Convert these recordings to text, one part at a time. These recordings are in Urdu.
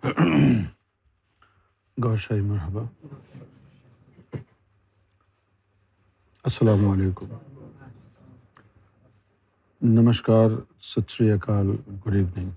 شاہ مرحبا السلام علیکم نمشکار ستری good evening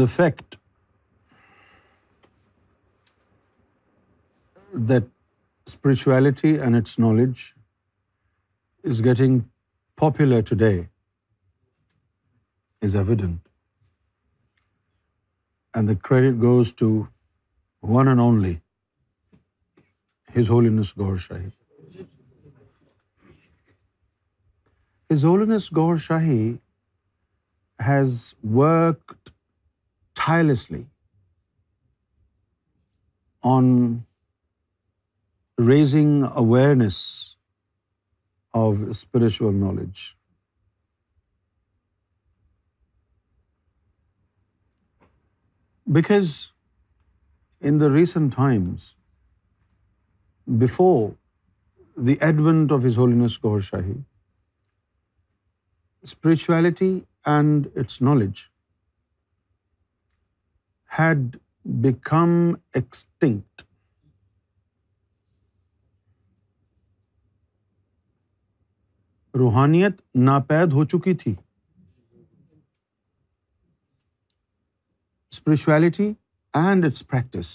the fact that spirituality and its knowledge is getting popular today is evident and the credit goes to one and only his holiness Gohar Shahi holiness Gohar Shahi has work tirelessly on raising awareness of spiritual knowledge. Because in the recent times, before the advent of His Holiness Ghaur Shahi, spirituality and its knowledge had become extinct روحانیت ناپید ہو چکی تھی spirituality and its practice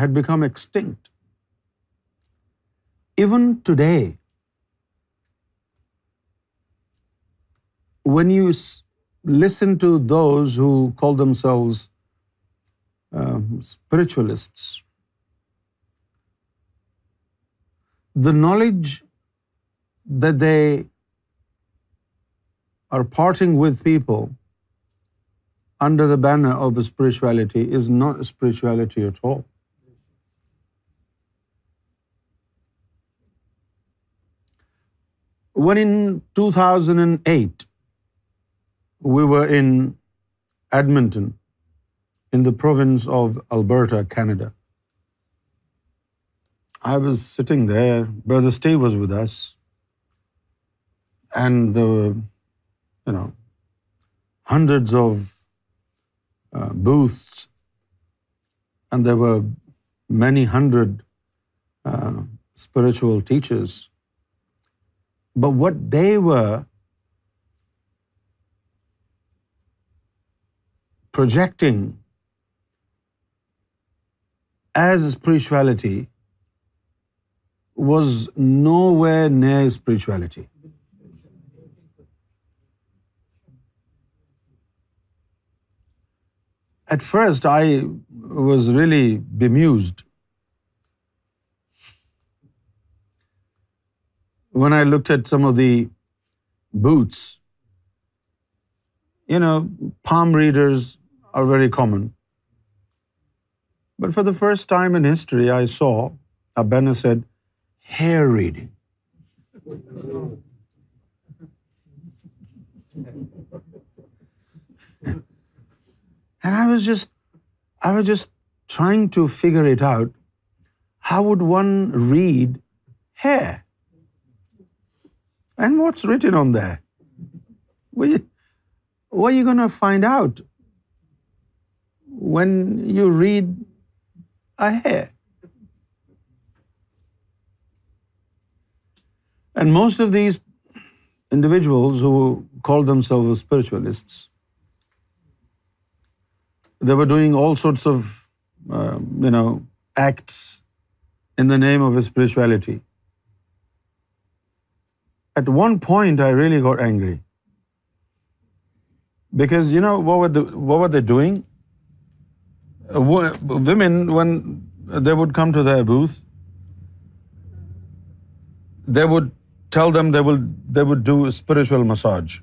had become extinct even today when you listen to those who call themselves um, spiritualists. The knowledge that they are parting with people under the banner of spirituality is not spirituality at all. When in 2008 we were in Edmonton, in the province of Alberta, Canada. I was sitting there, Brother Steve was with us, and the, hundreds of uh, booths, and there were many hundred uh, spiritual teachers. But what they were projecting as spirituality was nowhere near spirituality. At first, I was really bemused when I looked at some of the booths. You know, palm readers are very common. But for the first time in history, I saw, Abena said, hair reading. And I was just trying to figure it out. How would one read hair? And what's written on there? What are you going to find out when you read a hair. And most of these individuals who called themselves spiritualists, they were doing all sorts of, uh, acts in the name of spirituality. At one point, I really got angry. Because, what were they doing? women, when they would come to their booth, they would tell them they would do a spiritual massage.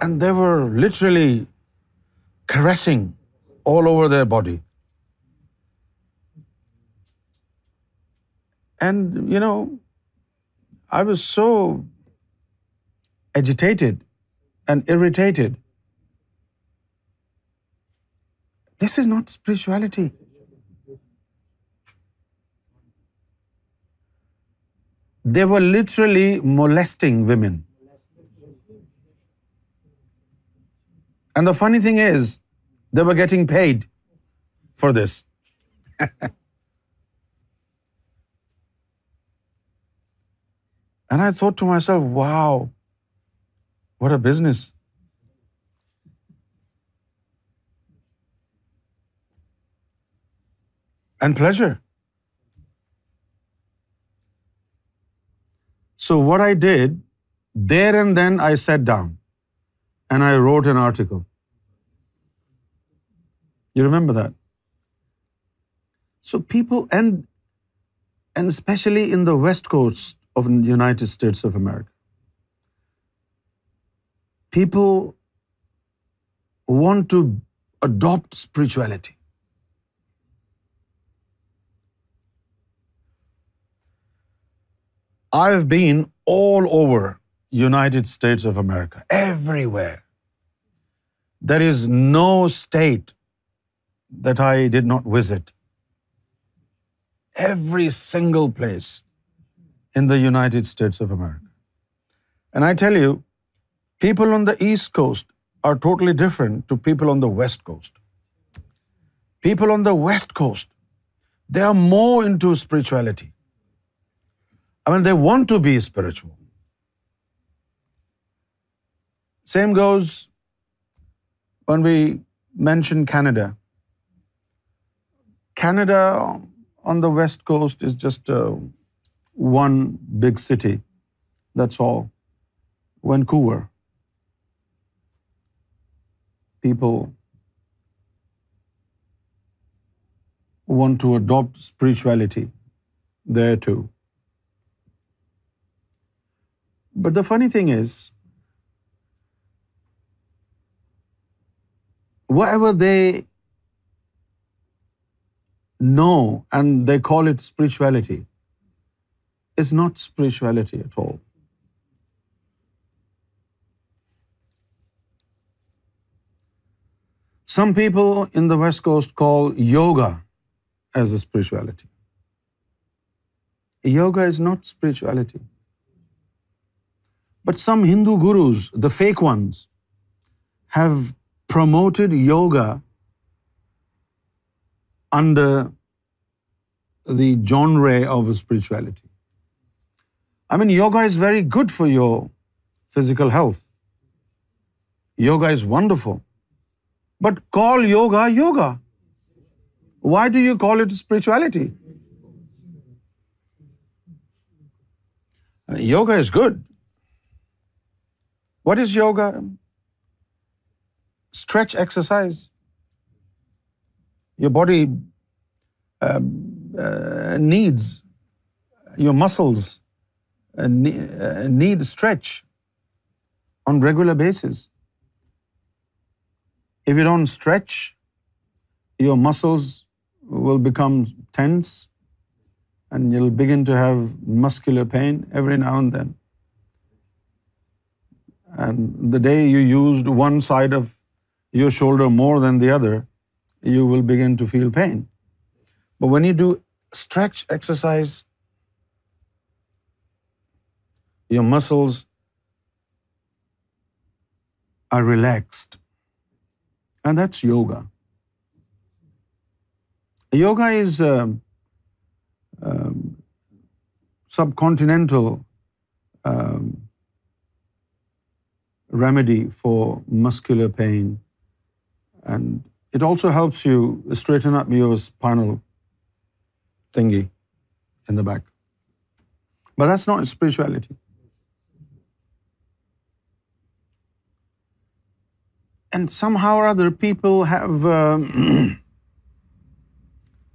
And they were literally caressing all over their body. And, you know, I was so agitated and irritated This is not spirituality. They were literally molesting women. And the funny thing is, they were getting paid for this. And I thought to myself, wow, what a business. and pleasure. So what I did, there and then I sat down and I wrote an article. You remember that? So people, and especially in the West Coast of the United States of America, people want to adopt spirituality. I've been all over United States of America, everywhere. There is no state that I did not visit. Every single place in the United States of America. And I tell you, people on the East Coast are totally different to people on the West Coast. People on the West Coast, they are more into spirituality. I mean, they want to be spiritual. Same goes when we mention Canada. Canada on the West Coast is just uh, one big city. That's all. Vancouver. People want to adopt spirituality there too. But the funny thing is, whatever they know and they call it spirituality, is not spirituality at all. Some people in the West Coast call yoga as a spirituality. Yoga is not spirituality. But some Hindu gurus, the fake ones, have promoted yoga under the genre of spirituality. I mean, yoga is very good for your physical health. Yoga is wonderful. But call yoga, yoga. Why do you call it spirituality? Uh, yoga is good. What is yoga? Stretch exercise. Your body um, uh, needs, your muscles uh, uh, need stretch on regular basis. If you don't stretch, your muscles will become tense and you'll begin to have muscular pain every now and then. And the day you used one side of your shoulder more than the other, you will begin to feel pain. But when you do stretch exercise, your muscles are relaxed. And that's yoga. Yoga is uh, um, subcontinental um, remedy for muscular pain. And it also helps you straighten up your spinal thingy in the back. But that's not spirituality. And somehow or other, people have um,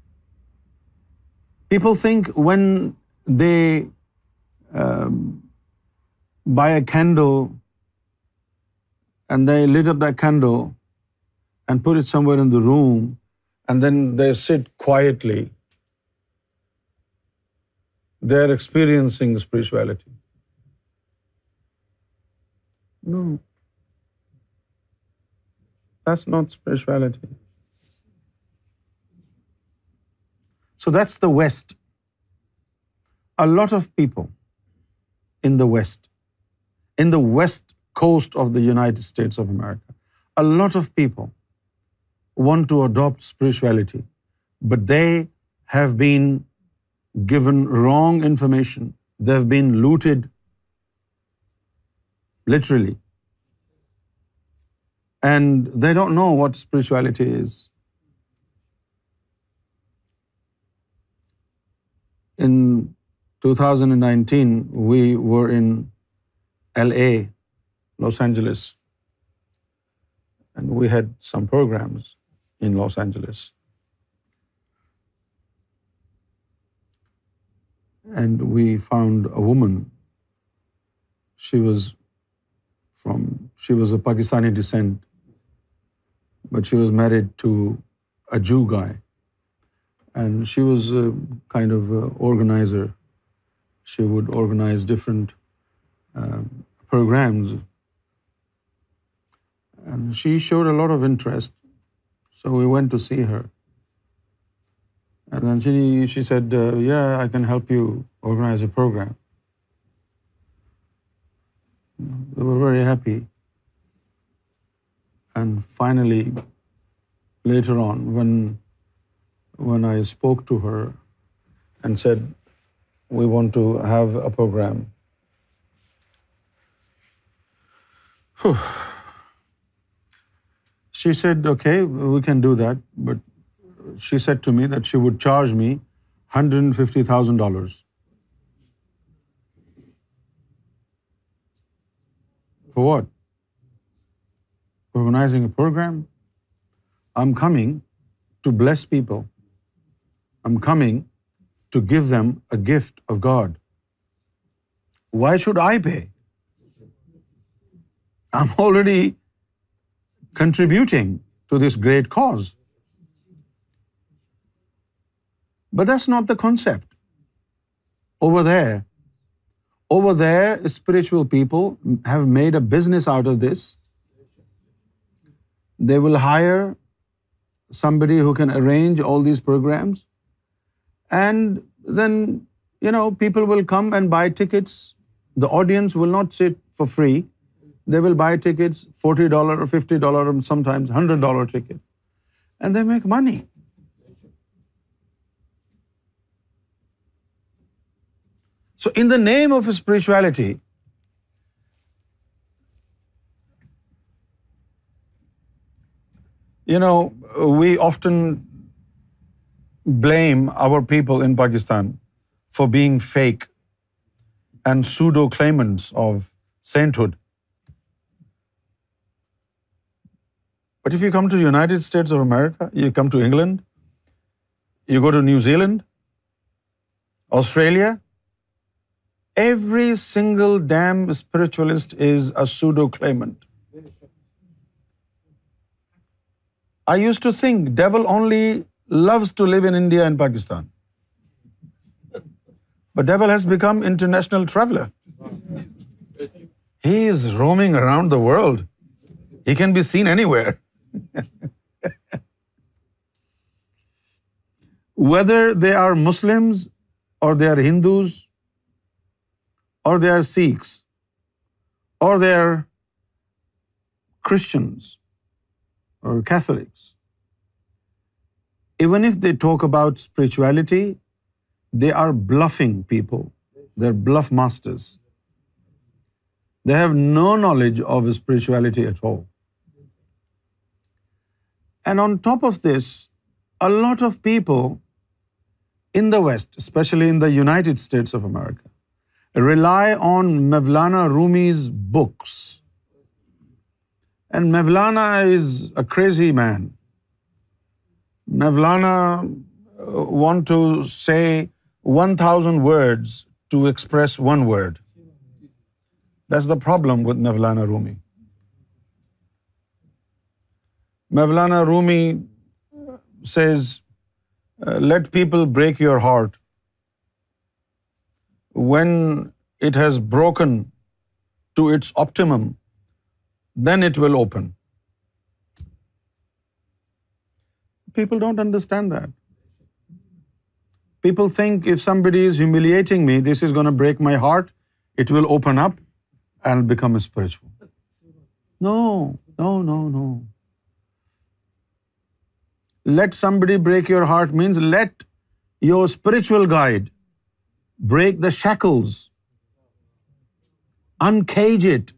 people think when they um, buy a candle and they lit up that candle and put it somewhere in the room, and then they sit quietly, they're experiencing spirituality. No. That's not spirituality. So that's the West. A lot of people in the West coast of the United States of America. A lot of people want to adopt spirituality, but they have been given wrong information. They have been looted, literally. And they don't know what spirituality is. In 2019, we were in LA Los Angeles. And we had some programs in Los Angeles. And we found a woman. She was of Pakistani descent, but she was married to a Jew guy. And she was a kind of organizer. She would organize different um, programs and she showed a lot of interest, so we went to see her. And then she said, uh, yeah, I can help you organize a program. They were very happy. And finally, later on, when I spoke to her and said, we want to have a program. She said, okay, we can do that. But she said to me that she would charge me $150,000 for what? For organizing a program? I'm coming to bless people. I'm coming to give them a gift of God. Why should I pay? I'm already contributing to this great cause. But that's not the concept. Over there, spiritual people have made a business out of this. They will hire somebody who can arrange all these programs, and then people will come and buy tickets. The audience will not sit for free. They will buy tickets, $40 or $50 and sometimes $100 ticket, and they make money. So in the name of spirituality, you know, we often blame our people in Pakistan for being fake and pseudo claimants of sainthood. But if you come to the United States of America, you come to England, you go to New Zealand, Australia, every single damn spiritualist is a pseudo-claimant. I used to think devil only loves to live in India and Pakistan. But devil has become international traveler. He is roaming around the world. He can be seen anywhere. Whether they are Muslims or they are Hindus or they are Sikhs or they are Christians or Catholics, even if they talk about spirituality, they are bluffing people. They're bluff masters. They have no knowledge of spirituality at all. And on top of this, a lot of people in the West, especially in the United States of America, rely on Mevlana Rumi's books. And Mevlana is a crazy man. Mevlana uh, want to say 1,000 words to express one word. That's the problem with Mevlana Rumi. Mevlana Rumi says, uh, let people break your heart. When it has broken to its optimum, then it will open. People don't understand that. People think if somebody is humiliating me, this is going to break my heart, it will open up and become spiritual. No let somebody break your heart means let your spiritual guide break the shackles, uncage it.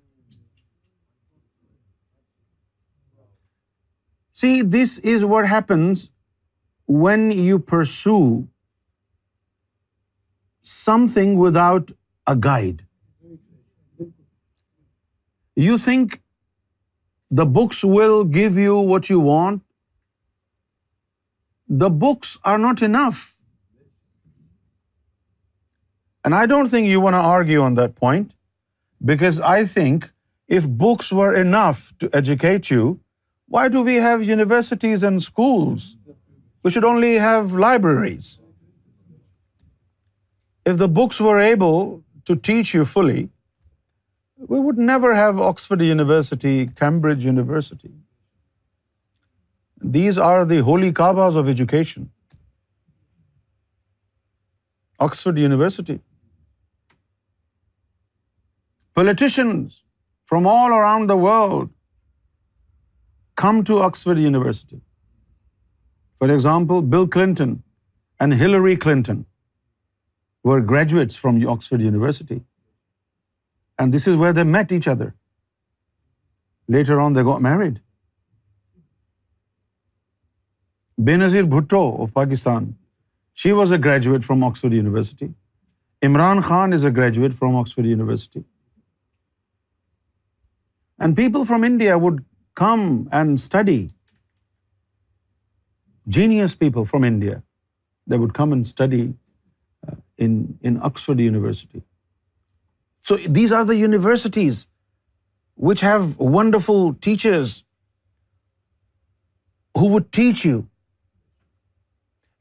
See, this is what happens when you pursue something without a guide. You think the books will give you what you want, the books are not enough. And I don't think you want to argue on that point, because I think if books were enough to educate you, why do we have universities and schools? We should only have libraries. If the books were able to teach you fully, we would never have Oxford University, Cambridge University. These are the holy Kaabas of education. Oxford University. Politicians from all around the world come to Oxford University. For example, Bill Clinton and Hillary Clinton were graduates from Oxford University. And this is where they met each other. Later on, they got married. Benazir Bhutto of Pakistan, she was a graduate from Oxford University. Imran Khan is a graduate from Oxford University. And people from India would come and study. Genius people from India, they would come and study uh, in Oxford University. So these are the universities which have wonderful teachers who would teach you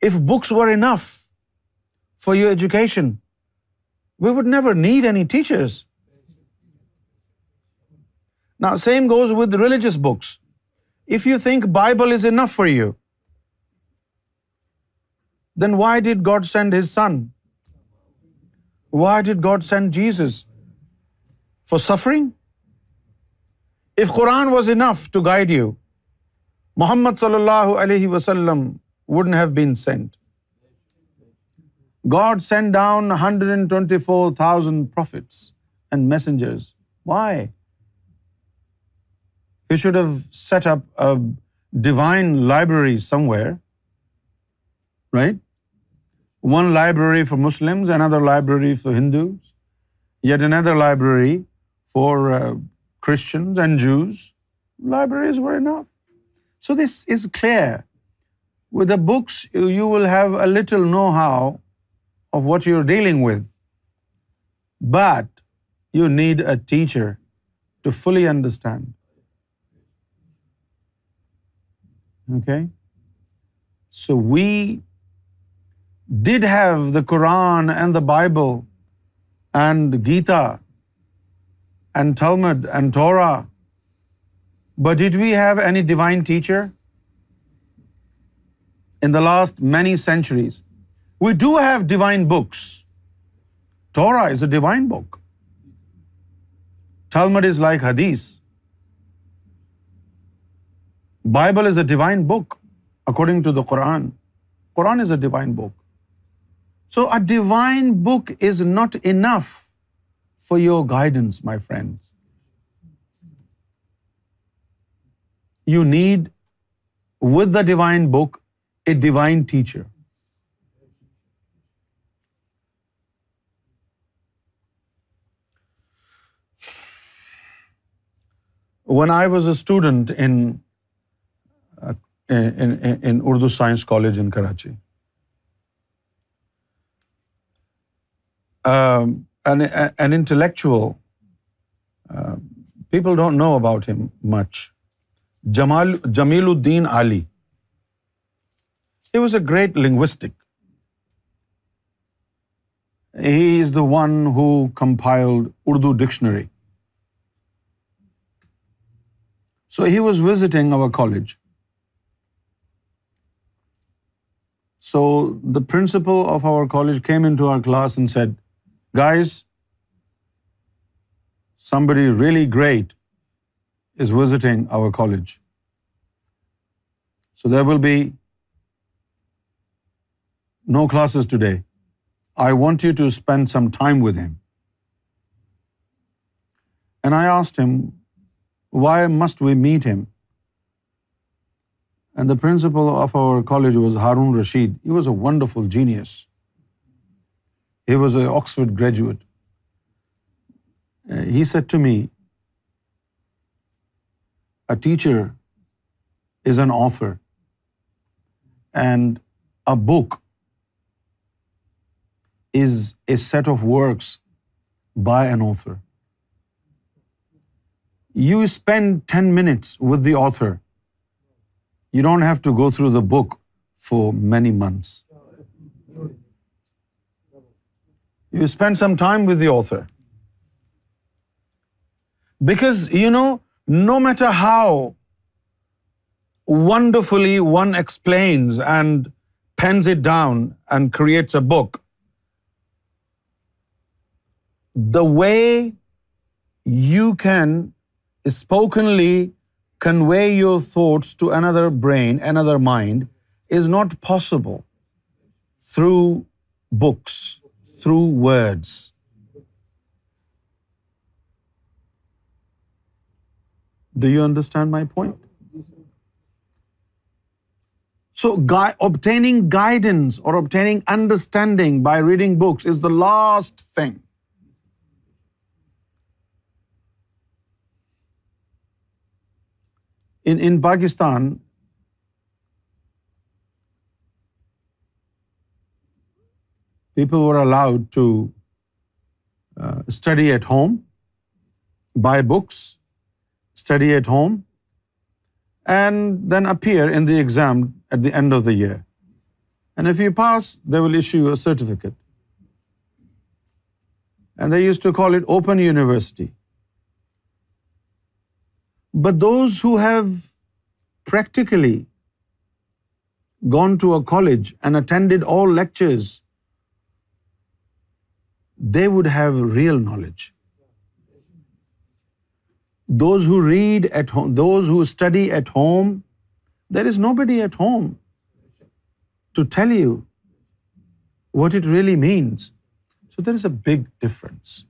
if books were enough for your education we would never need any teachers نا same goes with religious books if you think Bible is enough for you then why did God send his son why did God send Jesus for suffering if Quran was enough to guide you Muhammad صلی اللہ علیہ وسلم wouldn't have been sent. God sent down 124,000 prophets and messengers. Why? He should have set up a divine library somewhere, right? One library for Muslims, another library for Hindus, yet another library for uh, Christians and Jews. Libraries were enough. So this is clear with the books, you will have a little know-how of what you're dealing with. But you need a teacher to fully understand. Okay? So we did have the Quran and the Bible and Gita and Talmud and Torah, but did we have any divine teacher? in the last many centuries. We do have divine books. Torah is a divine book. Talmud is like Hadith. Bible is a divine book according to the Quran. Quran is a divine book. So a divine book is not enough for your guidance, my friends. You need, with the divine book, a divine teacher. When I was a student in uh, Urdu Science College in Karachi, um, an intellectual, uh, people don't know about him much, Jamiluddin Ali. He was a great linguistic. He is the one who compiled Urdu dictionary. So he was visiting our college. So the principal of our college came into our class and said, "Guys, somebody really great is visiting our college. So there will be no classes today. I want you to spend some time with him." And I asked him, "Why must we meet him?" And the principal of our college was Harun Rashid. He was a wonderful genius. He was an Oxford graduate. Uh, he said to me, "A teacher is an author, and a book is a set of works by an author. You spend 10 minutes with the author. You don't have to go through the book for many months. You spend some time with the author. Because, you know, no matter how wonderfully one explains and pens it down and creates a book, the way you can spokenly convey your thoughts to another brain, another mind, is not possible through books, through words. Do you understand my point? So obtaining guidance or obtaining understanding by reading books is the last thing. in Pakistan, people were allowed to uh, study at home, buy books, study at home, and then appear in the exam at the end of the year. And if you pass, they will issue you a certificate. And they used to call it Open University. But those who have practically gone to a college and attended all lectures, they would have real knowledge. Those who read at home, those who study at home, there is nobody at home to tell you what it really means. So there is a big difference.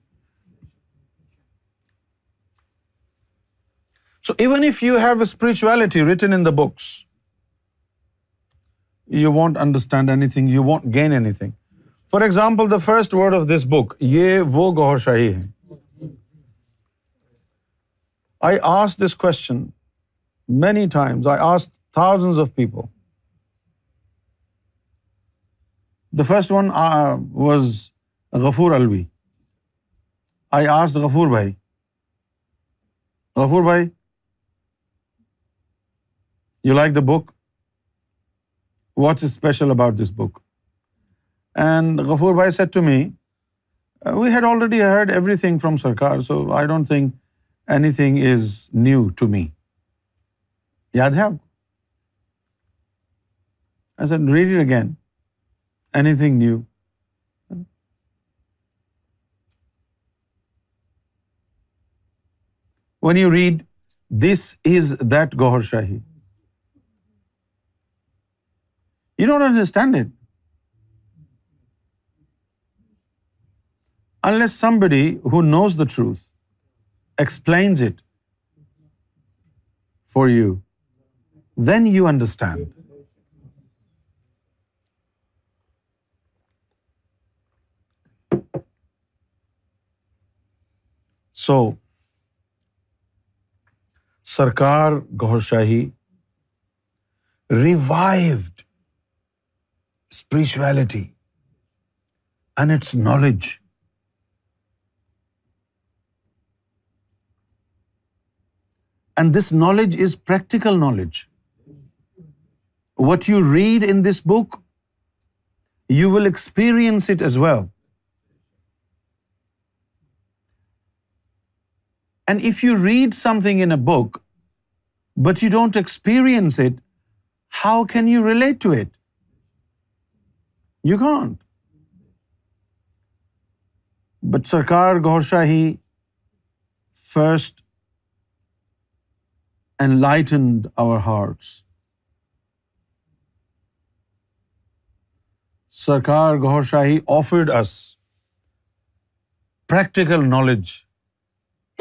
So even if you have spirituality written in the books you want understand anything you want gain anything for example the first word of this book یہ وہ گوہر شاہی ہے I ask this question many times I ask thousand of people the first one was Ghafoor Alvi I ask Ghafoor بھائی غفور بھائی you like the book what's special about this book and Ghafoor بھائی said to me we had already heard everything from Sarkar so I don't think anything is new to me یاد ہے آپ کو read it again anything new when you read this is that Gohar Shahi you don't understand it unless somebody who knows the truth explains it for you when you understand so Sarkar Gohar Shahi revived spirituality and its knowledge. And this knowledge is practical knowledge. What you read in this book, you will experience it as well. And if you read something in a book, but you don't experience it, how can you relate to it? You but Sarkar Gohar Shahi first and enlightened our hearts Sarkar Gohar Shahi offered us practical knowledge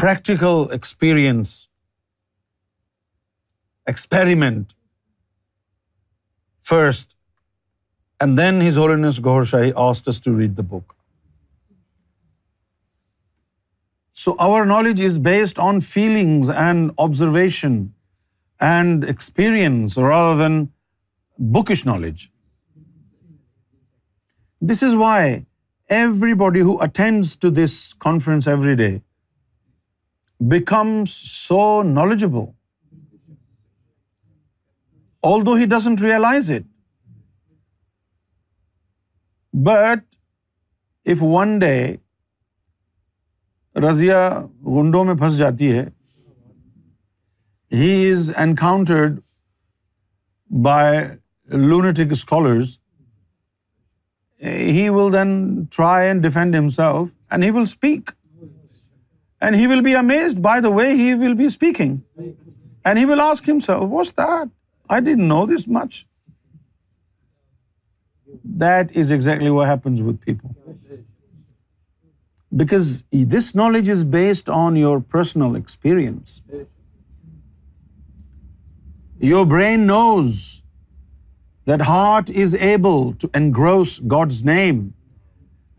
practical experience experiment first And then His Holiness Gaur Shahi asked us to read the book. So our knowledge is based on feelings and observation and experience rather than bookish knowledge. This is why everybody who attends to this conference every day becomes so knowledgeable, although he doesn't realize it. But if one day Razia گنڈوں میں پھنس جاتی ہے he is encountered by lunatic scholars he will then try and defend himself and he will speak and he will be amazed by the way he will be speaking and he will ask what's was I didn't know this much That is exactly what happens with people. Because this knowledge is based on your personal experience. Your brain knows that heart is able to engross God's name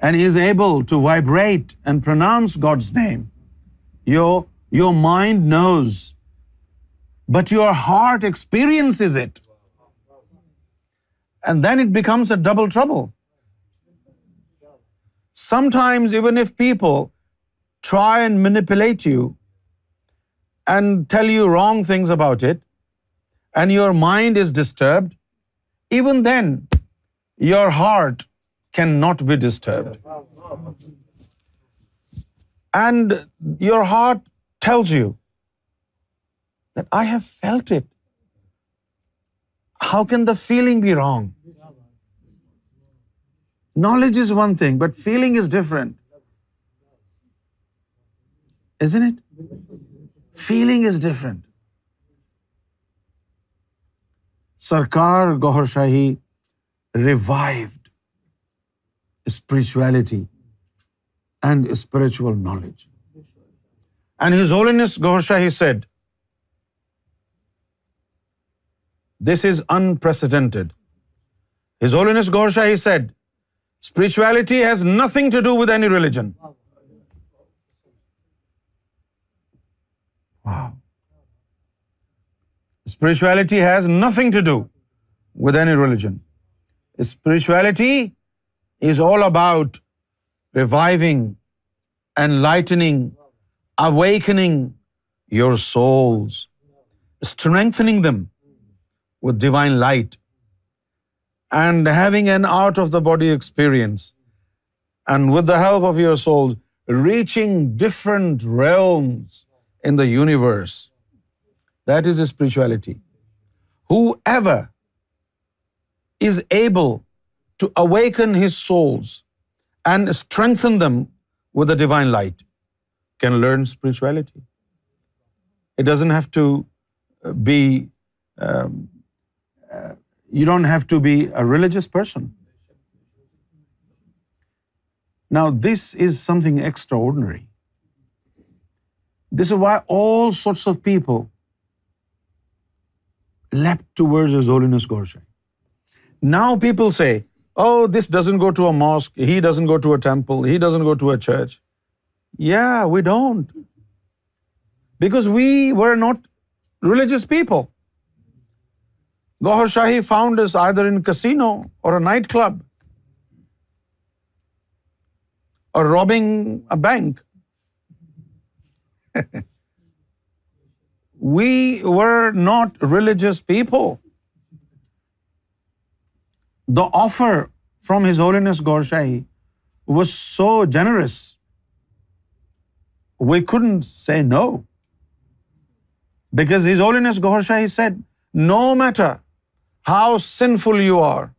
and is able to vibrate and pronounce God's name. Your mind knows, but your heart experiences it. And then it becomes a double trouble. Sometimes even if people try and manipulate you and tell you wrong things about it, and your mind is disturbed, even then your heart cannot be disturbed. And your heart tells you that I have felt it. How can the feeling be wrong knowledge is one thing but feeling is different is it feeling is different Sarkar Gohar Shahi revived spirituality and spiritual knowledge and his holiness Gohar Shahi said This is unprecedented. His Holiness Gaur Shahi said, spirituality has nothing to do with any religion. Wow. Spirituality has nothing to do with any religion. Spirituality is all about reviving, enlightening, awakening your souls, strengthening them with divine light and having an out of the body experience, and with the help of your soul reaching different realms in the universe. That is spirituality. Whoever is able to awaken his souls and strengthen them with the divine light can learn spirituality. It doesn't have to uh, be um, you don't have to be a religious person. Now, this is something extraordinary. This is why all sorts of people leapt towards His Holiness Godse. Now people say, oh, this doesn't go to a mosque, he doesn't go to a temple, he doesn't go to a church. Yeah, we don't. Because we were not religious people. Gohar Shahi found آئر in casino اور نائٹ کلب اور رابطے bank we were not religious people the offer from his Gohar Shahi so generous we can say know because his Gohar Shahi said no matter how sinful you are,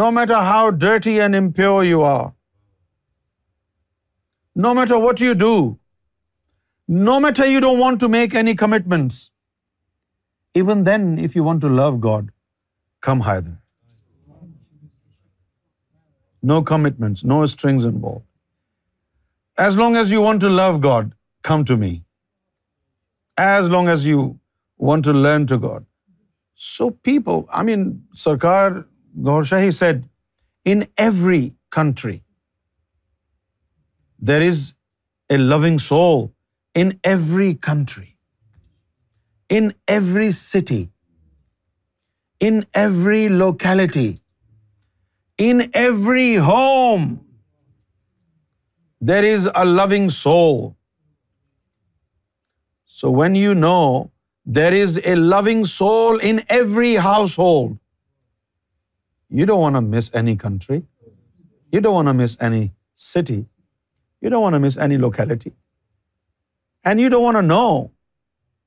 no matter how dirty and impure you are, no matter what you do, no matter you don't want to make any commitments, even then, if you want to love God, come hither. No commitments, no strings involved. As long as you want to love God, come to me. As long as you want to learn to God, so people I mean Sarkar Gohar Shahi in every country there is a longing so in every country in every city in every locality in every home there is a longing so so when you know There is a loving soul in every household. You don't want to miss any country. You don't want to miss any city. You don't want to miss any locality. And you don't want to know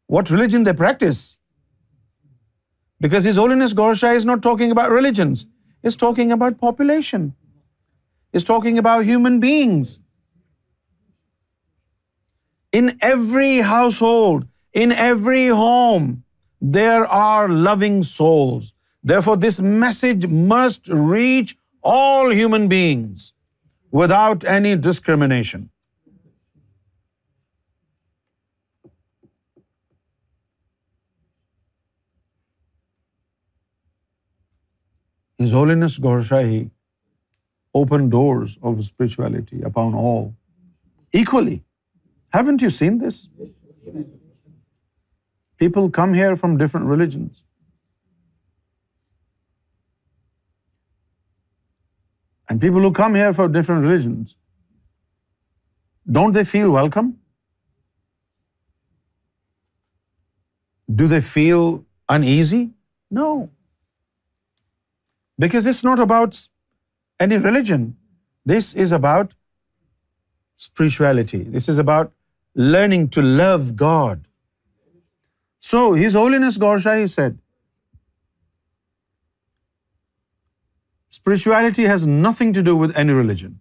what religion they practice. Because His Holiness Gorsha is not talking about religions. He's talking about population. He's talking about human beings. In every household, in every home, there are loving souls. Therefore, this message must reach all human beings without any discrimination. His Holiness Ghorshahi opened doors of spirituality upon all equally. Haven't you seen this? People come here from different religions. And people who come here for different religions, don't they feel welcome? Do they feel uneasy? No. Because it's not about any religion. This is about spirituality. This is about learning to love God so, His Holiness Gaurshahi said, spirituality has nothing to do with any religion.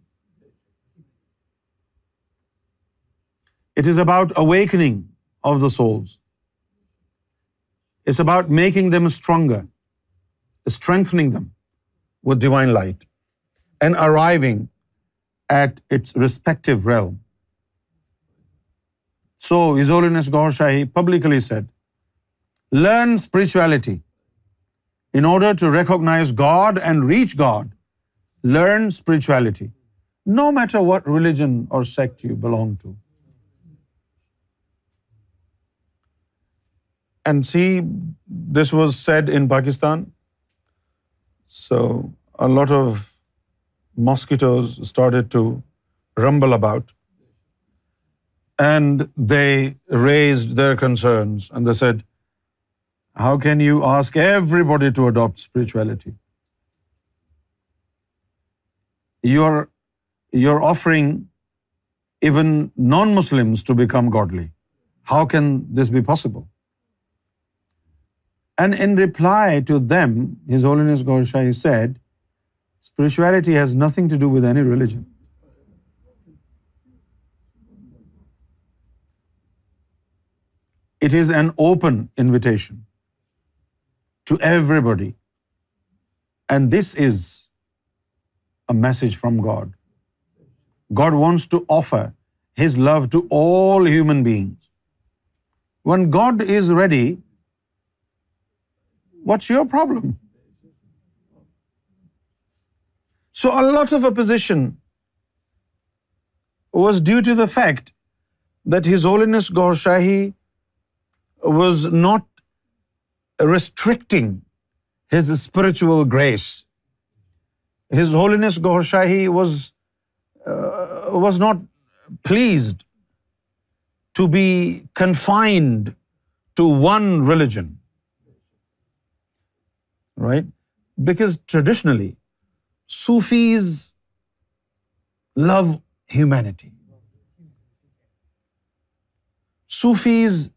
It is about awakening of the souls. It's about making them stronger, strengthening them with divine light, and arriving at its respective realm. So His Holiness Gaurshahi publicly said Learn spirituality. In order to recognize God and reach God, learn spirituality. No matter what religion or sect you belong to. And see, this was said in Pakistan. So a lot of mosquitoes started to rumble about. And they raised their concerns and they said, how can you ask everybody to adopt spirituality? You're offering even non-Muslims to become godly. How can this be possible? And in reply to them, His Holiness Gaurshahi said, spirituality has nothing to do with any religion. It is an open invitation. To everybody and this is a message from God God wants to offer his love to all human beings one God is ready what's your problem so all of opposition was due to the fact that his holiness Gohar Shahi was not restricting his spiritual grace. His Holiness Gaur Shahi uh, was not pleased to be confined to one religion, right? Because traditionally, Sufis love humanity. Sufis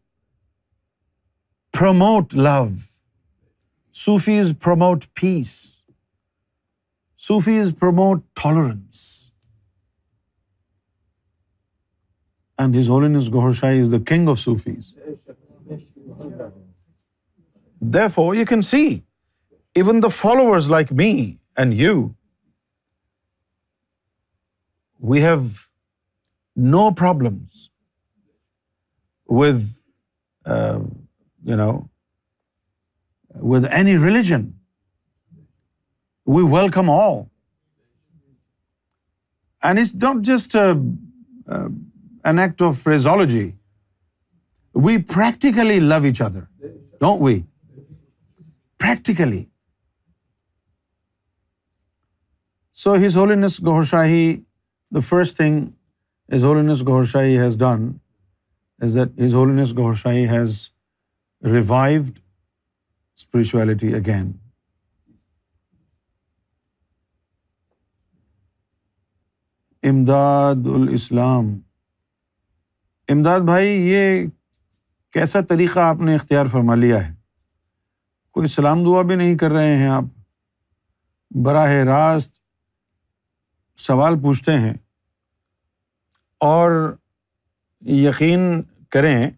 promote love. Sufis promote peace. Sufis promote tolerance. And His Holiness Gohar Shahi is the king of Sufis. Therefore, you can see, even the followers like me and you, we have no problems with uh, with any religion. We welcome all. And it's not just an act of phraseology. We practically love each other, don't we? Practically. So His Holiness Ghaur Shahi, the first thing His Holiness Ghaur Shahi has done is that His Holiness Ghaur Shahi has revived spirituality again Imdad ul Islam Imdad بھائی یہ کیسا طریقہ آپ نے اختیار فرما لیا ہے کوئی سلام دعا بھی نہیں کر رہے ہیں آپ براہ راست سوال پوچھتے ہیں اور یقین کریں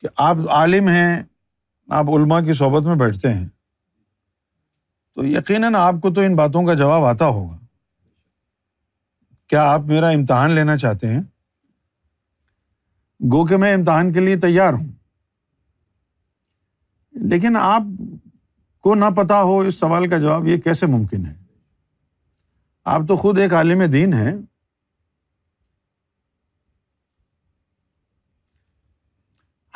کہ آپ عالم ہیں آپ علما کی صحبت میں بیٹھتے ہیں تو یقیناً آپ کو تو ان باتوں کا جواب آتا ہوگا کیا آپ میرا امتحان لینا چاہتے ہیں گو کہ میں امتحان کے لیے تیار ہوں لیکن آپ کو نہ پتا ہو اس سوال کا جواب یہ کیسے ممکن ہے آپ تو خود ایک عالم دین ہیں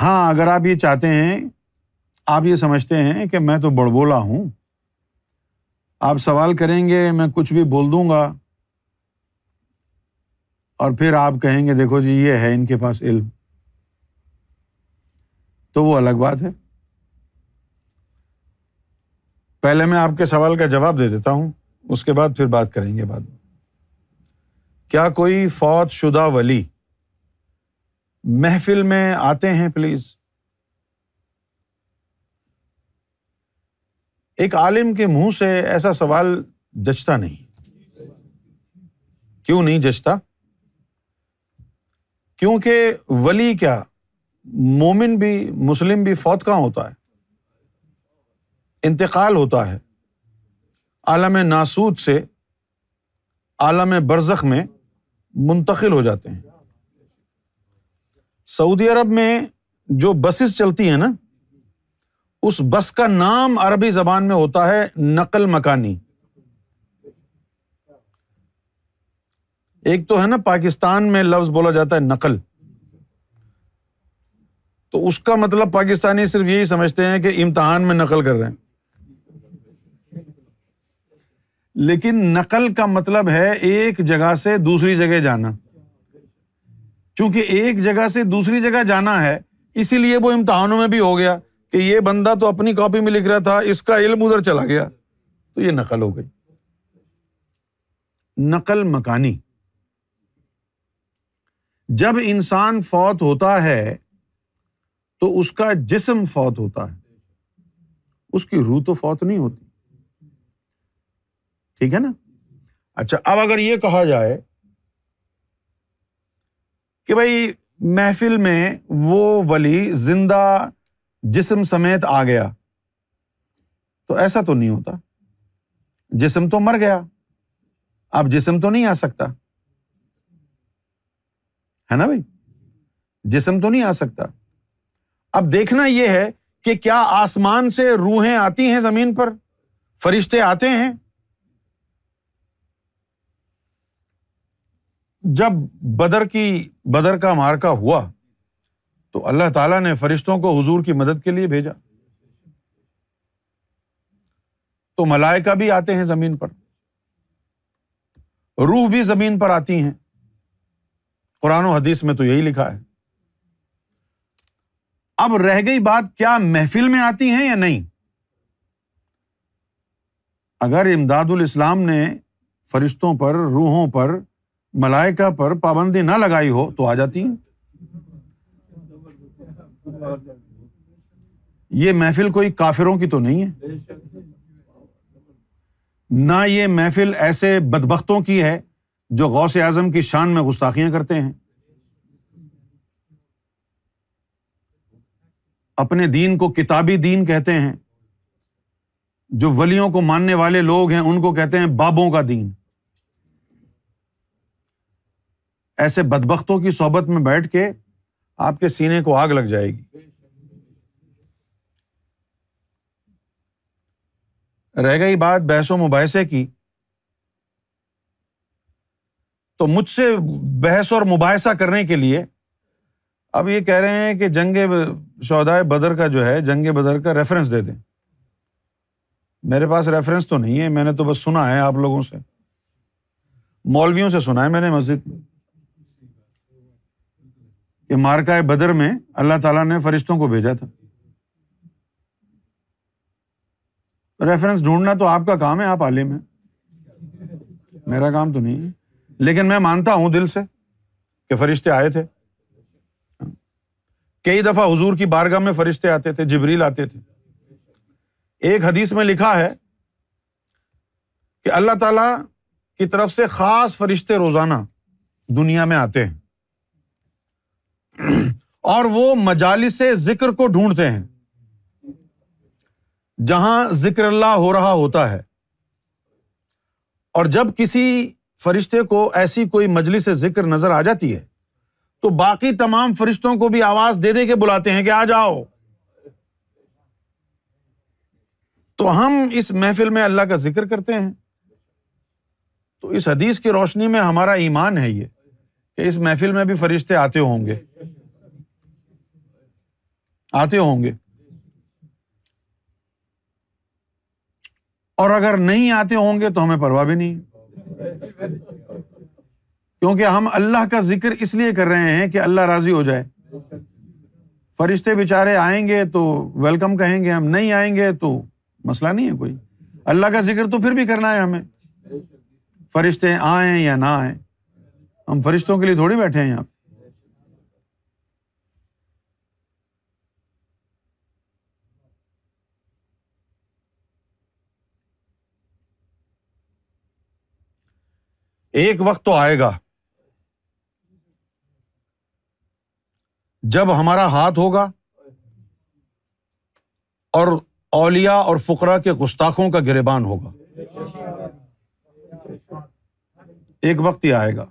ہاں اگر آپ یہ چاہتے ہیں آپ یہ سمجھتے ہیں کہ میں تو بڑ بولا ہوں آپ سوال کریں گے میں کچھ بھی بول دوں گا اور پھر آپ کہیں گے دیکھو جی یہ ہے ان کے پاس علم تو وہ الگ بات ہے پہلے میں آپ کے سوال کا جواب دے دیتا ہوں اس کے بعد پھر بات کریں گے بعد میں کیا کوئی فوت شدہ ولی محفل میں آتے ہیں پلیز ایک عالم کے منہ سے ایسا سوال جچتا نہیں کیوں نہیں جچتا کیونکہ ولی کیا مومن بھی مسلم بھی فوت کا ہوتا ہے انتقال ہوتا ہے عالم ناسود سے عالم برزخ میں منتقل ہو جاتے ہیں سعودی عرب میں جو بسز چلتی ہیں نا اس بس کا نام عربی زبان میں ہوتا ہے نقل مکانی ایک تو ہے نا پاکستان میں لفظ بولا جاتا ہے نقل تو اس کا مطلب پاکستانی صرف یہی سمجھتے ہیں کہ امتحان میں نقل کر رہے ہیں لیکن نقل کا مطلب ہے ایک جگہ سے دوسری جگہ جانا چونکہ ایک جگہ سے دوسری جگہ جانا ہے اسی لیے وہ امتحانوں میں بھی ہو گیا کہ یہ بندہ تو اپنی کاپی میں لکھ رہا تھا اس کا علم ادھر چلا گیا تو یہ نقل ہو گئی نقل مکانی جب انسان فوت ہوتا ہے تو اس کا جسم فوت ہوتا ہے اس کی روح تو فوت نہیں ہوتی ٹھیک ہے نا اچھا اب اگر یہ کہا جائے کہ بھائی محفل میں وہ ولی زندہ جسم سمیت آ گیا تو ایسا تو نہیں ہوتا جسم تو مر گیا اب جسم تو نہیں آ سکتا ہے نا بھائی جسم تو نہیں آ سکتا اب دیکھنا یہ ہے کہ کیا آسمان سے روحیں آتی ہیں زمین پر فرشتے آتے ہیں جب بدر کی بدر کا مارکا ہوا تو اللہ تعالیٰ نے فرشتوں کو حضور کی مدد کے لیے بھیجا تو ملائکا بھی آتے ہیں زمین پر روح بھی زمین پر آتی ہیں قرآن و حدیث میں تو یہی لکھا ہے اب رہ گئی بات کیا محفل میں آتی ہیں یا نہیں اگر امداد الاسلام نے فرشتوں پر روحوں پر ملائکا پر پابندی نہ لگائی ہو تو آ جاتی ہیں یہ محفل کوئی کافروں کی تو نہیں ہے نہ یہ محفل ایسے بدبختوں کی ہے جو غوث اعظم کی شان میں گستاخیاں کرتے ہیں اپنے دین کو کتابی دین کہتے ہیں جو ولیوں کو ماننے والے لوگ ہیں ان کو کہتے ہیں بابوں کا دین ایسے بدبختوں کی صحبت میں بیٹھ کے آپ کے سینے کو آگ لگ جائے گی رہ گئی بات بحث و مباحثے کی تو مجھ سے بحث اور مباحثہ کرنے کے لیے اب یہ کہہ رہے ہیں کہ جنگ سودائے بدر کا جو ہے جنگ بدر کا ریفرنس دے دیں میرے پاس ریفرنس تو نہیں ہے میں نے تو بس سنا ہے آپ لوگوں سے مولویوں سے سنا ہے میں نے مسجد میں کہ مارکا بدر میں اللہ تعالیٰ نے فرشتوں کو بھیجا تھا ریفرنس ڈھونڈنا تو آپ کا کام ہے آپ عالم ہیں میرا کام تو نہیں ہے لیکن میں مانتا ہوں دل سے کہ فرشتے آئے تھے کئی دفعہ حضور کی بارگاہ میں فرشتے آتے تھے جبریل آتے تھے ایک حدیث میں لکھا ہے کہ اللہ تعالی کی طرف سے خاص فرشتے روزانہ دنیا میں آتے ہیں اور وہ مجالس ذکر کو ڈھونڈتے ہیں جہاں ذکر اللہ ہو رہا ہوتا ہے اور جب کسی فرشتے کو ایسی کوئی مجلس ذکر نظر آ جاتی ہے تو باقی تمام فرشتوں کو بھی آواز دے دے کے بلاتے ہیں کہ آ جاؤ تو ہم اس محفل میں اللہ کا ذکر کرتے ہیں تو اس حدیث کی روشنی میں ہمارا ایمان ہے یہ کہ اس محفل میں بھی فرشتے آتے ہوں گے آتے ہوں گے اور اگر نہیں آتے ہوں گے تو ہمیں پرواہ بھی نہیں کیونکہ ہم اللہ کا ذکر اس لیے کر رہے ہیں کہ اللہ راضی ہو جائے فرشتے بےچارے آئیں گے تو ویلکم کہیں گے ہم نہیں آئیں گے تو مسئلہ نہیں ہے کوئی اللہ کا ذکر تو پھر بھی کرنا ہے ہمیں فرشتے آئیں یا نہ آئیں ہم فرشتوں کے لیے تھوڑی بیٹھے ہیں یہاں ایک وقت تو آئے گا جب ہمارا ہاتھ ہوگا اور اولیا اور فکرا کے گستاخوں کا گربان ہوگا ایک وقت یہ آئے گا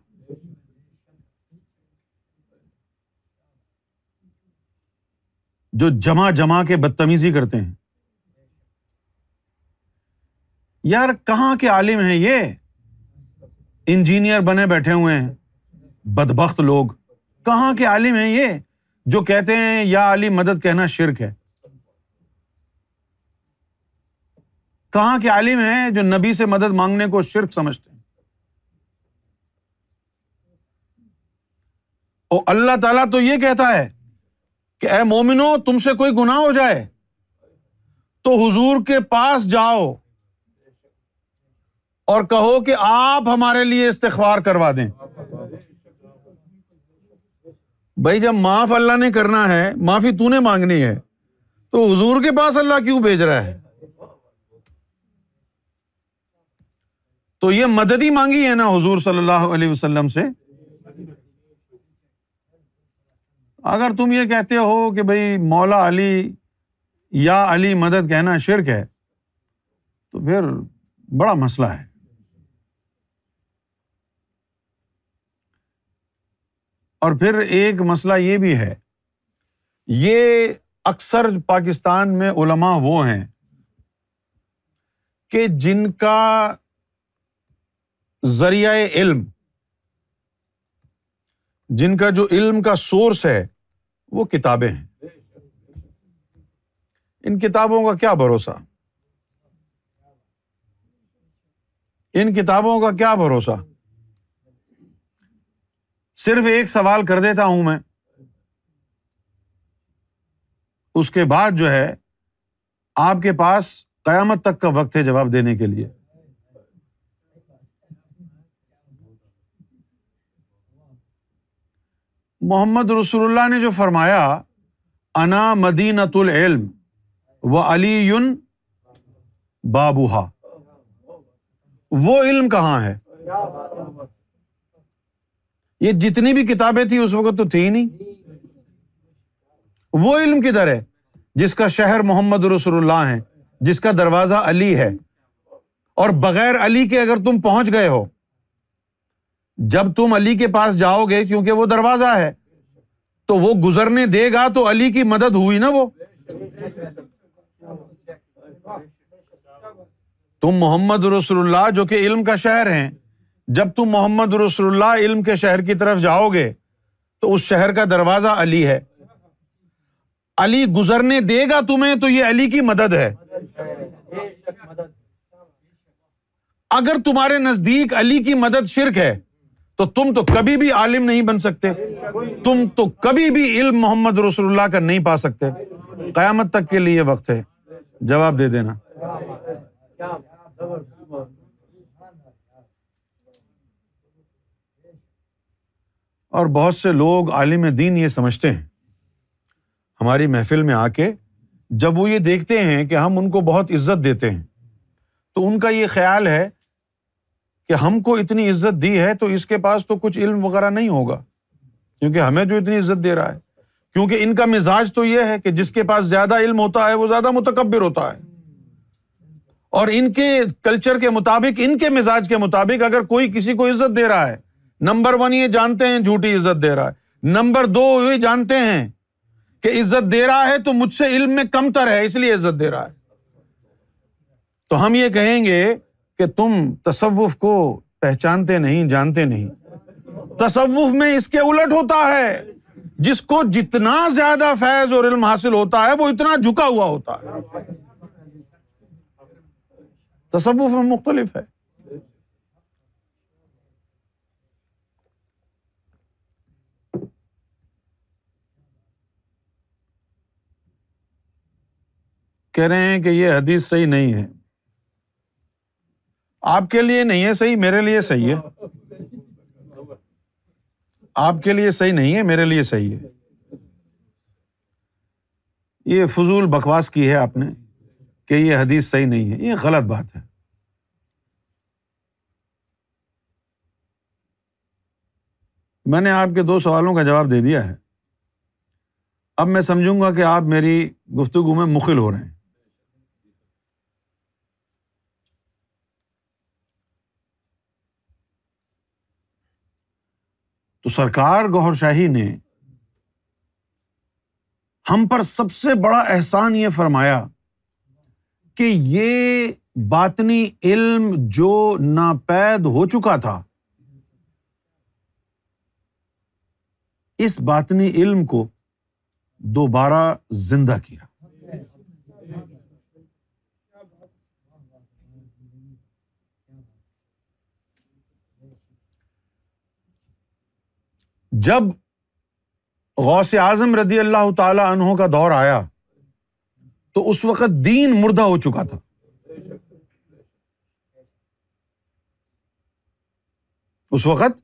جو جمع جمع کے بدتمیزی کرتے ہیں یار کہاں کے عالم ہیں یہ انجینئر بنے بیٹھے ہوئے ہیں بدبخت لوگ کہاں کے عالم ہیں یہ جو کہتے ہیں یا مدد کہنا شرک ہے کہاں کے عالم ہیں جو نبی سے مدد مانگنے کو شرک سمجھتے ہیں اور اللہ تعالیٰ تو یہ کہتا ہے کہ اے مومنو تم سے کوئی گناہ ہو جائے تو حضور کے پاس جاؤ اور کہو کہ آپ ہمارے لیے استغفار کروا دیں بھائی جب معاف اللہ نے کرنا ہے معافی تو نے مانگنی ہے تو حضور کے پاس اللہ کیوں بھیج رہا ہے تو یہ مدد ہی مانگی ہے نا حضور صلی اللہ علیہ وسلم سے اگر تم یہ کہتے ہو کہ بھائی مولا علی یا علی مدد کہنا شرک ہے تو پھر بڑا مسئلہ ہے اور پھر ایک مسئلہ یہ بھی ہے یہ اکثر پاکستان میں علما وہ ہیں کہ جن کا ذریعہ علم جن کا جو علم کا سورس ہے وہ کتابیں ہیں ان کتابوں کا کیا بھروسہ ان کتابوں کا کیا بھروسہ صرف ایک سوال کر دیتا ہوں میں اس کے بعد جو ہے آپ کے پاس قیامت تک کا وقت ہے جواب دینے کے لیے محمد رسول اللہ نے جو فرمایا انا مدینت العلم و علی بابوہا وہ علم کہاں ہے یہ جتنی بھی کتابیں تھیں اس وقت تو تھی نہیں وہ علم کدھر ہے جس کا شہر محمد رسول اللہ ہے جس کا دروازہ علی ہے اور بغیر علی کے اگر تم پہنچ گئے ہو جب تم علی کے پاس جاؤ گے کیونکہ وہ دروازہ ہے تو وہ گزرنے دے گا تو علی کی مدد ہوئی نا وہ تم محمد رسول اللہ جو کہ علم کا شہر ہیں جب تم محمد رسول اللہ علم کے شہر کی طرف جاؤ گے تو اس شہر کا دروازہ علی ہے علی گزرنے دے گا تمہیں تو یہ علی کی مدد ہے اگر تمہارے نزدیک علی کی مدد شرک ہے تو تم تو کبھی بھی عالم نہیں بن سکتے تم تو کبھی بھی علم محمد رسول اللہ کا نہیں پا سکتے قیامت تک کے لیے وقت ہے جواب دے دینا اور بہت سے لوگ عالم دین یہ سمجھتے ہیں ہماری محفل میں آ کے جب وہ یہ دیکھتے ہیں کہ ہم ان کو بہت عزت دیتے ہیں تو ان کا یہ خیال ہے کہ ہم کو اتنی عزت دی ہے تو اس کے پاس تو کچھ علم وغیرہ نہیں ہوگا کیونکہ ہمیں جو اتنی عزت دے رہا ہے کیونکہ ان کا مزاج تو یہ ہے کہ جس کے پاس زیادہ علم ہوتا ہے وہ زیادہ متکبر ہوتا ہے اور ان کے کلچر کے مطابق ان کے مزاج کے مطابق اگر کوئی کسی کو عزت دے رہا ہے نمبر ون یہ جانتے ہیں جھوٹی عزت دے رہا ہے نمبر دو یہ جانتے ہیں کہ عزت دے رہا ہے تو مجھ سے علم میں کم تر ہے اس لیے عزت دے رہا ہے تو ہم یہ کہیں گے کہ تم تصوف کو پہچانتے نہیں جانتے نہیں تصوف میں اس کے الٹ ہوتا ہے جس کو جتنا زیادہ فیض اور علم حاصل ہوتا ہے وہ اتنا جھکا ہوا ہوتا ہے تصوف میں مختلف ہے کہہ رہے ہیں کہ یہ حدیث صحیح نہیں ہے آپ کے لیے نہیں ہے صحیح میرے لیے صحیح ہے آپ کے لیے صحیح نہیں ہے میرے لیے صحیح ہے یہ فضول بکواس کی ہے آپ نے کہ یہ حدیث صحیح نہیں ہے یہ غلط بات ہے میں نے آپ کے دو سوالوں کا جواب دے دیا ہے اب میں سمجھوں گا کہ آپ میری گفتگو میں مخل ہو رہے ہیں تو سرکار گہر شاہی نے ہم پر سب سے بڑا احسان یہ فرمایا کہ یہ باطنی علم جو ناپید ہو چکا تھا اس باطنی علم کو دوبارہ زندہ کیا جب غوث اعظم رضی اللہ تعالی انہوں کا دور آیا تو اس وقت دین مردہ ہو چکا تھا اس وقت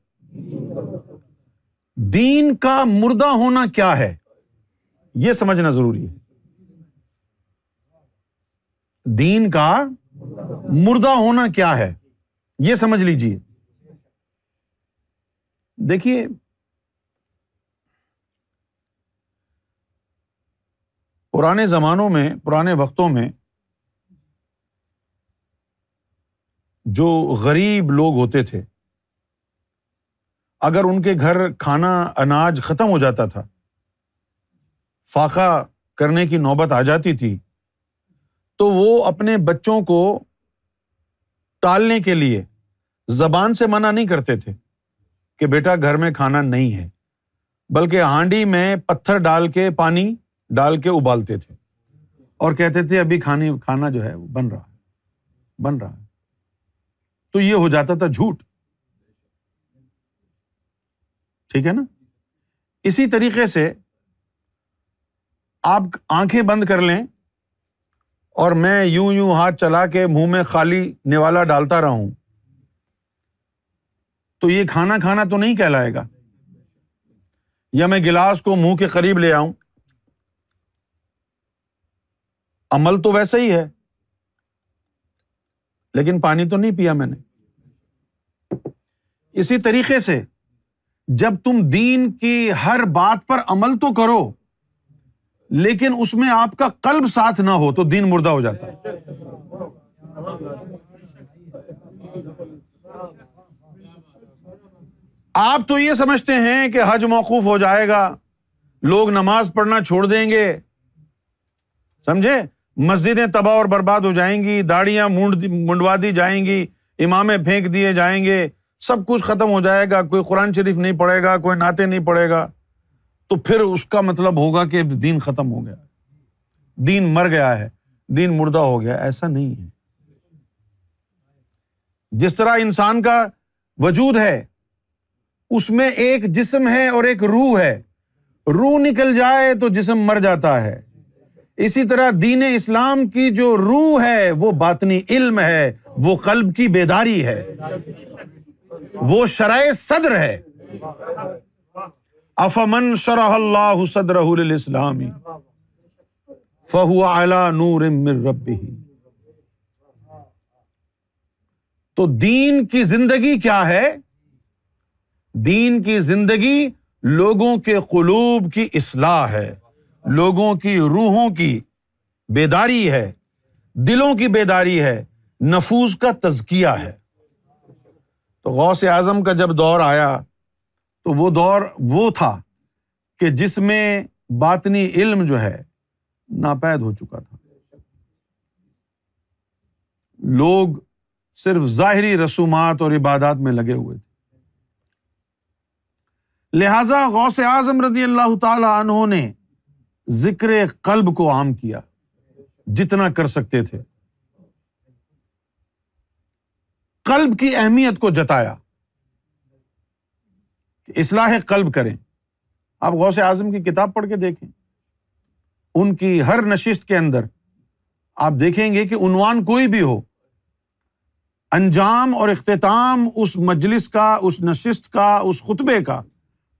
دین کا مردہ ہونا کیا ہے یہ سمجھنا ضروری ہے دین کا مردہ ہونا کیا ہے یہ سمجھ لیجیے دیکھیے پرانے زمانوں میں پرانے وقتوں میں جو غریب لوگ ہوتے تھے اگر ان کے گھر کھانا اناج ختم ہو جاتا تھا فاقہ کرنے کی نوبت آ جاتی تھی تو وہ اپنے بچوں کو ٹالنے کے لیے زبان سے منع نہیں کرتے تھے کہ بیٹا گھر میں کھانا نہیں ہے بلکہ ہانڈی میں پتھر ڈال کے پانی ڈال کے ابالتے تھے اور کہتے تھے ابھی کھانے کھانا جو ہے بن رہا بن رہا تو یہ ہو جاتا تھا جھوٹ ٹھیک ہے نا اسی طریقے سے آپ آنکھیں بند کر لیں اور میں یوں یوں ہاتھ چلا کے منہ میں خالی نیوالا ڈالتا رہا ہوں تو یہ کھانا کھانا تو نہیں کہلائے گا یا میں گلاس کو منہ کے قریب لے آؤں عمل تو ویسا ہی ہے لیکن پانی تو نہیں پیا میں نے اسی طریقے سے جب تم دین کی ہر بات پر عمل تو کرو لیکن اس میں آپ کا قلب ساتھ نہ ہو تو دین مردہ ہو جاتا آپ تو یہ سمجھتے ہیں کہ حج موقوف ہو جائے گا لوگ نماز پڑھنا چھوڑ دیں گے سمجھے مسجدیں تباہ اور برباد ہو جائیں گی داڑیاں منڈوا دی جائیں گی امامیں پھینک دیے جائیں گے سب کچھ ختم ہو جائے گا کوئی قرآن شریف نہیں پڑے گا کوئی ناطے نہیں پڑے گا تو پھر اس کا مطلب ہوگا کہ دین ختم ہو گیا دین مر گیا ہے دین مردہ ہو گیا ایسا نہیں ہے جس طرح انسان کا وجود ہے اس میں ایک جسم ہے اور ایک روح ہے روح نکل جائے تو جسم مر جاتا ہے اسی طرح دین اسلام کی جو روح ہے وہ باطنی علم ہے وہ قلب کی بیداری ہے وہ شرائع صدر ہے افمن شرح اللہ صدر اسلامی من نوربی تو دین کی زندگی کیا ہے دین کی زندگی لوگوں کے قلوب کی اصلاح ہے لوگوں کی روحوں کی بیداری ہے دلوں کی بیداری ہے نفوس کا تزکیا ہے تو غوث اعظم کا جب دور آیا تو وہ دور وہ تھا کہ جس میں باطنی علم جو ہے ناپید ہو چکا تھا لوگ صرف ظاہری رسومات اور عبادات میں لگے ہوئے تھے لہذا غوث اعظم رضی اللہ تعالی عنہ نے ذکر قلب کو عام کیا جتنا کر سکتے تھے قلب کی اہمیت کو جتایا کہ اصلاح قلب کریں آپ غوث اعظم کی کتاب پڑھ کے دیکھیں ان کی ہر نشست کے اندر آپ دیکھیں گے کہ عنوان کوئی بھی ہو انجام اور اختتام اس مجلس کا اس نشست کا اس خطبے کا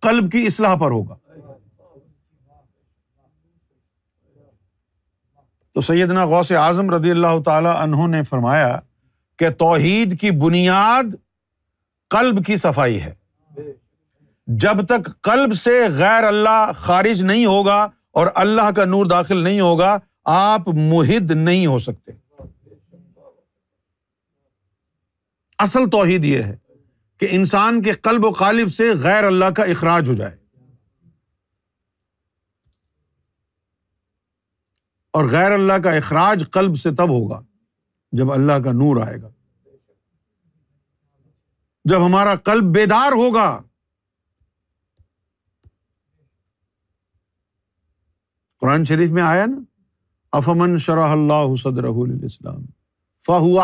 قلب کی اصلاح پر ہوگا تو سیدنا غوث اعظم رضی اللہ تعالی عنہ نے فرمایا کہ توحید کی بنیاد قلب کی صفائی ہے جب تک قلب سے غیر اللہ خارج نہیں ہوگا اور اللہ کا نور داخل نہیں ہوگا آپ محد نہیں ہو سکتے اصل توحید یہ ہے کہ انسان کے قلب و قالب سے غیر اللہ کا اخراج ہو جائے اور غیر اللہ کا اخراج کلب سے تب ہوگا جب اللہ کا نور آئے گا جب ہمارا کلب بیدار ہوگا قرآن شریف میں آیا نا افمن شرح اللہ صدر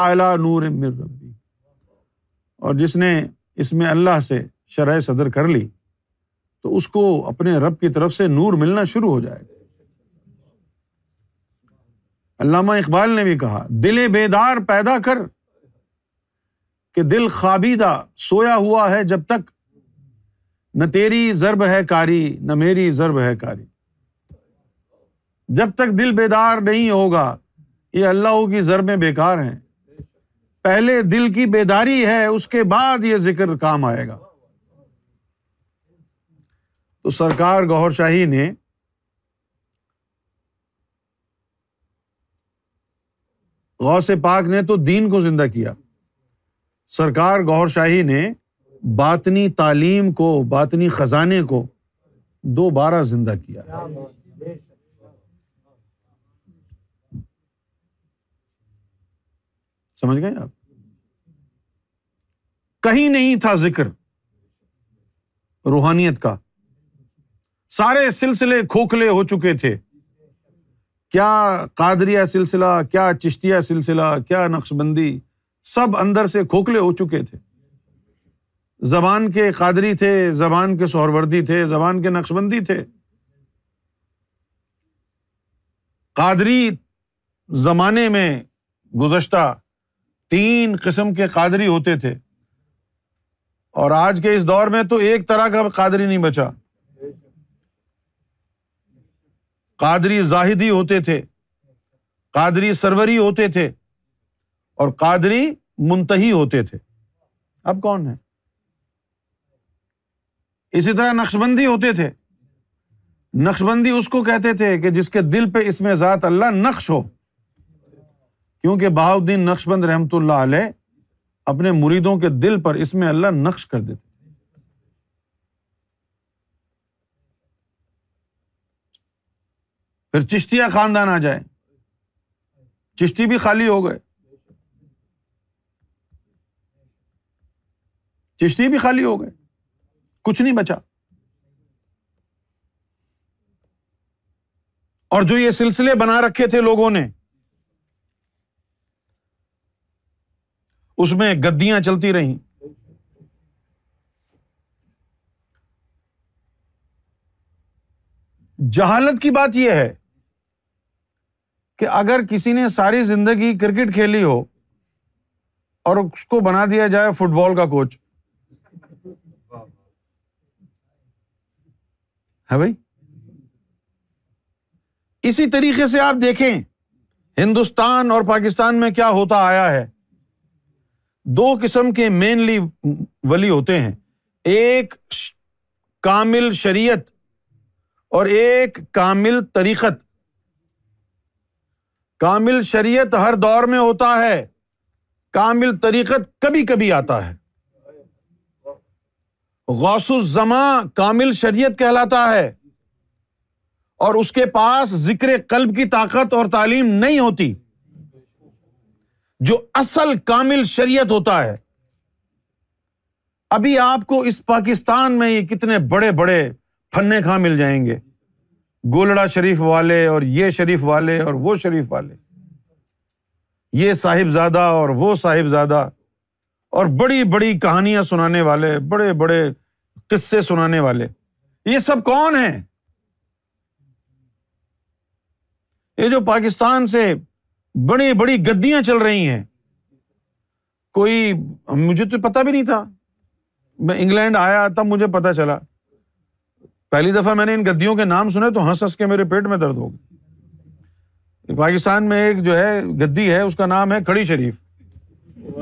اعلیٰ نور اور جس نے اس میں اللہ سے شرح صدر کر لی تو اس کو اپنے رب کی طرف سے نور ملنا شروع ہو جائے گا علامہ اقبال نے بھی کہا دل بیدار پیدا کر کہ دل خابیدہ سویا ہوا ہے جب تک نہ تیری ضرب ہے کاری نہ میری ضرب ہے کاری جب تک دل بیدار نہیں ہوگا یہ اللہ کی ضربیں بیکار ہیں پہلے دل کی بیداری ہے اس کے بعد یہ ذکر کام آئے گا تو سرکار گور شاہی نے غور سے پاک نے تو دین کو زندہ کیا سرکار گور شاہی نے باطنی تعلیم کو باطنی خزانے کو دوبارہ زندہ کیا سمجھ گئے آپ کہیں نہیں تھا ذکر روحانیت کا سارے سلسلے کھوکھلے ہو چکے تھے کیا قادریا سلسلہ کیا چشتیہ سلسلہ کیا نقش بندی سب اندر سے کھوکھلے ہو چکے تھے زبان کے قادری تھے زبان کے سہروردی تھے زبان کے نقش بندی تھے قادری زمانے میں گزشتہ تین قسم کے قادری ہوتے تھے اور آج کے اس دور میں تو ایک طرح کا قادری نہیں بچا قادری زاہدی ہوتے تھے قادری سروری ہوتے تھے اور قادری منتحی ہوتے تھے اب کون ہے اسی طرح نقشبندی ہوتے تھے نقشبندی اس کو کہتے تھے کہ جس کے دل پہ اس میں ذات اللہ نقش ہو کیونکہ بہاؤدین بند رحمۃ اللہ علیہ اپنے مریدوں کے دل پر اس میں اللہ نقش کر دیتے پھر چشتیہ خاندان آ جائیں چشتی بھی خالی ہو گئے چشتی بھی خالی ہو گئے کچھ نہیں بچا اور جو یہ سلسلے بنا رکھے تھے لوگوں نے اس میں گدیاں چلتی رہیں جہالت کی بات یہ ہے کہ اگر کسی نے ساری زندگی کرکٹ کھیلی ہو اور اس کو بنا دیا جائے فٹ بال کا کوچ ہے بھائی اسی طریقے سے آپ دیکھیں ہندوستان اور پاکستان میں کیا ہوتا آیا ہے دو قسم کے مینلی ولی ہوتے ہیں ایک کامل شریعت اور ایک کامل طریقت کامل شریعت ہر دور میں ہوتا ہے کامل طریقت کبھی کبھی آتا ہے غوث الزماں کامل شریعت کہلاتا ہے اور اس کے پاس ذکر قلب کی طاقت اور تعلیم نہیں ہوتی جو اصل کامل شریعت ہوتا ہے ابھی آپ کو اس پاکستان میں یہ کتنے بڑے بڑے پھنے کھا مل جائیں گے گولڑا شریف والے اور یہ شریف والے اور وہ شریف والے یہ صاحب زادہ اور وہ صاحب زادہ اور بڑی بڑی کہانیاں سنانے والے بڑے بڑے قصے سنانے والے یہ سب کون ہیں یہ جو پاکستان سے بڑی بڑی گدیاں چل رہی ہیں کوئی مجھے تو پتا بھی نہیں تھا میں انگلینڈ آیا تب مجھے پتا چلا پہلی دفعہ میں نے ان گدیوں کے نام سنے تو ہنس ہنس کے میرے پیٹ میں درد ہو گئی پاکستان میں ایک جو ہے گدی ہے اس کا نام ہے کھڑی شریف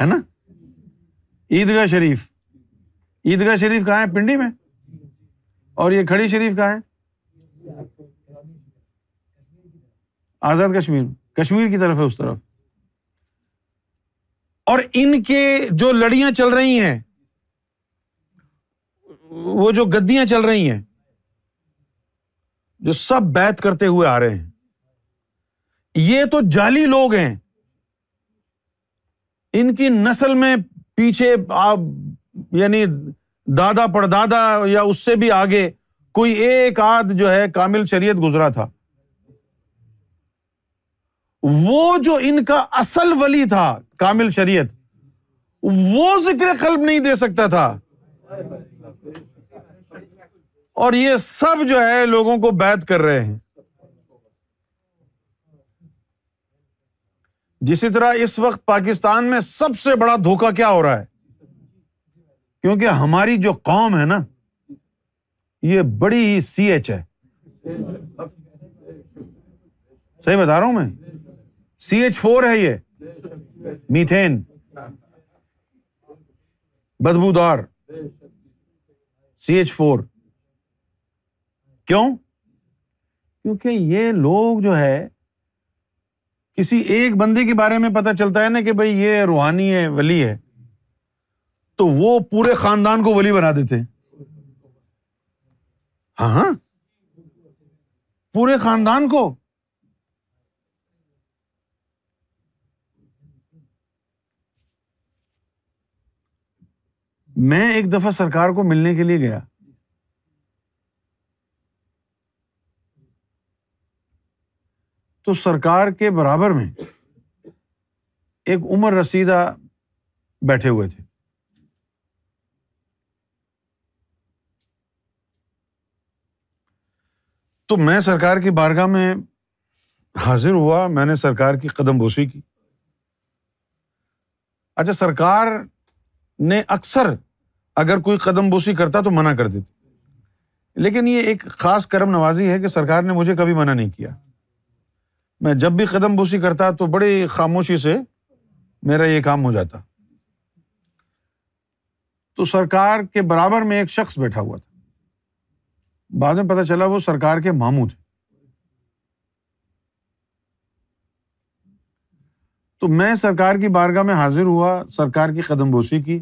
ہے نا عیدگاہ شریف عیدگاہ شریف کہاں ہے پنڈی میں اور یہ کھڑی شریف کہاں ہے آزاد کشمیر کشمیر کی طرف ہے اس طرف اور ان کے جو لڑیاں چل رہی ہیں وہ جو گدیاں چل رہی ہیں جو سب بیت کرتے ہوئے آ رہے ہیں یہ تو جعلی لوگ ہیں ان کی نسل میں پیچھے آپ یعنی دادا پر دادا یا اس سے بھی آگے کوئی ایک آدھ جو ہے کامل شریعت گزرا تھا وہ جو ان کا اصل ولی تھا کامل شریعت وہ ذکر قلب نہیں دے سکتا تھا اور یہ سب جو ہے لوگوں کو بیت کر رہے ہیں جسی طرح اس وقت پاکستان میں سب سے بڑا دھوکا کیا ہو رہا ہے کیونکہ ہماری جو قوم ہے نا یہ بڑی سی ایچ ہے صحیح بتا رہا ہوں میں سی ایچ فور ہے یہ میتھین بدبو دار سی ایچ فور کیوں کیونکہ یہ لوگ جو ہے کسی ایک بندے کے بارے میں پتا چلتا ہے نا کہ بھائی یہ روحانی ہے ولی ہے تو وہ پورے خاندان کو ولی بنا دیتے ہاں،, ہاں پورے خاندان کو میں ایک دفعہ سرکار کو ملنے کے لیے گیا تو سرکار کے برابر میں ایک عمر رسیدہ بیٹھے ہوئے تھے تو میں سرکار کی بارگاہ میں حاضر ہوا میں نے سرکار کی قدم بوسی کی اچھا سرکار نے اکثر اگر کوئی قدم بوسی کرتا تو منع کر دیتی لیکن یہ ایک خاص کرم نوازی ہے کہ سرکار نے مجھے کبھی منع نہیں کیا میں جب بھی قدم بوسی کرتا تو بڑی خاموشی سے میرا یہ کام ہو جاتا تو سرکار کے برابر میں ایک شخص بیٹھا ہوا تھا بعد میں پتا چلا وہ سرکار کے ماموں تھے تو میں سرکار کی بارگاہ میں حاضر ہوا سرکار کی قدم بوسی کی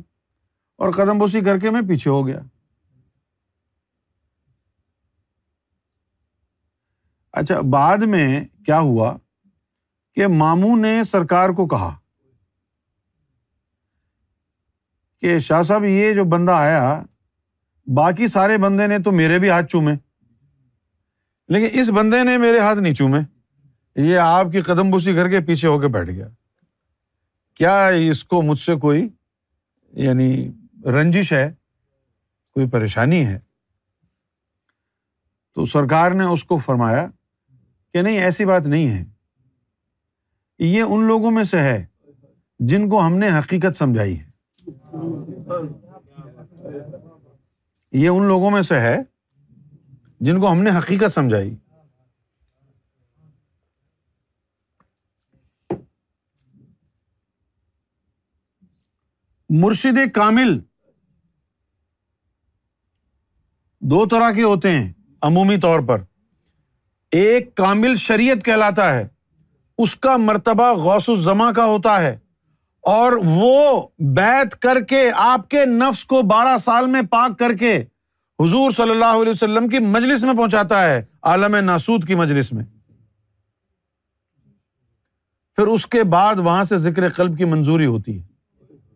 اور قدم بوسی کر کے میں پیچھے ہو گیا اچھا بعد میں کیا ہوا کہ کہ ماموں نے سرکار کو کہا شاہ صاحب یہ جو بندہ آیا باقی سارے بندے نے تو میرے بھی ہاتھ چومے لیکن اس بندے نے میرے ہاتھ نہیں چومے یہ آپ کی قدم بوسی کر کے پیچھے ہو کے بیٹھ گیا کیا اس کو مجھ سے کوئی یعنی رنجش ہے کوئی پریشانی ہے تو سرکار نے اس کو فرمایا کہ نہیں ایسی بات نہیں ہے یہ ان لوگوں میں سے ہے جن کو ہم نے حقیقت سمجھائی ہے یہ ان لوگوں میں سے ہے جن کو ہم نے حقیقت سمجھائی مرشد کامل دو طرح کے ہوتے ہیں عمومی طور پر ایک کامل شریعت کہلاتا ہے اس کا مرتبہ غوث زماں کا ہوتا ہے اور وہ بیت کر کے آپ کے نفس کو بارہ سال میں پاک کر کے حضور صلی اللہ علیہ وسلم کی مجلس میں پہنچاتا ہے عالم ناسود کی مجلس میں پھر اس کے بعد وہاں سے ذکر قلب کی منظوری ہوتی ہے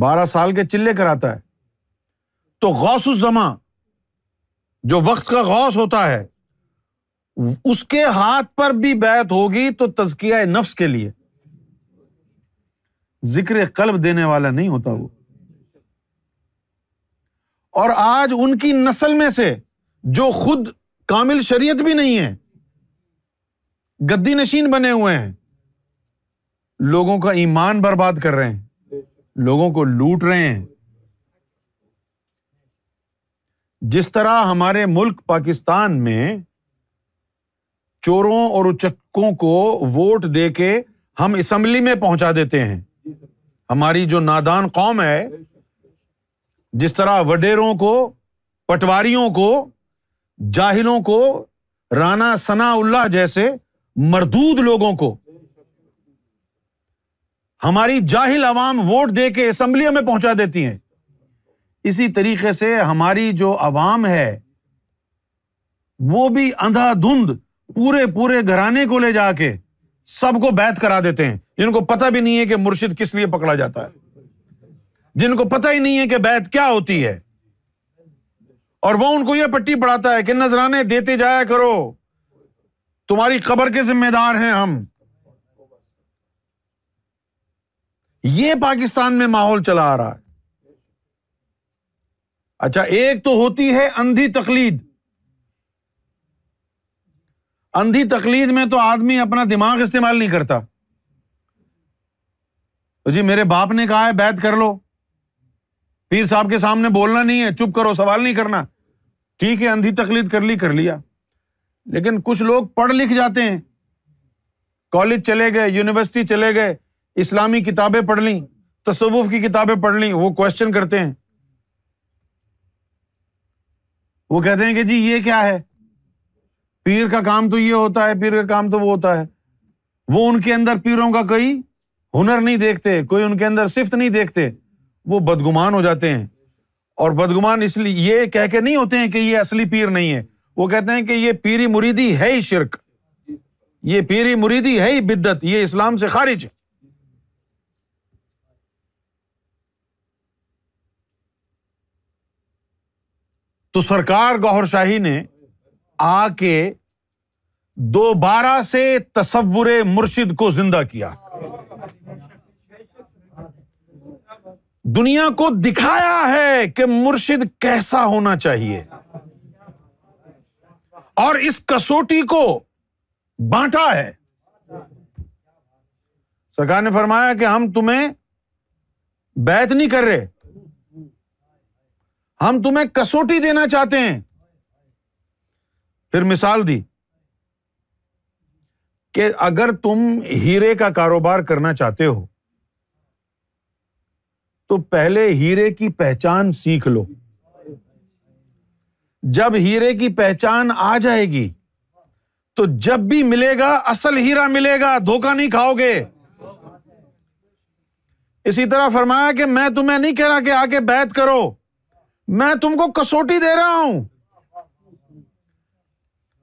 بارہ سال کے چلے کراتا ہے تو غوث الزماں جو وقت کا غوث ہوتا ہے اس کے ہاتھ پر بھی بیت ہوگی تو تزکیہ نفس کے لیے ذکر قلب دینے والا نہیں ہوتا وہ اور آج ان کی نسل میں سے جو خود کامل شریعت بھی نہیں ہے گدی نشین بنے ہوئے ہیں لوگوں کا ایمان برباد کر رہے ہیں لوگوں کو لوٹ رہے ہیں جس طرح ہمارے ملک پاکستان میں چوروں اور اچکوں کو ووٹ دے کے ہم اسمبلی میں پہنچا دیتے ہیں ہماری جو نادان قوم ہے جس طرح وڈیروں کو پٹواریوں کو جاہلوں کو رانا ثنا اللہ جیسے مردود لوگوں کو ہماری جاہل عوام ووٹ دے کے اسمبلیوں میں پہنچا دیتی ہیں اسی طریقے سے ہماری جو عوام ہے وہ بھی اندھا دھند پورے پورے گھرانے کو لے جا کے سب کو بیت کرا دیتے ہیں جن کو پتا بھی نہیں ہے کہ مرشد کس لیے پکڑا جاتا ہے جن کو پتا ہی نہیں ہے کہ بیت کیا ہوتی ہے اور وہ ان کو یہ پٹی پڑھاتا ہے کہ نذرانے دیتے جایا کرو تمہاری خبر کے ذمہ دار ہیں ہم یہ پاکستان میں ماحول چلا آ رہا ہے اچھا ایک تو ہوتی ہے اندھی تقلید اندھی تقلید میں تو آدمی اپنا دماغ استعمال نہیں کرتا جی میرے باپ نے کہا ہے بیت کر لو پیر صاحب کے سامنے بولنا نہیں ہے چپ کرو سوال نہیں کرنا ٹھیک ہے اندھی تقلید کر لی کر لیا لیکن کچھ لوگ پڑھ لکھ جاتے ہیں کالج چلے گئے یونیورسٹی چلے گئے اسلامی کتابیں پڑھ لیں تصوف کی کتابیں پڑھ لیں وہ کوشچن کرتے ہیں وہ کہتے ہیں کہ جی یہ کیا ہے پیر کا کام تو یہ ہوتا ہے پیر کا کام تو وہ ہوتا ہے وہ ان کے اندر پیروں کا کوئی ہنر نہیں دیکھتے کوئی ان کے اندر صفت نہیں دیکھتے وہ بدگمان ہو جاتے ہیں اور بدگمان اس لیے یہ کہہ کے نہیں ہوتے ہیں کہ یہ اصلی پیر نہیں ہے وہ کہتے ہیں کہ یہ پیری مریدی ہے ہی شرک یہ پیری مریدی ہے ہی بدت یہ اسلام سے خارج ہے تو سرکار گوہر شاہی نے آ کے دوبارہ سے تصور مرشد کو زندہ کیا دنیا کو دکھایا ہے کہ مرشد کیسا ہونا چاہیے اور اس کسوٹی کو بانٹا ہے سرکار نے فرمایا کہ ہم تمہیں بیت نہیں کر رہے ہم تمہیں کسوٹی دینا چاہتے ہیں پھر مثال دی کہ اگر تم ہیرے کا کاروبار کرنا چاہتے ہو تو پہلے ہیرے کی پہچان سیکھ لو جب ہیرے کی پہچان آ جائے گی تو جب بھی ملے گا اصل ہیرا ملے گا دھوکہ نہیں کھاؤ گے اسی طرح فرمایا کہ میں تمہیں نہیں کہہ رہا کہ آ کے بیت کرو میں تم کو کسوٹی دے رہا ہوں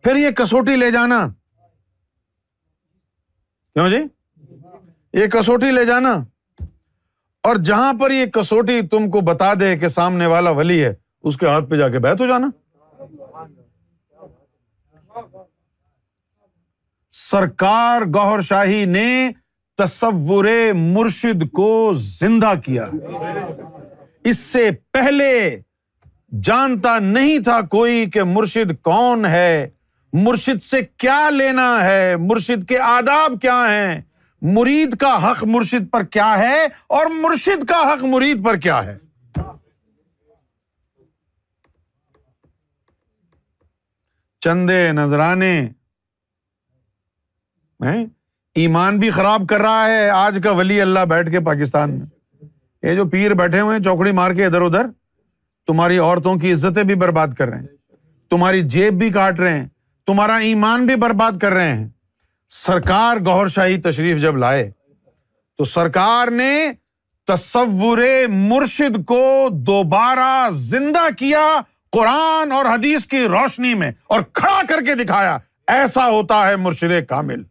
پھر یہ کسوٹی لے جانا کیوں جی یہ کسوٹی لے جانا اور جہاں پر یہ کسوٹی تم کو بتا دے کہ سامنے والا ولی ہے اس کے ہاتھ پہ جا کے بیت ہو جانا سرکار گوہر شاہی نے تصور مرشد کو زندہ کیا اس سے پہلے جانتا نہیں تھا کوئی کہ مرشد کون ہے مرشد سے کیا لینا ہے مرشد کے آداب کیا ہیں مرید کا حق مرشد پر کیا ہے اور مرشد کا حق مرید پر کیا ہے چندے نذرانے ایمان بھی خراب کر رہا ہے آج کا ولی اللہ بیٹھ کے پاکستان میں یہ جو پیر بیٹھے ہوئے ہیں چوکڑی مار کے ادھر ادھر تمہاری عورتوں کی عزتیں بھی برباد کر رہے ہیں تمہاری جیب بھی کاٹ رہے ہیں تمہارا ایمان بھی برباد کر رہے ہیں سرکار گور شاہی تشریف جب لائے تو سرکار نے تصور مرشد کو دوبارہ زندہ کیا قرآن اور حدیث کی روشنی میں اور کھڑا کر کے دکھایا ایسا ہوتا ہے مرشد کامل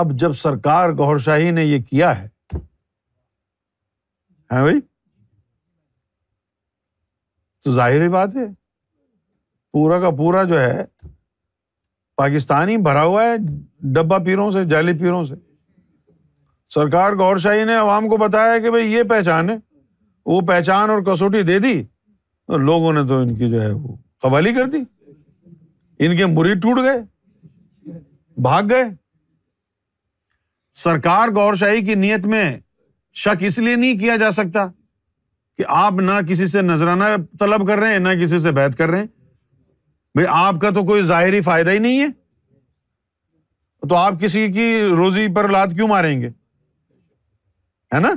اب جب سرکار گور شاہی نے یہ کیا ہے ہاں بھائی تو ظاہر پورا کا پورا جو ہے پاکستانی بھرا ہوا ہے ڈبا پیروں سے جعلی پیروں سے سرکار گور شاہی نے عوام کو بتایا کہ بھائی یہ پہچان ہے وہ پہچان اور کسوٹی دے دی لوگوں نے تو ان کی جو ہے وہ قوالی کر دی ان کے مرید ٹوٹ گئے بھاگ گئے سرکار گور شاہی کی نیت میں شک اس لیے نہیں کیا جا سکتا کہ آپ نہ کسی سے نذرانہ طلب کر رہے ہیں نہ کسی سے بیت کر رہے ہیں بھائی آپ کا تو کوئی ظاہری فائدہ ہی نہیں ہے تو آپ کسی کی روزی پر لاد کیوں ماریں گے ہے نا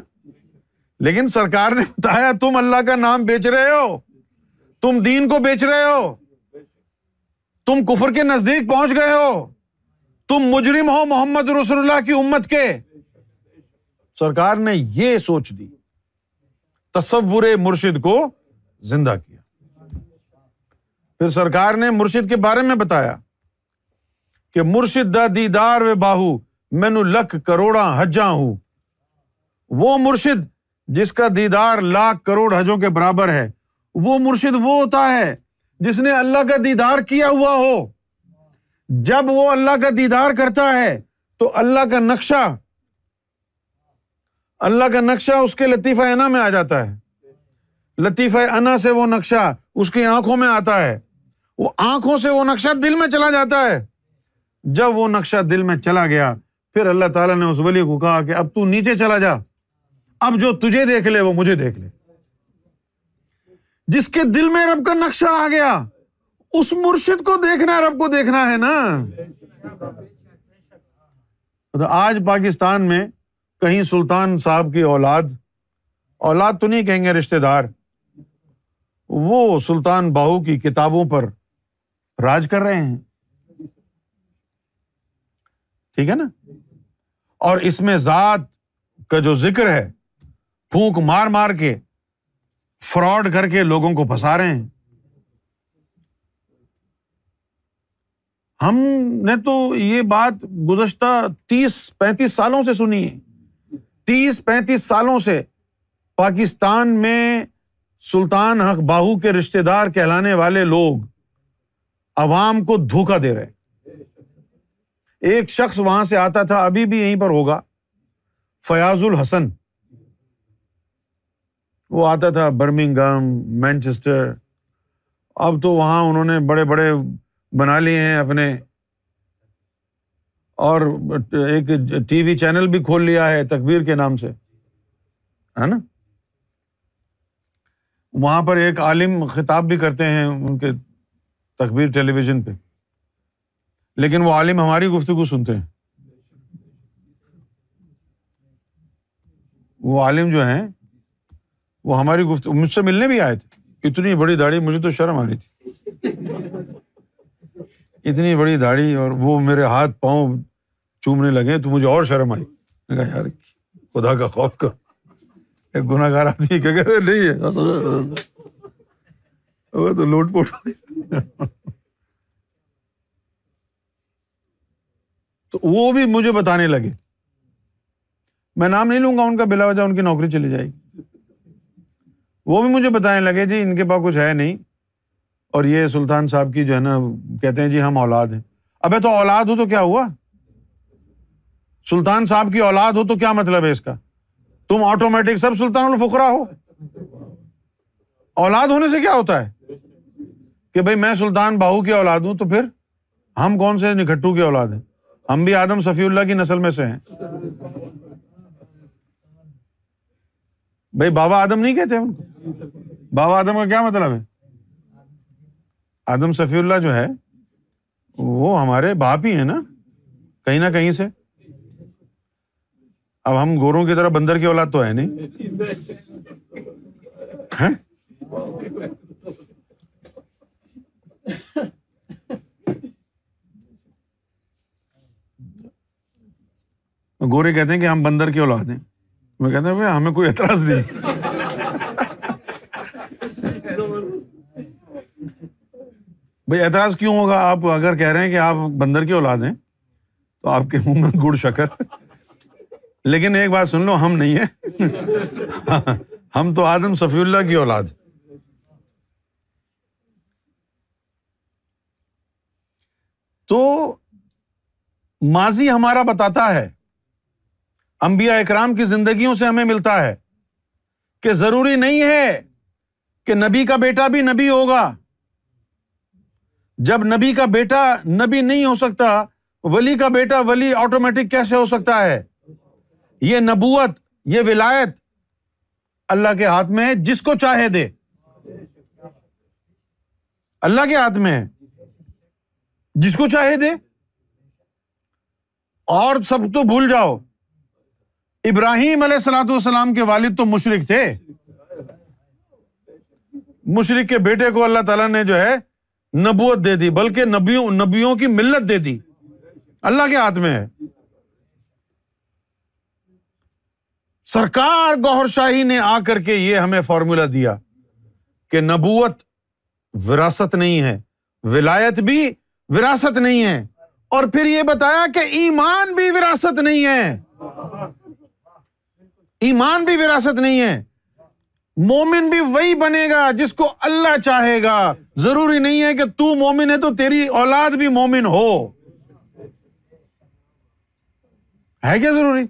لیکن سرکار نے بتایا تم اللہ کا نام بیچ رہے ہو تم دین کو بیچ رہے ہو تم کفر کے نزدیک پہنچ گئے ہو تم مجرم ہو محمد رسول اللہ کی امت کے سرکار نے یہ سوچ دی تصور مرشد کو زندہ کیا پھر سرکار نے مرشد کے بارے میں بتایا کہ مرشد و باہو میں لکھ کروڑا حجاں ہوں وہ مرشد جس کا دیدار لاکھ کروڑ حجوں کے برابر ہے وہ مرشد وہ ہوتا ہے جس نے اللہ کا دیدار کیا ہوا ہو جب وہ اللہ کا دیدار کرتا ہے تو اللہ کا نقشہ اللہ کا نقشہ اس کے لطیفہ انا میں آ جاتا ہے لطیفہ انا سے وہ نقشہ اس کی آنکھوں میں آتا ہے وہ آنکھوں سے وہ نقشہ دل میں چلا جاتا ہے جب وہ نقشہ دل میں چلا گیا پھر اللہ تعالیٰ نے اس ولی کو کہا کہ اب تو نیچے چلا جا اب جو تجھے دیکھ لے وہ مجھے دیکھ لے جس کے دل میں رب کا نقشہ آ گیا اس مرشد کو دیکھنا رب کو دیکھنا ہے نا آج پاکستان میں کہیں سلطان صاحب کی اولاد اولاد تو نہیں کہیں گے رشتے دار وہ سلطان باہو کی کتابوں پر راج کر رہے ہیں ٹھیک ہے نا اور اس میں ذات کا جو ذکر ہے پھونک مار مار کے فراڈ کر کے لوگوں کو پھنسا رہے ہیں ہم نے تو یہ بات گزشتہ تیس پینتیس سالوں سے سنی ہے تیس پینتیس سالوں سے پاکستان میں سلطان حق باہو کے رشتے دار کہلانے والے لوگ عوام کو دھوکا دے رہے ایک شخص وہاں سے آتا تھا ابھی بھی یہیں پر ہوگا فیاض الحسن وہ آتا تھا برمنگم مینچسٹر اب تو وہاں انہوں نے بڑے بڑے بنا لیے ہیں اپنے اور ایک ٹی وی چینل بھی کھول لیا ہے تقبیر کے نام سے ہے نا وہاں پر ایک عالم خطاب بھی کرتے ہیں ان کے تقبیر ٹیلی ویژن پہ لیکن وہ عالم ہماری گفتگو سنتے ہیں وہ عالم جو ہیں وہ ہماری گفتگو مجھ سے ملنے بھی آئے تھے اتنی بڑی داڑھی مجھے تو شرم آ رہی تھی اتنی بڑی داڑھی اور وہ میرے ہاتھ پاؤں چومنے لگے تو مجھے اور شرم آئی میں کہا یار خدا کا خوف کر ایک گناہ گار آدمی کہ نہیں ہے وہ تو لوٹ پوٹ ہو تو وہ بھی مجھے بتانے لگے میں نام نہیں لوں گا ان کا بلا وجہ ان کی نوکری چلی جائے گی وہ بھی مجھے بتانے لگے جی ان کے پاس کچھ ہے نہیں اور یہ سلطان صاحب کی جو ہے نا کہتے ہیں جی ہم اولاد ہیں ابے تو اولاد ہو تو کیا ہوا سلطان صاحب کی اولاد ہو تو کیا مطلب ہے اس کا تم آٹومیٹک سب سلطان الفقرا ہو اولاد ہونے سے کیا ہوتا ہے کہ بھائی میں سلطان باہو کی اولاد ہوں تو پھر ہم کون سے نکھٹو کی اولاد ہیں ہم بھی آدم صفی اللہ کی نسل میں سے ہیں بھائی بابا آدم نہیں کہتے بابا آدم کا کیا مطلب ہے آدم صفی اللہ جو ہے وہ ہمارے باپ ہی ہیں نا کہیں نہ کہیں سے اب ہم گوروں کی طرح بندر کی اولاد تو ہے نہیں گورے کہتے ہیں کہ ہم بندر کی اولاد ہیں میں کہتے ہیں ہمیں کوئی اعتراض نہیں بھائی اعتراض کیوں ہوگا آپ اگر کہہ رہے ہیں کہ آپ بندر کی اولاد ہیں تو آپ کے منہ میں گڑ شکر لیکن ایک بات سن لو ہم نہیں ہیں ہم تو آدم صفی اللہ کی اولاد تو ماضی ہمارا بتاتا ہے امبیا اکرام کی زندگیوں سے ہمیں ملتا ہے کہ ضروری نہیں ہے کہ نبی کا بیٹا بھی نبی ہوگا جب نبی کا بیٹا نبی نہیں ہو سکتا ولی کا بیٹا ولی آٹومیٹک کیسے ہو سکتا ہے یہ نبوت یہ ولایت اللہ کے ہاتھ میں ہے جس کو چاہے دے اللہ کے ہاتھ میں ہے جس کو چاہے دے اور سب تو بھول جاؤ ابراہیم علیہ السلط والسلام کے والد تو مشرق تھے مشرق کے بیٹے کو اللہ تعالیٰ نے جو ہے نبوت دے دی بلکہ نبیوں نبیوں کی ملت دے دی اللہ کے ہاتھ میں ہے سرکار گوہر شاہی نے آ کر کے یہ ہمیں فارمولا دیا کہ نبوت وراثت نہیں ہے ولایت بھی وراثت نہیں ہے اور پھر یہ بتایا کہ ایمان بھی وراثت نہیں ہے ایمان بھی وراثت نہیں ہے مومن بھی وہی بنے گا جس کو اللہ چاہے گا ضروری نہیں ہے کہ تو مومن ہے تو تیری اولاد بھی مومن ہو ہے کیا ضروری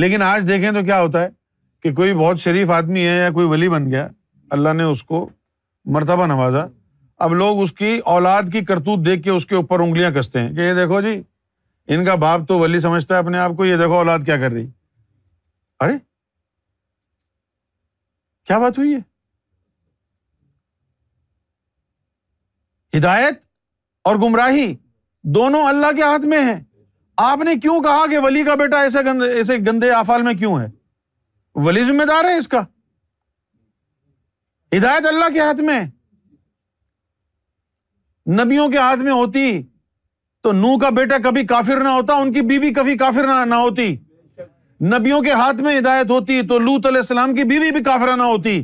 لیکن آج دیکھیں تو کیا ہوتا ہے کہ کوئی بہت شریف آدمی ہے یا کوئی ولی بن گیا اللہ نے اس کو مرتبہ نوازا اب لوگ اس کی اولاد کی کرتوت دیکھ کے اس کے اوپر انگلیاں کستے ہیں کہ یہ دیکھو جی ان کا باپ تو ولی سمجھتا ہے اپنے آپ کو یہ دیکھو اولاد کیا کر رہی ارے کیا بات ہوئی ہے ہدایت اور گمراہی دونوں اللہ کے ہاتھ میں ہے آپ نے کیوں کہا کہ ولی کا بیٹا ایسے ایسے گندے آفال میں کیوں ہے ولی ذمہ دار ہے اس کا ہدایت اللہ کے ہاتھ میں نبیوں کے ہاتھ میں ہوتی تو نو کا بیٹا کبھی کافر نہ ہوتا ان کی بیوی کبھی کافر نہ ہوتی نبیوں کے ہاتھ میں ہدایت ہوتی تو لوت علیہ السلام کی بیوی بھی کافرانہ ہوتی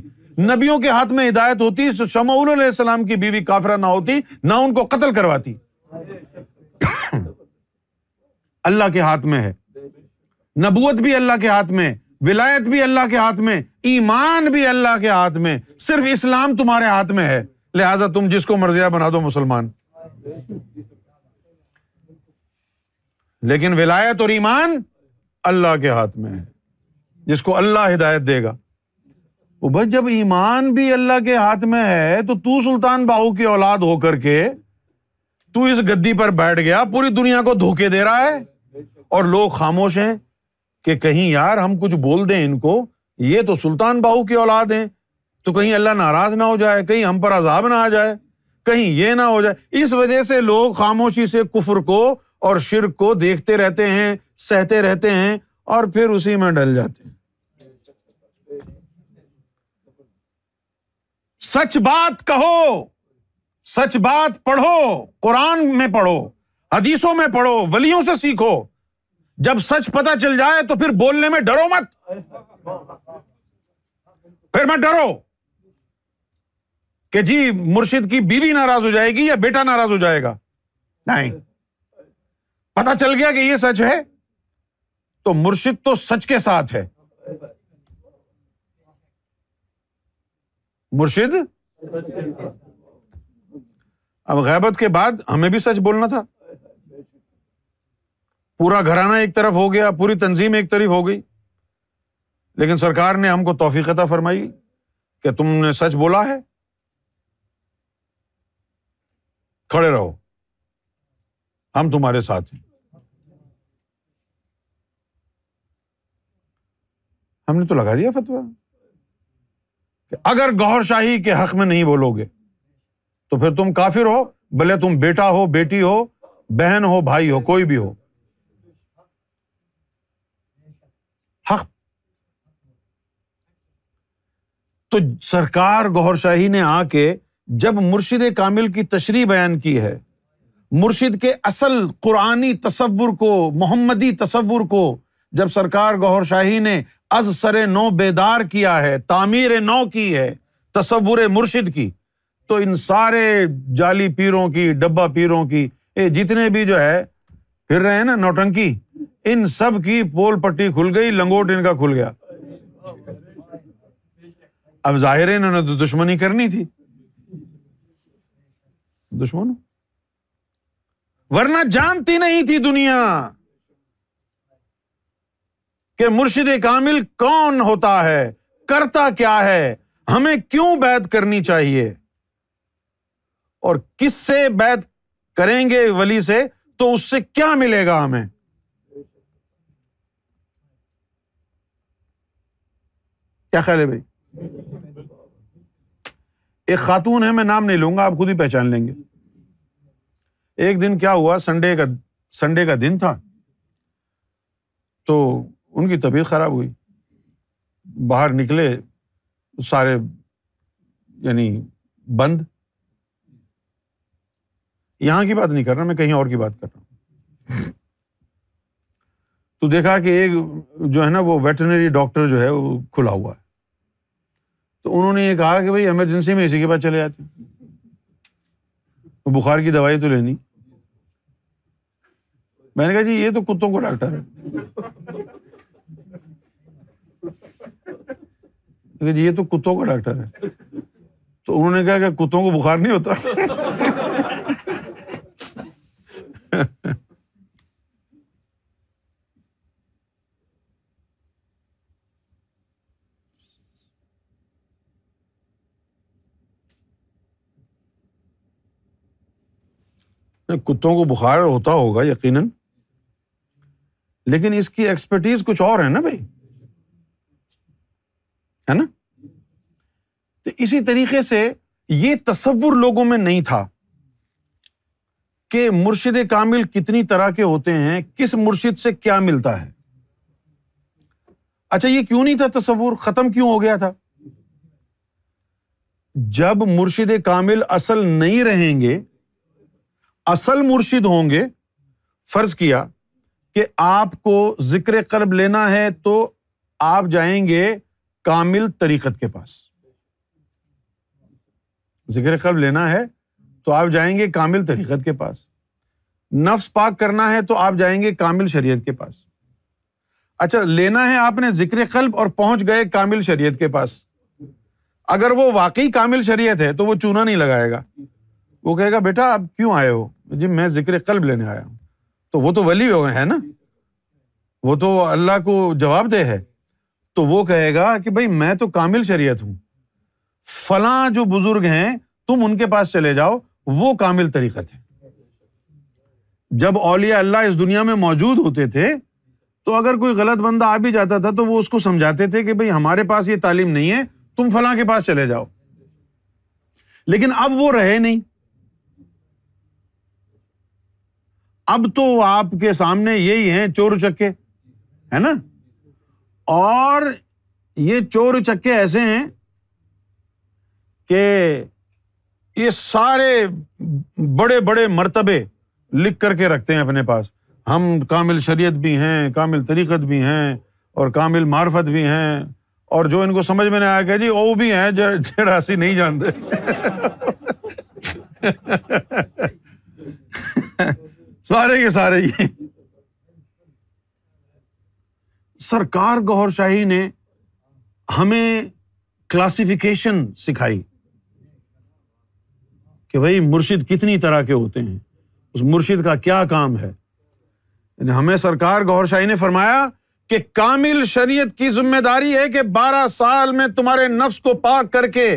نبیوں کے ہاتھ میں ہدایت ہوتی تو شمعول علیہ السلام کی بیوی کافرانہ ہوتی نہ ان کو قتل کرواتی اللہ کے ہاتھ میں ہے نبوت بھی اللہ کے ہاتھ میں ولایت بھی اللہ کے ہاتھ میں ایمان بھی اللہ کے ہاتھ میں صرف اسلام تمہارے ہاتھ میں ہے لہٰذا تم جس کو مرضیہ بنا دو مسلمان لیکن ولایت اور ایمان اللہ کے ہاتھ میں ہے جس کو اللہ ہدایت دے گا وہ بھائی جب ایمان بھی اللہ کے ہاتھ میں ہے تو تو سلطان باہو کی اولاد ہو کر کے تو اس گدی پر بیٹھ گیا پوری دنیا کو دھوکے دے رہا ہے اور لوگ خاموش ہیں کہ کہیں یار ہم کچھ بول دیں ان کو یہ تو سلطان باہو کی اولاد ہیں تو کہیں اللہ ناراض نہ ہو جائے کہیں ہم پر عذاب نہ آ جائے کہیں یہ نہ ہو جائے اس وجہ سے لوگ خاموشی سے کفر کو اور شرک کو دیکھتے رہتے ہیں سہتے رہتے ہیں اور پھر اسی میں ڈل جاتے ہیں سچ بات کہو سچ بات پڑھو قرآن میں پڑھو حدیثوں میں پڑھو ولیوں سے سیکھو جب سچ پتا چل جائے تو پھر بولنے میں ڈرو مت پھر مت ڈرو کہ جی مرشد کی بیوی ناراض ہو جائے گی یا بیٹا ناراض ہو جائے گا نہیں پتا چل گیا کہ یہ سچ ہے تو مرشد تو سچ کے ساتھ ہے مرشد اب غیبت کے بعد ہمیں بھی سچ بولنا تھا پورا گھرانہ ایک طرف ہو گیا پوری تنظیم ایک طرف ہو گئی لیکن سرکار نے ہم کو توفیقتہ فرمائی کہ تم نے سچ بولا ہے کھڑے رہو ہم تمہارے ساتھ ہیں ہم نے تو لگا دیا فتویٰ اگر گور شاہی کے حق میں نہیں بولو گے تو پھر تم کافر ہو بھلے تم بیٹا ہو بیٹی ہو بہن ہو بھائی ہو کوئی بھی ہو حق تو سرکار گور شاہی نے آ کے جب مرشد کامل کی تشریح بیان کی ہے مرشد کے اصل قرآنی تصور کو محمدی تصور کو جب سرکار گور شاہی نے از سر نو بیدار کیا ہے تعمیر نو کی ہے تصور مرشد کی تو ان سارے جالی پیروں کی ڈبا پیروں کی جتنے بھی جو ہے پھر رہے ہیں نا نوٹنکی ان سب کی پول پٹی کھل گئی لنگوٹ ان کا کھل گیا اب ظاہر ہے انہوں نے تو دشمنی کرنی تھی دشمن ورنہ جانتی نہیں تھی دنیا کہ مرشد کامل کون ہوتا ہے کرتا کیا ہے ہمیں کیوں بیت کرنی چاہیے اور کس سے بیت کریں گے ولی سے تو اس سے کیا ملے گا ہمیں کیا خیال ہے بھائی ایک خاتون ہے میں نام نہیں لوں گا آپ خود ہی پہچان لیں گے ایک دن کیا ہوا سنڈے کا سنڈے کا دن تھا تو ان کی طبیعت خراب ہوئی باہر نکلے سارے یعنی بند یہاں کی بات نہیں کر رہا میں کہیں اور کی بات کر رہا ہوں تو دیکھا کہ ایک جو ہے نا وہ ویٹنری ڈاکٹر جو ہے وہ کھلا ہوا ہے تو انہوں نے یہ کہا کہ بھائی ایمرجنسی میں اسی کے پاس چلے جاتے بخار کی دوائی تو لینی میں نے کہا جی یہ تو کتوں کو ڈاکٹر ہے جی یہ تو کتوں کا ڈاکٹر ہے تو انہوں نے کہا کہ کتوں کو بخار نہیں ہوتا کتوں کو بخار ہوتا ہوگا یقیناً لیکن اس کی ایکسپرٹیز کچھ اور ہے نا بھائی ہے نا تو اسی طریقے سے یہ تصور لوگوں میں نہیں تھا کہ مرشد کامل کتنی طرح کے ہوتے ہیں کس مرشد سے کیا ملتا ہے اچھا یہ کیوں نہیں تھا تصور ختم کیوں ہو گیا تھا جب مرشد کامل اصل نہیں رہیں گے اصل مرشد ہوں گے فرض کیا کہ آپ کو ذکر قرب لینا ہے تو آپ جائیں گے کامل طریقت کے پاس ذکر قلب لینا ہے تو آپ جائیں گے کامل طریقت کے پاس نفس پاک کرنا ہے تو آپ جائیں گے کامل شریعت کے پاس اچھا لینا ہے آپ نے ذکر قلب اور پہنچ گئے کامل شریعت کے پاس اگر وہ واقعی کامل شریعت ہے تو وہ چونا نہیں لگائے گا وہ کہے گا بیٹا آپ کیوں آئے ہو جی میں ذکر قلب لینے آیا ہوں تو وہ تو ولی ہو گئے ہے نا وہ تو اللہ کو جواب دہ ہے تو وہ کہے گا کہ بھائی میں تو کامل شریعت ہوں فلاں جو بزرگ ہیں تم ان کے پاس چلے جاؤ وہ کامل طریقہ جب اولیا اللہ اس دنیا میں موجود ہوتے تھے تو اگر کوئی غلط بندہ آ بھی جاتا تھا تو وہ اس کو سمجھاتے تھے کہ بھائی ہمارے پاس یہ تعلیم نہیں ہے تم فلاں کے پاس چلے جاؤ لیکن اب وہ رہے نہیں اب تو آپ کے سامنے یہی ہیں چور چکے ہے نا اور یہ چور چکے ایسے ہیں کہ یہ سارے بڑے بڑے مرتبے لکھ کر کے رکھتے ہیں اپنے پاس ہم کامل شریعت بھی ہیں کامل طریقت بھی ہیں اور کامل معرفت بھی ہیں اور جو ان کو سمجھ میں نہیں آیا کہ جی وہ بھی ہیں جڑا سی نہیں جانتے سارے کے سارے سرکار گور شاہی نے ہمیں کلاسیفیکیشن سکھائی کہ بھائی مرشد کتنی طرح کے ہوتے ہیں اس مرشد کا کیا کام ہے یعنی ہمیں سرکار گور شاہی نے فرمایا کہ کامل شریعت کی ذمہ داری ہے کہ بارہ سال میں تمہارے نفس کو پاک کر کے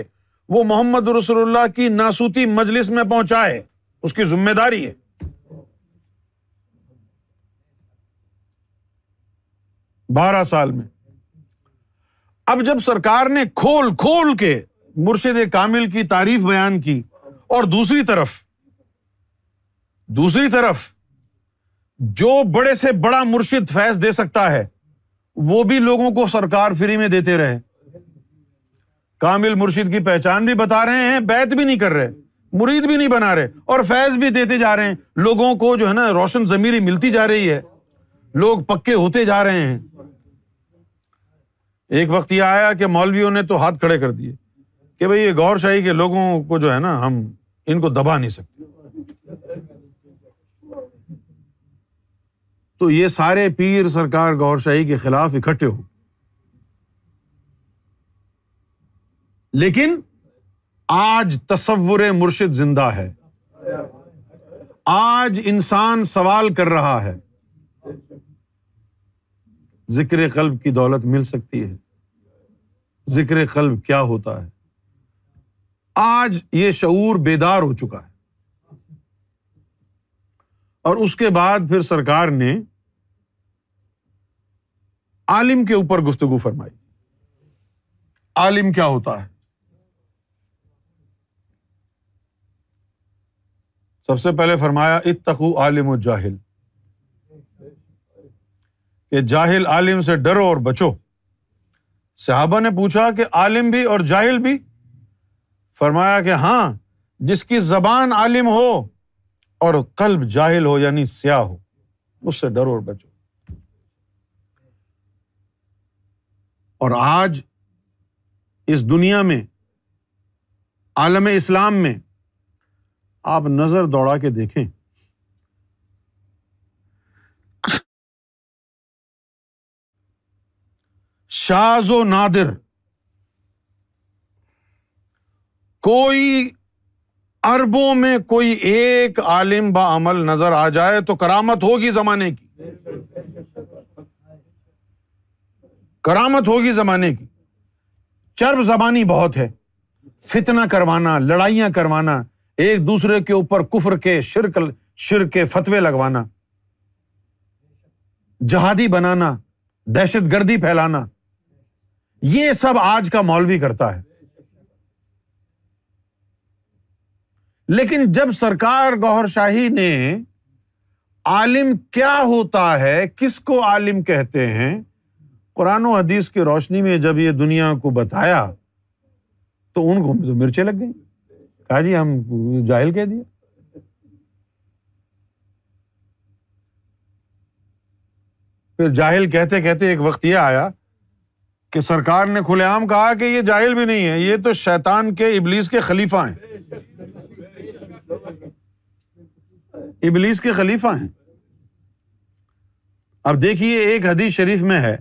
وہ محمد رسول اللہ کی ناسوتی مجلس میں پہنچائے اس کی ذمہ داری ہے بارہ سال میں اب جب سرکار نے کھول کھول کے مرشد کامل کی تعریف بیان کی اور دوسری طرف دوسری طرف جو بڑے سے بڑا مرشد فیض دے سکتا ہے وہ بھی لوگوں کو سرکار فری میں دیتے رہے کامل مرشد کی پہچان بھی بتا رہے ہیں بیت بھی نہیں کر رہے مرید بھی نہیں بنا رہے اور فیض بھی دیتے جا رہے ہیں لوگوں کو جو ہے نا روشن ضمیری ملتی جا رہی ہے لوگ پکے ہوتے جا رہے ہیں ایک وقت یہ آیا کہ مولویوں نے تو ہاتھ کھڑے کر دیے کہ بھائی یہ شاہی کے لوگوں کو جو ہے نا ہم ان کو دبا نہیں سکتے تو یہ سارے پیر سرکار گور شاہی کے خلاف اکٹھے ہو لیکن آج تصور مرشد زندہ ہے آج انسان سوال کر رہا ہے ذکر قلب کی دولت مل سکتی ہے ذکر قلب کیا ہوتا ہے آج یہ شعور بیدار ہو چکا ہے اور اس کے بعد پھر سرکار نے عالم کے اوپر گفتگو فرمائی عالم کیا ہوتا ہے سب سے پہلے فرمایا اتخو عالم و جاہل کہ جاہل عالم سے ڈرو اور بچو صحابہ نے پوچھا کہ عالم بھی اور جاہل بھی فرمایا کہ ہاں جس کی زبان عالم ہو اور قلب جاہل ہو یعنی سیاہ ہو اس سے ڈرو اور بچو اور آج اس دنیا میں عالم اسلام میں آپ نظر دوڑا کے دیکھیں شاز و نادر کوئی اربوں میں کوئی ایک عالم با عمل نظر آ جائے تو کرامت ہوگی زمانے کی کرامت ہوگی زمانے کی چرب زبانی بہت ہے فتنا کروانا لڑائیاں کروانا ایک دوسرے کے اوپر کفر کے شرک شر کے فتوے لگوانا جہادی بنانا دہشت گردی پھیلانا یہ سب آج کا مولوی کرتا ہے لیکن جب سرکار گور شاہی نے عالم کیا ہوتا ہے کس کو عالم کہتے ہیں قرآن و حدیث کی روشنی میں جب یہ دنیا کو بتایا تو ان کو تو مرچے لگ گئی کہا جی ہم جاہل کہہ دیا پھر جاہل کہتے کہتے ایک وقت یہ آیا کہ سرکار نے کھلے عام کہا کہ یہ جاہل بھی نہیں ہے یہ تو شیطان کے ابلیس کے خلیفہ ہیں ابلیس کے خلیفہ ہیں اب دیکھیے ایک حدیث شریف میں ہے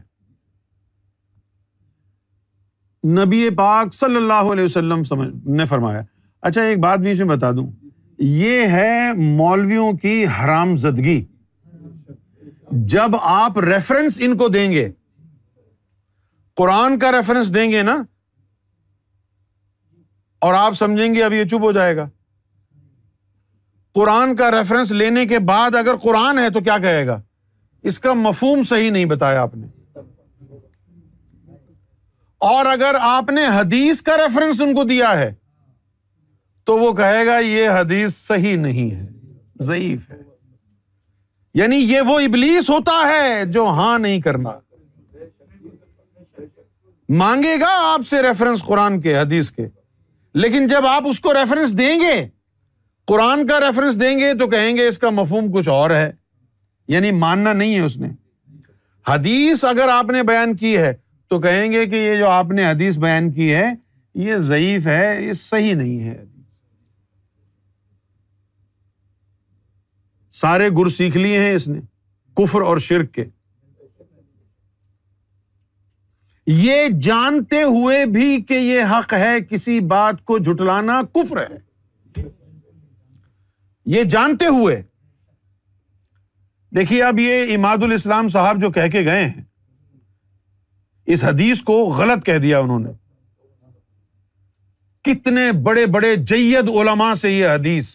نبی پاک صلی اللہ علیہ وسلم نے فرمایا اچھا ایک بات میں بتا دوں یہ ہے مولویوں کی حرام زدگی جب آپ ریفرنس ان کو دیں گے قرآن کا ریفرنس دیں گے نا اور آپ سمجھیں گے اب یہ چپ ہو جائے گا قرآن کا ریفرنس لینے کے بعد اگر قرآن ہے تو کیا کہے گا اس کا مفہوم صحیح نہیں بتایا آپ نے اور اگر آپ نے حدیث کا ریفرنس ان کو دیا ہے تو وہ کہے گا یہ حدیث صحیح نہیں ہے ضعیف ہے یعنی یہ وہ ابلیس ہوتا ہے جو ہاں نہیں کرنا مانگے گا آپ سے ریفرنس قرآن کے حدیث کے لیکن جب آپ اس کو ریفرنس دیں گے قرآن کا ریفرنس دیں گے تو کہیں گے اس کا مفہوم کچھ اور ہے یعنی ماننا نہیں ہے اس نے حدیث اگر آپ نے بیان کی ہے تو کہیں گے کہ یہ جو آپ نے حدیث بیان کی ہے یہ ضعیف ہے یہ صحیح نہیں ہے سارے گر سیکھ لیے ہیں اس نے کفر اور شرک کے یہ جانتے ہوئے بھی کہ یہ حق ہے کسی بات کو جھٹلانا کفر ہے یہ جانتے ہوئے دیکھیے اب یہ اماد الاسلام صاحب جو کہہ کے گئے ہیں اس حدیث کو غلط کہہ دیا انہوں نے کتنے بڑے بڑے جید علما سے یہ حدیث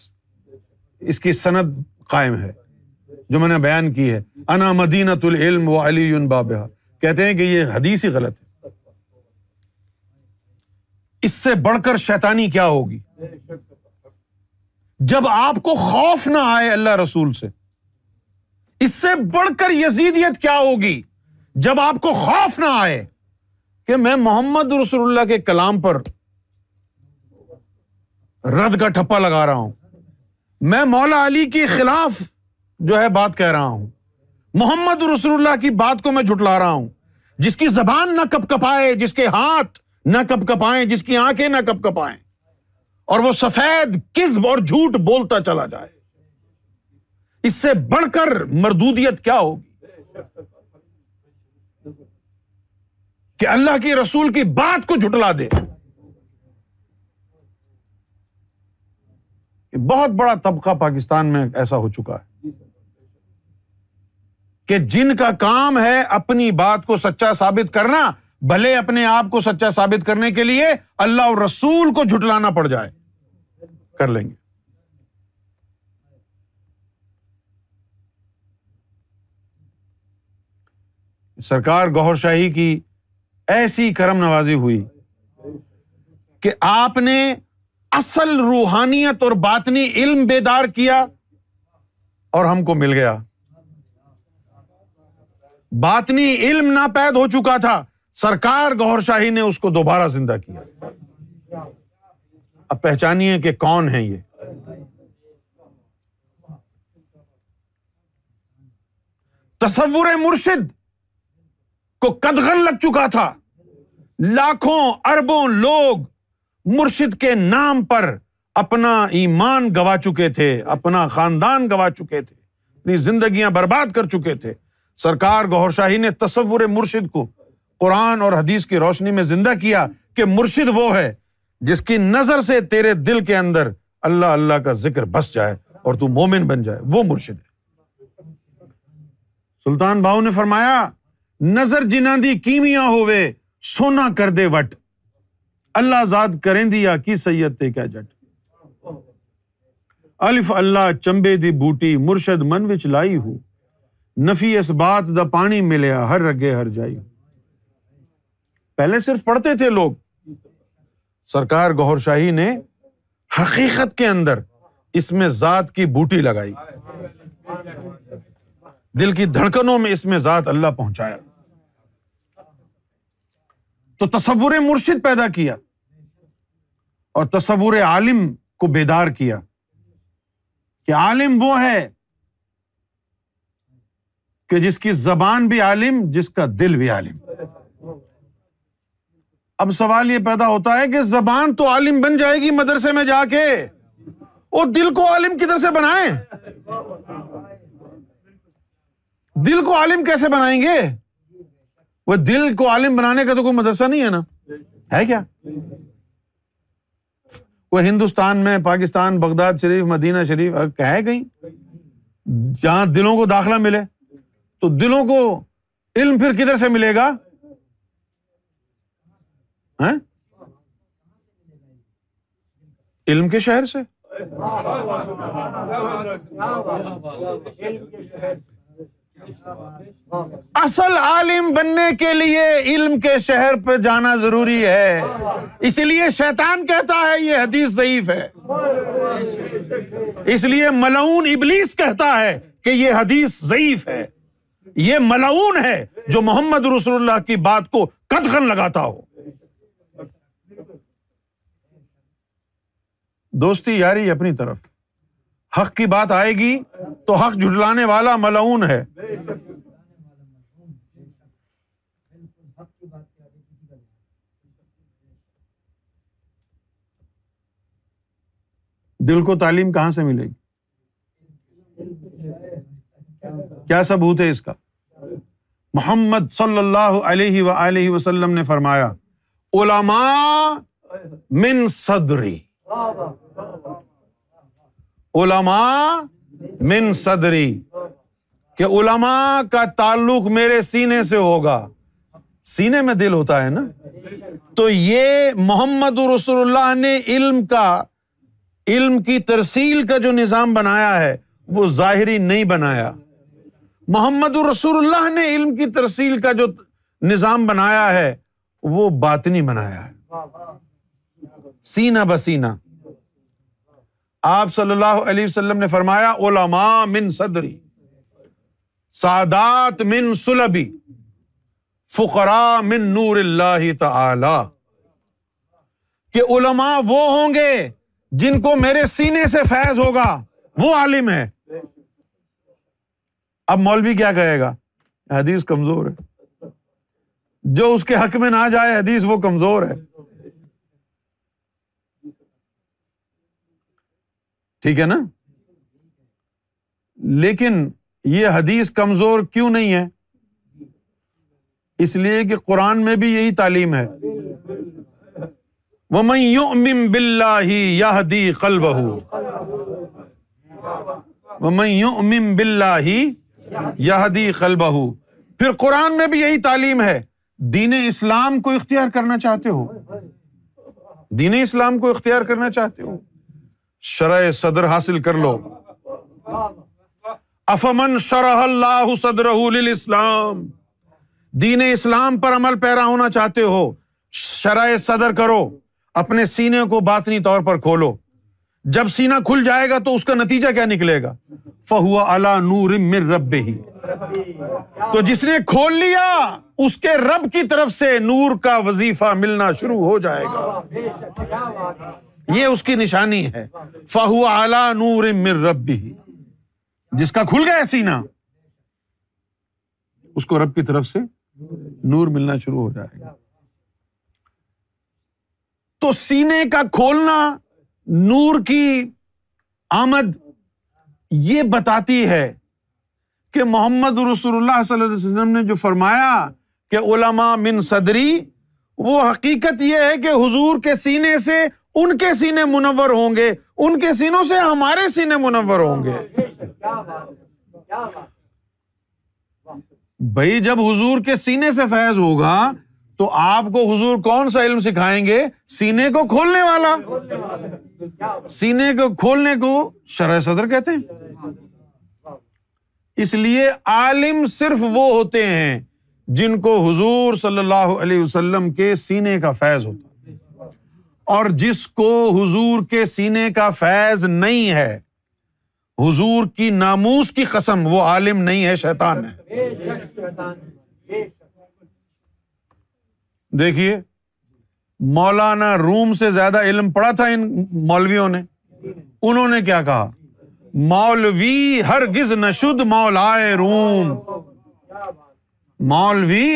اس کی صنعت قائم ہے جو میں نے بیان کی ہے انا مدینت العلم و علی بابہ کہتے ہیں کہ یہ حدیث ہی غلط ہے اس سے بڑھ کر شیتانی کیا ہوگی جب آپ کو خوف نہ آئے اللہ رسول سے اس سے بڑھ کر یزیدیت کیا ہوگی جب آپ کو خوف نہ آئے کہ میں محمد رسول اللہ کے کلام پر رد کا ٹھپا لگا رہا ہوں میں مولا علی کے خلاف جو ہے بات کہہ رہا ہوں محمد رسول اللہ کی بات کو میں جھٹلا رہا ہوں جس کی زبان نہ کپ کپائے جس کے ہاتھ نہ کپ کپائیں جس کی آنکھیں نہ کپ کپائیں اور وہ سفید کزب اور جھوٹ بولتا چلا جائے اس سے بڑھ کر مردودیت کیا ہوگی کہ اللہ کی رسول کی بات کو جھٹلا دے بہت بڑا طبقہ پاکستان میں ایسا ہو چکا ہے کہ جن کا کام ہے اپنی بات کو سچا ثابت کرنا بھلے اپنے آپ کو سچا ثابت کرنے کے لیے اللہ اور رسول کو جھٹلانا پڑ جائے کر لیں گے سرکار گہر شاہی کی ایسی کرم نوازی ہوئی کہ آپ نے اصل روحانیت اور باطنی علم بیدار کیا اور ہم کو مل گیا باطنی علم ناپید ہو چکا تھا سرکار گور شاہی نے اس کو دوبارہ زندہ کیا اب پہچانیے کہ کون ہے یہ تصور مرشد کو قدغن لگ چکا تھا لاکھوں اربوں لوگ مرشد کے نام پر اپنا ایمان گوا چکے تھے اپنا خاندان گوا چکے تھے اپنی زندگیاں برباد کر چکے تھے سرکار گور شاہی نے تصور مرشد کو قرآن اور حدیث کی روشنی میں زندہ کیا کہ مرشد وہ ہے جس کی نظر سے تیرے دل کے اندر اللہ اللہ کا ذکر بس جائے اور تو مومن بن جائے وہ مرشد ہے سلطان باؤ نے فرمایا نظر دی کیمیا ہوئے سونا کر دے وٹ اللہ آزاد کریں دیا کی سید تے کیا جٹ الف اللہ چمبے دی بوٹی مرشد من وچ لائی ہو نفی اس بات دا پانی ملیا ہر رگے ہر جائی پہلے صرف پڑھتے تھے لوگ سرکار گہور شاہی نے حقیقت کے اندر اس میں ذات کی بوٹی لگائی دل کی دھڑکنوں میں اس میں ذات اللہ پہنچایا تو تصور مرشد پیدا کیا اور تصور عالم کو بیدار کیا کہ عالم وہ ہے کہ جس کی زبان بھی عالم جس کا دل بھی عالم اب سوال یہ پیدا ہوتا ہے کہ زبان تو عالم بن جائے گی مدرسے میں جا کے وہ دل کو عالم کدھر سے بنائے دل کو عالم کیسے بنائیں گے وہ دل کو عالم بنانے کا تو کوئی مدرسہ نہیں ہے نا ہے کیا وہ ہندوستان میں پاکستان بغداد شریف مدینہ شریف کہیں جہاں دلوں کو داخلہ ملے تو دلوں کو علم پھر کدھر سے ملے گا علم کے شہر سے اصل عالم بننے کے لیے علم کے شہر پہ جانا ضروری ہے اس لیے شیطان کہتا ہے یہ حدیث ضعیف ہے اس لیے ملعون ابلیس کہتا ہے کہ یہ حدیث ضعیف ہے یہ ملعون ہے جو محمد رسول اللہ کی بات کو قدغن لگاتا ہو دوستی یاری اپنی طرف حق کی بات آئے گی تو حق جھٹلانے والا ملعون ہے دل کو تعلیم کہاں سے ملے گی کیا ثبوت ہے اس کا محمد صلی اللہ علیہ و وسلم نے فرمایا علماء من صدری علما من صدری کہ علما کا تعلق میرے سینے سے ہوگا سینے میں دل ہوتا ہے نا تو یہ محمد رسول اللہ نے علم کا علم کی ترسیل کا جو نظام بنایا ہے وہ ظاہری نہیں بنایا محمد رسول اللہ نے علم کی ترسیل کا جو نظام بنایا ہے وہ باطنی بنایا ہے سینا بسینہ آپ صلی اللہ علیہ وسلم نے فرمایا علما من صدری سادات من سلبی فقرا من نور اللہ تعالی کہ علما وہ ہوں گے جن کو میرے سینے سے فیض ہوگا وہ عالم ہے اب مولوی کیا کہے گا حدیث کمزور ہے جو اس کے حق میں نہ جائے حدیث وہ کمزور ہے ٹھیک ہے نا لیکن یہ حدیث کمزور کیوں نہیں ہے اس لیے کہ قرآن میں بھی یہی تعلیم ہے وہ میں یوں بلّہ یا کل بہ وہ میں یوں بلاہ ہی یا دی کل بہ پھر قرآن میں بھی یہی تعلیم ہے دین اسلام کو اختیار کرنا چاہتے ہو دین اسلام کو اختیار کرنا چاہتے ہو شرح صدر حاصل کر لو افمن شرح اللہ صدر اسلام دین اسلام پر عمل پیرا ہونا چاہتے ہو شرح صدر کرو اپنے سینے کو باطنی طور پر کھولو جب سینا کھل جائے گا تو اس کا نتیجہ کیا نکلے گا فہو اللہ نور مر رب ہی تو جس نے کھول لیا اس کے رب کی طرف سے نور کا وظیفہ ملنا شروع ہو جائے گا یہ اس کی نشانی ہے فہو اعلی نور مر ربی جس کا کھل گیا سینا اس کو رب کی طرف سے نور ملنا شروع ہو جائے گا تو سینے کا کھولنا نور کی آمد یہ بتاتی ہے کہ محمد رسول اللہ صلی اللہ علیہ وسلم نے جو فرمایا کہ علماء من صدری وہ حقیقت یہ ہے کہ حضور کے سینے سے ان کے سینے منور ہوں گے ان کے سینوں سے ہمارے سینے منور ہوں گے بھائی جب حضور کے سینے سے فیض ہوگا تو آپ کو حضور کون سا علم سکھائیں گے سینے کو کھولنے والا سینے کو کھولنے کو شرح صدر کہتے ہیں اس لیے عالم صرف وہ ہوتے ہیں جن کو حضور صلی اللہ علیہ وسلم کے سینے کا فیض ہوتا اور جس کو حضور کے سینے کا فیض نہیں ہے حضور کی ناموس کی قسم وہ عالم نہیں ہے شیطان ہے دیکھیے مولانا روم سے زیادہ علم پڑا تھا ان مولویوں نے انہوں نے کیا کہا مولوی ہر گز نش مولائے روم مولوی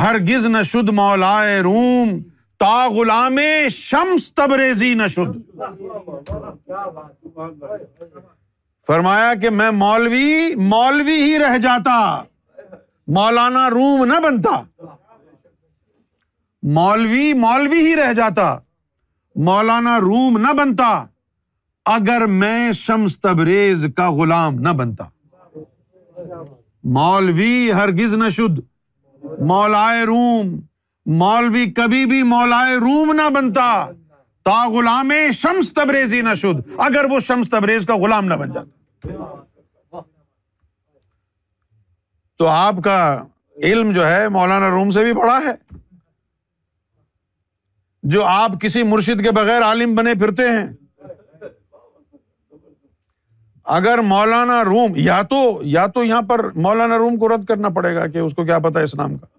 ہر گز نش مولائے روم تا غلام شمس تبریزی نہ فرمایا کہ میں مولوی مولوی ہی رہ جاتا مولانا روم نہ بنتا مولوی مولوی ہی رہ جاتا مولانا روم نہ بنتا اگر میں شمس تبریز کا غلام نہ بنتا مولوی ہرگز نہ شد مولائے روم مولوی کبھی بھی مولائے روم نہ بنتا تا غلام شمس تبریزی نہ شد اگر وہ شمس تبریز کا غلام نہ بن جاتا تو آپ کا علم جو ہے مولانا روم سے بھی بڑا ہے جو آپ کسی مرشد کے بغیر عالم بنے پھرتے ہیں اگر مولانا روم یا تو یا تو یہاں پر مولانا روم کو رد کرنا پڑے گا کہ اس کو کیا پتا اسلام کا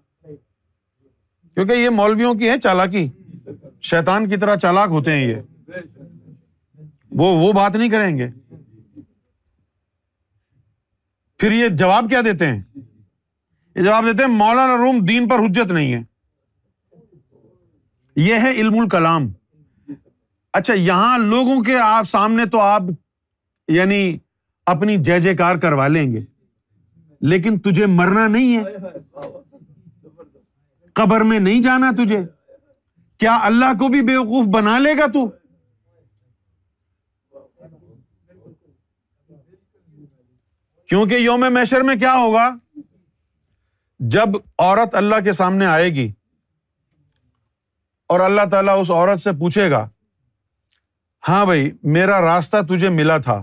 کیونکہ یہ مولویوں کی ہے چالاکی شیتان کی طرح چالاک ہوتے ہیں یہ وہ بات نہیں کریں گے پھر یہ جواب کیا دیتے ہیں یہ جواب دیتے ہیں مولانا روم دین پر حجت نہیں ہے یہ ہے علم الکلام اچھا یہاں لوگوں کے آپ سامنے تو آپ یعنی اپنی جے جے کار کروا لیں گے لیکن تجھے مرنا نہیں ہے قبر میں نہیں جانا تجھے کیا اللہ کو بھی بیوقوف بنا لے گا تو کیونکہ یوم میشر میں کیا ہوگا جب عورت اللہ کے سامنے آئے گی اور اللہ تعالیٰ اس عورت سے پوچھے گا ہاں بھائی میرا راستہ تجھے ملا تھا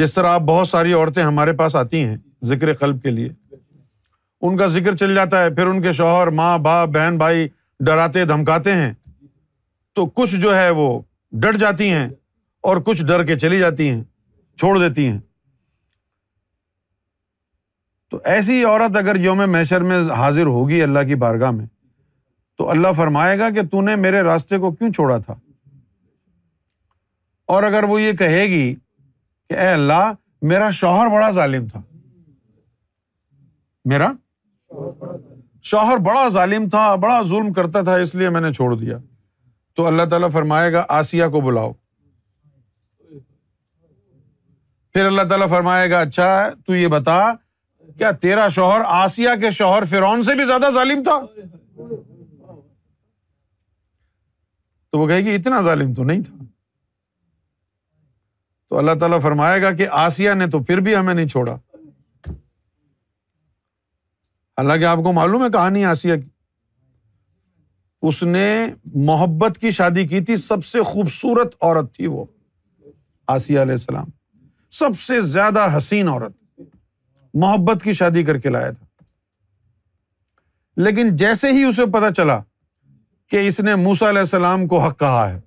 جس طرح آپ بہت ساری عورتیں ہمارے پاس آتی ہیں ذکر قلب کے لیے ان کا ذکر چل جاتا ہے پھر ان کے شوہر ماں باپ بہن بھائی ڈراتے دھمکاتے ہیں تو کچھ جو ہے وہ ڈر جاتی ہیں اور کچھ ڈر کے چلی جاتی ہیں چھوڑ دیتی ہیں تو ایسی عورت اگر یوم میشر میں حاضر ہوگی اللہ کی بارگاہ میں تو اللہ فرمائے گا کہ تو نے میرے راستے کو کیوں چھوڑا تھا اور اگر وہ یہ کہے گی کہ اے اللہ میرا شوہر بڑا ظالم تھا میرا شوہر بڑا ظالم تھا بڑا ظلم کرتا تھا اس لیے میں نے چھوڑ دیا تو اللہ تعالیٰ فرمائے گا آسیہ کو بلاؤ پھر اللہ تعالیٰ فرمائے گا اچھا تو یہ بتا کیا تیرا شوہر آسیہ کے شوہر فرون سے بھی زیادہ ظالم تھا تو وہ کہے گی اتنا ظالم تو نہیں تھا تو اللہ تعالیٰ فرمائے گا کہ آسیہ نے تو پھر بھی ہمیں نہیں چھوڑا حالانکہ آپ کو معلوم ہے کہانی آسیہ کی اس نے محبت کی شادی کی تھی سب سے خوبصورت عورت تھی وہ آسیہ علیہ السلام سب سے زیادہ حسین عورت محبت کی شادی کر کے لایا تھا لیکن جیسے ہی اسے پتا چلا کہ اس نے موسا علیہ السلام کو حق کہا ہے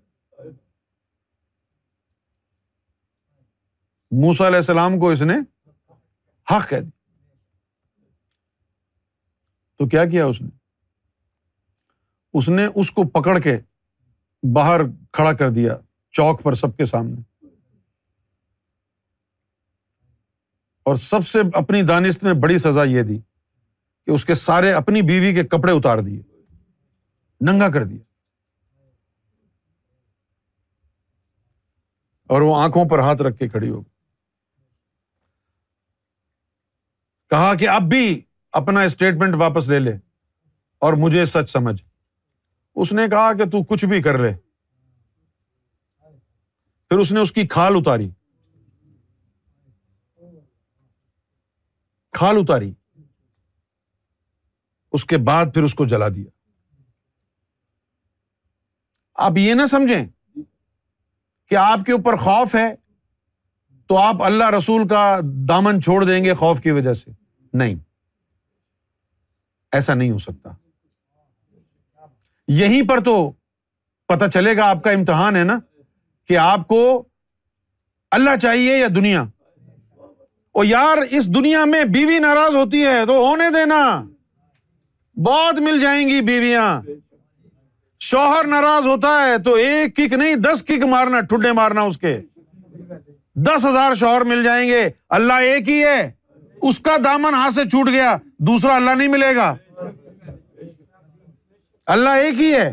موسا علیہ السلام کو اس نے حق کہہ دیا تو کیا کیا اس نے اس نے اس کو پکڑ کے باہر کھڑا کر دیا چوک پر سب کے سامنے اور سب سے اپنی دانست نے بڑی سزا یہ دی کہ اس کے سارے اپنی بیوی کے کپڑے اتار دیے ننگا کر دیا اور وہ آنکھوں پر ہاتھ رکھ کے کھڑی ہو گئی کہا کہ اب بھی اپنا اسٹیٹمنٹ واپس لے لے اور مجھے سچ سمجھ اس نے کہا کہ تو کچھ بھی کر لے پھر اس نے اس کی کھال اتاری کھال اتاری اس کے بعد پھر اس کو جلا دیا آپ یہ نہ سمجھیں کہ آپ کے اوپر خوف ہے تو آپ اللہ رسول کا دامن چھوڑ دیں گے خوف کی وجہ سے نہیں ایسا نہیں ہو سکتا یہیں پر تو پتا چلے گا آپ کا امتحان ہے نا کہ آپ کو اللہ چاہیے یا دنیا اور یار اس دنیا میں بیوی ناراض ہوتی ہے تو ہونے دینا بہت مل جائیں گی بیویاں شوہر ناراض ہوتا ہے تو ایک کک نہیں دس کک مارنا ٹھڈے مارنا اس کے دس ہزار شوہر مل جائیں گے اللہ ایک ہی ہے اس کا دامن ہاتھ سے چھوٹ گیا دوسرا اللہ نہیں ملے گا اللہ ایک ہی ہے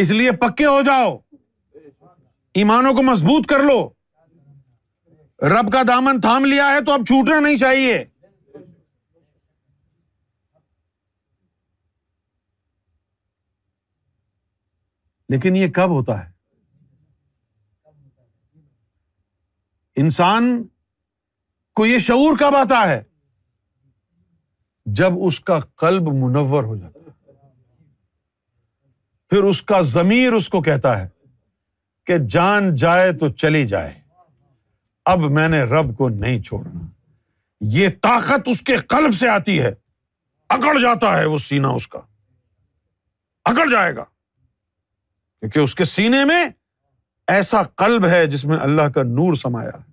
اس لیے پکے ہو جاؤ ایمانوں کو مضبوط کر لو رب کا دامن تھام لیا ہے تو اب چھوٹنا نہیں چاہیے لیکن یہ کب ہوتا ہے انسان کو یہ شعور کب آتا ہے جب اس کا قلب منور ہو جاتا ہے پھر اس کا ضمیر اس کو کہتا ہے کہ جان جائے تو چلی جائے اب میں نے رب کو نہیں چھوڑنا یہ طاقت اس کے قلب سے آتی ہے اکڑ جاتا ہے وہ سینا اس کا اکڑ جائے گا کیونکہ اس کے سینے میں ایسا قلب ہے جس میں اللہ کا نور سمایا ہے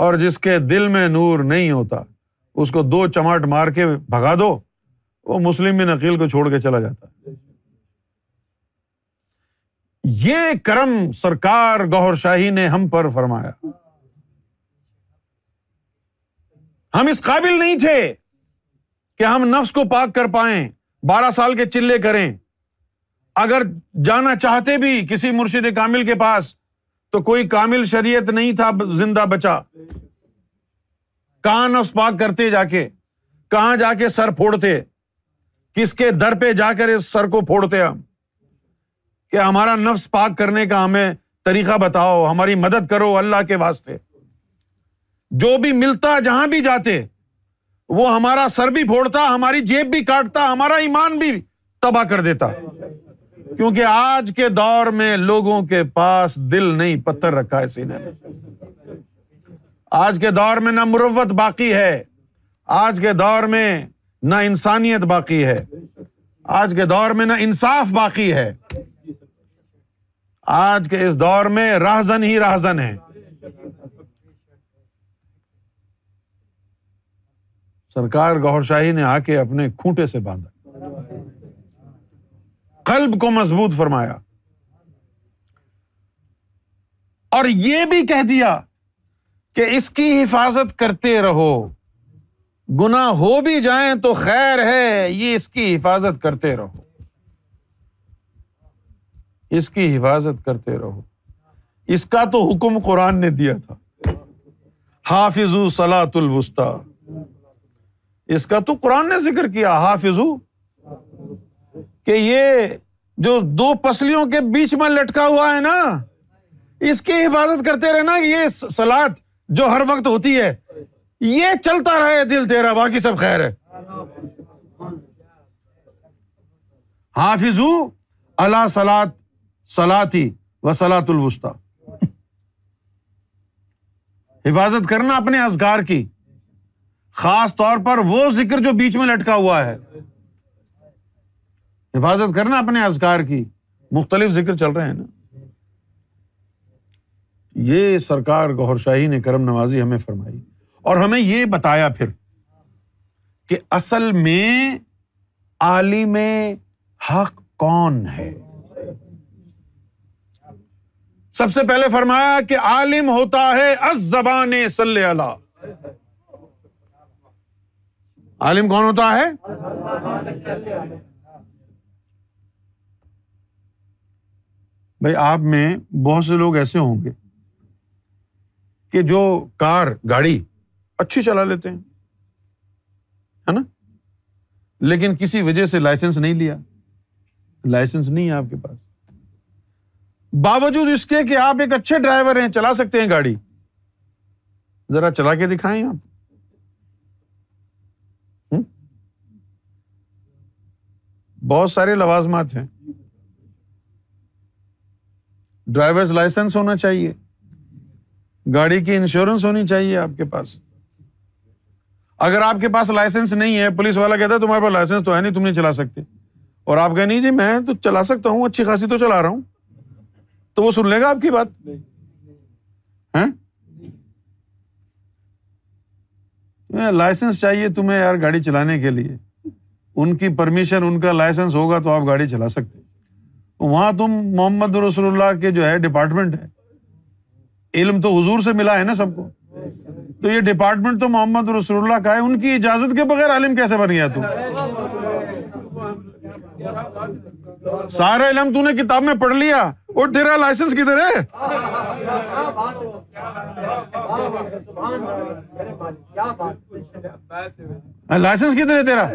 اور جس کے دل میں نور نہیں ہوتا اس کو دو چماٹ مار کے بھگا دو وہ مسلم بن عقیل کو چھوڑ کے چلا جاتا یہ کرم سرکار گور شاہی نے ہم پر فرمایا ہم اس قابل نہیں تھے کہ ہم نفس کو پاک کر پائیں بارہ سال کے چلے کریں اگر جانا چاہتے بھی کسی مرشد کامل کے پاس تو کوئی کامل شریعت نہیں تھا زندہ بچا کہاں نفس پاک کرتے جا کے کہاں جا کے سر پھوڑتے کس کے در پہ جا کر اس سر کو پھوڑتے ہم کہ ہمارا نفس پاک کرنے کا ہمیں طریقہ بتاؤ ہماری مدد کرو اللہ کے واسطے جو بھی ملتا جہاں بھی جاتے وہ ہمارا سر بھی پھوڑتا ہماری جیب بھی کاٹتا ہمارا ایمان بھی تباہ کر دیتا کیونکہ آج کے دور میں لوگوں کے پاس دل نہیں پتھر رکھا ہے سینے میں آج کے دور میں نہ مروت باقی ہے آج کے دور میں نہ انسانیت باقی ہے آج کے دور میں نہ انصاف باقی ہے آج کے اس دور میں رہزن ہی رہزن ہے سرکار گور شاہی نے آ کے اپنے کھوٹے سے باندھا قلب کو مضبوط فرمایا اور یہ بھی کہہ دیا کہ اس کی حفاظت کرتے رہو گنا ہو بھی جائیں تو خیر ہے یہ اس کی حفاظت کرتے رہو اس کی حفاظت کرتے رہو اس کا تو حکم قرآن نے دیا تھا حافظ سلاۃ الوسطی اس کا تو قرآن نے ذکر کیا حافظ کہ یہ جو دو پسلیوں کے بیچ میں لٹکا ہوا ہے نا اس کی حفاظت کرتے رہے نا یہ سلاد جو ہر وقت ہوتی ہے یہ چلتا رہے دل تیرا باقی سب خیر ہے حافظ اللہ سلاد ہی و سلاۃ الوسطی حفاظت کرنا اپنے ازگار کی خاص طور پر وہ ذکر جو بیچ میں لٹکا ہوا ہے حفاظت کرنا اپنے ازکار کی مختلف ذکر چل رہے ہیں نا یہ سرکار گہر شاہی نے کرم نوازی ہمیں فرمائی اور ہمیں یہ بتایا پھر کہ اصل میں عالم حق کون ہے سب سے پہلے فرمایا کہ عالم ہوتا ہے از زبان صلی اللہ عالم کون ہوتا ہے بھائی آپ میں بہت سے لوگ ایسے ہوں گے کہ جو کار گاڑی اچھی چلا لیتے ہیں ہے نا لیکن کسی وجہ سے لائسنس نہیں لیا لائسنس نہیں ہے آپ کے پاس باوجود اس کے کہ آپ ایک اچھے ڈرائیور ہیں چلا سکتے ہیں گاڑی ذرا چلا کے دکھائیں آپ بہت سارے لوازمات ہیں ڈرائیور لائسنس ہونا چاہیے گاڑی کی انشورنس ہونی چاہیے آپ کے پاس اگر آپ کے پاس لائسنس نہیں ہے پولیس والا کہتا ہے تمہارے پاس لائسنس تو ہے نہیں تم نہیں چلا سکتے اور آپ کہ نہیں جی میں تو چلا سکتا ہوں اچھی خاصی تو چلا رہا ہوں تو وہ سن لے گا آپ کی بات ہاں؟ ہاں، لائسنس چاہیے تمہیں یار گاڑی چلانے کے لیے ان کی پرمیشن ان کا لائسنس ہوگا تو آپ گاڑی چلا سکتے وہاں تم محمد رسول اللہ کے جو ہے ڈپارٹمنٹ ہے علم تو حضور سے ملا ہے نا سب کو تو یہ ڈپارٹمنٹ تو محمد رسول اللہ کا ہے ان کی اجازت کے بغیر عالم کیسے بن گیا سارا علم تو نے کتاب میں پڑھ لیا اور تیرا لائسنس کدھر ہے لائسنس کدھر ہے تیرا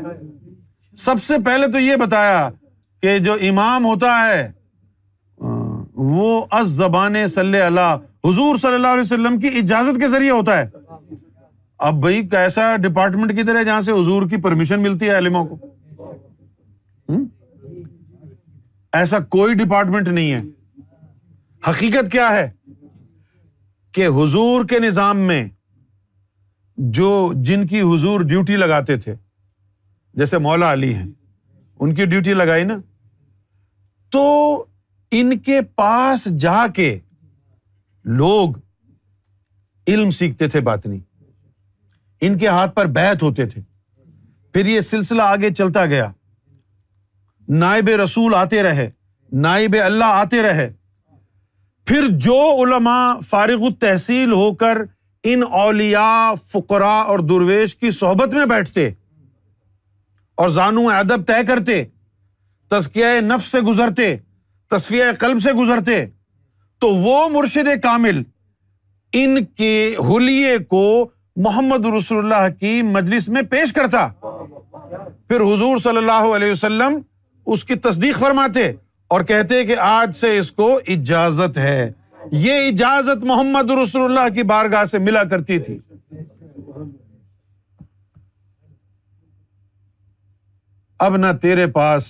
سب سے پہلے تو یہ بتایا کہ جو امام ہوتا ہے وہ از زبان صلی اللہ حضور صلی اللہ علیہ وسلم کی اجازت کے ذریعے ہوتا ہے اب بھائی کیسا ڈپارٹمنٹ کدھر ہے جہاں سے حضور کی پرمیشن ملتی ہے علموں کو ایسا کوئی ڈپارٹمنٹ نہیں ہے حقیقت کیا ہے کہ حضور کے نظام میں جو جن کی حضور ڈیوٹی لگاتے تھے جیسے مولا علی ہیں ان کی ڈیوٹی لگائی نا تو ان کے پاس جا کے لوگ علم سیکھتے تھے بات نہیں ان کے ہاتھ پر بیت ہوتے تھے پھر یہ سلسلہ آگے چلتا گیا نائب رسول آتے رہے نائب اللہ آتے رہے پھر جو علما فارغ التحصیل ہو کر ان اولیا فقرا اور درویش کی صحبت میں بیٹھتے اور زانو ادب طے کرتے تزکیہ نف سے گزرتے تصفیہ قلب سے گزرتے تو وہ مرشد کامل ان کے ہولیے کو محمد رسول اللہ کی مجلس میں پیش کرتا پھر حضور صلی اللہ علیہ وسلم اس کی تصدیق فرماتے اور کہتے کہ آج سے اس کو اجازت ہے یہ اجازت محمد رسول اللہ کی بارگاہ سے ملا کرتی تھی اب نہ تیرے پاس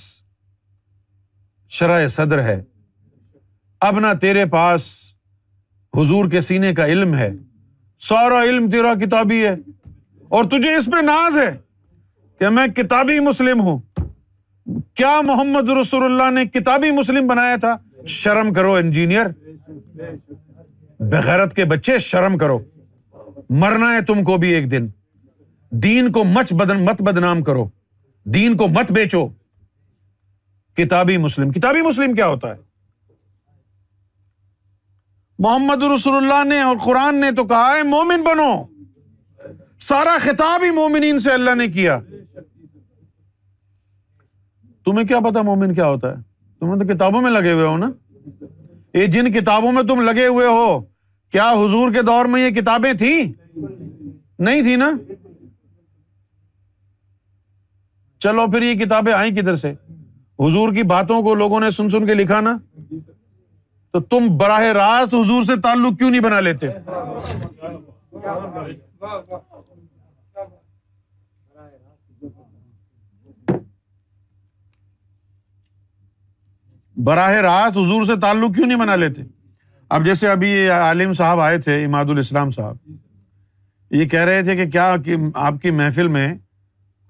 شرح صدر ہے اب نہ تیرے پاس حضور کے سینے کا علم ہے سارا علم تیرا کتابی ہے اور تجھے اس پہ ناز ہے کہ میں کتابی مسلم ہوں کیا محمد رسول اللہ نے کتابی مسلم بنایا تھا شرم کرو انجینئر بغیرت کے بچے شرم کرو مرنا ہے تم کو بھی ایک دن دین کو مچ بدن مت بدنام کرو دین کو مت بیچو کتابی مسلم کتابی مسلم کیا ہوتا ہے محمد رسول اللہ نے اور قرآن نے تو کہا ہے مومن بنو سارا خطاب ہی مومنین سے اللہ نے کیا تمہیں کیا کیا پتا مومن ہوتا ہے تمہیں تو کتابوں میں لگے ہوئے ہو نا یہ جن کتابوں میں تم لگے ہوئے ہو کیا حضور کے دور میں یہ کتابیں تھیں نہیں تھی نا چلو پھر یہ کتابیں آئیں کدھر سے حضور کی باتوں کو لوگوں نے سن سن کے لکھا نا تو تم براہ راست حضور سے تعلق کیوں نہیں بنا لیتے براہ راست حضور سے تعلق کیوں نہیں بنا لیتے اب جیسے ابھی یہ عالم صاحب آئے تھے اماد الاسلام صاحب یہ کہہ رہے تھے کہ کیا آپ کی محفل میں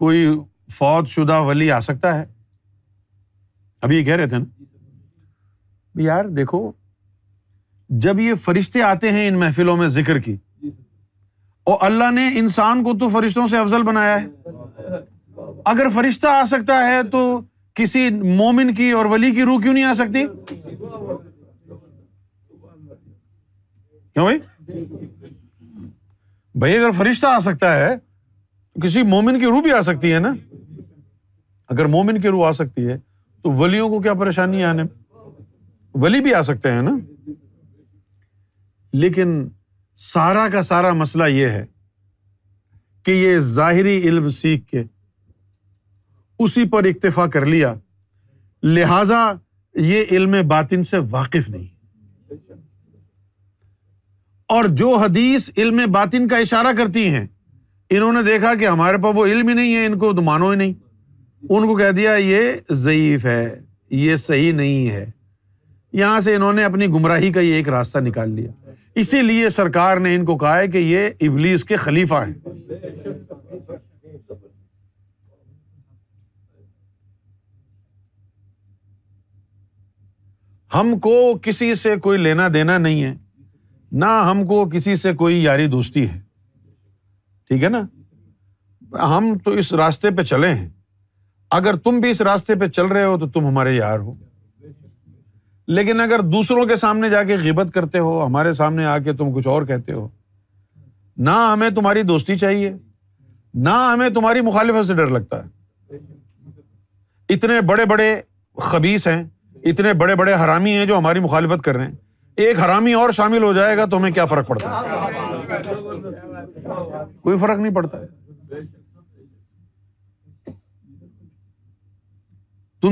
کوئی فوت شدہ ولی آ سکتا ہے یہ کہہ رہے تھے نا یار دیکھو جب یہ فرشتے آتے ہیں ان محفلوں میں ذکر کی اور اللہ نے انسان کو تو فرشتوں سے افضل بنایا ہے اگر فرشتہ آ سکتا ہے تو کسی مومن کی اور ولی کی روح کیوں نہیں آ سکتی کیوں بھائی اگر فرشتہ آ سکتا ہے کسی مومن کی روح بھی آ سکتی ہے نا اگر مومن کی روح آ سکتی ہے تو ولیوں کو کیا پریشانی آنے ولی بھی آ سکتے ہیں نا لیکن سارا کا سارا مسئلہ یہ ہے کہ یہ ظاہری علم سیکھ کے اسی پر اکتفا کر لیا لہذا یہ علم باطن سے واقف نہیں اور جو حدیث علم باطن کا اشارہ کرتی ہیں انہوں نے دیکھا کہ ہمارے پاس وہ علم ہی نہیں ہے ان کو تو مانو ہی نہیں ان کو کہہ دیا یہ ضعیف ہے یہ صحیح نہیں ہے یہاں سے انہوں نے اپنی گمراہی کا یہ ایک راستہ نکال لیا اسی لیے سرکار نے ان کو کہا ہے کہ یہ ابلیس کے خلیفہ ہیں ہم کو کسی سے کوئی لینا دینا نہیں ہے نہ ہم کو کسی سے کوئی یاری دوستی ہے ٹھیک ہے نا ہم تو اس راستے پہ چلے ہیں اگر تم بھی اس راستے پہ چل رہے ہو تو تم ہمارے یار ہو لیکن اگر دوسروں کے سامنے جا کے غیبت کرتے ہو ہمارے سامنے آ کے تم کچھ اور کہتے ہو نہ ہمیں تمہاری دوستی چاہیے نہ ہمیں تمہاری مخالفت سے ڈر لگتا ہے اتنے بڑے بڑے خبیص ہیں اتنے بڑے بڑے حرامی ہیں جو ہماری مخالفت کر رہے ہیں ایک حرامی اور شامل ہو جائے گا تو ہمیں کیا فرق پڑتا ہے کوئی فرق نہیں پڑتا ہے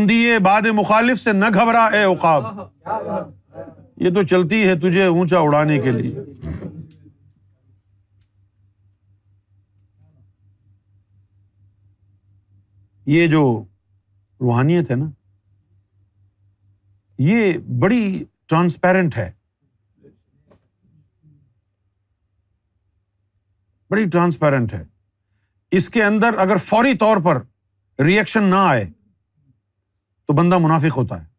دیے باد مخالف سے نہ گھبرا اے اوقاب یہ تو چلتی ہے تجھے اونچا اڑانے کے لیے یہ جو روحانیت ہے نا یہ بڑی ٹرانسپیرنٹ ہے بڑی ٹرانسپیرنٹ ہے اس کے اندر اگر فوری طور پر ریئیکشن نہ آئے تو بندہ منافق ہوتا ہے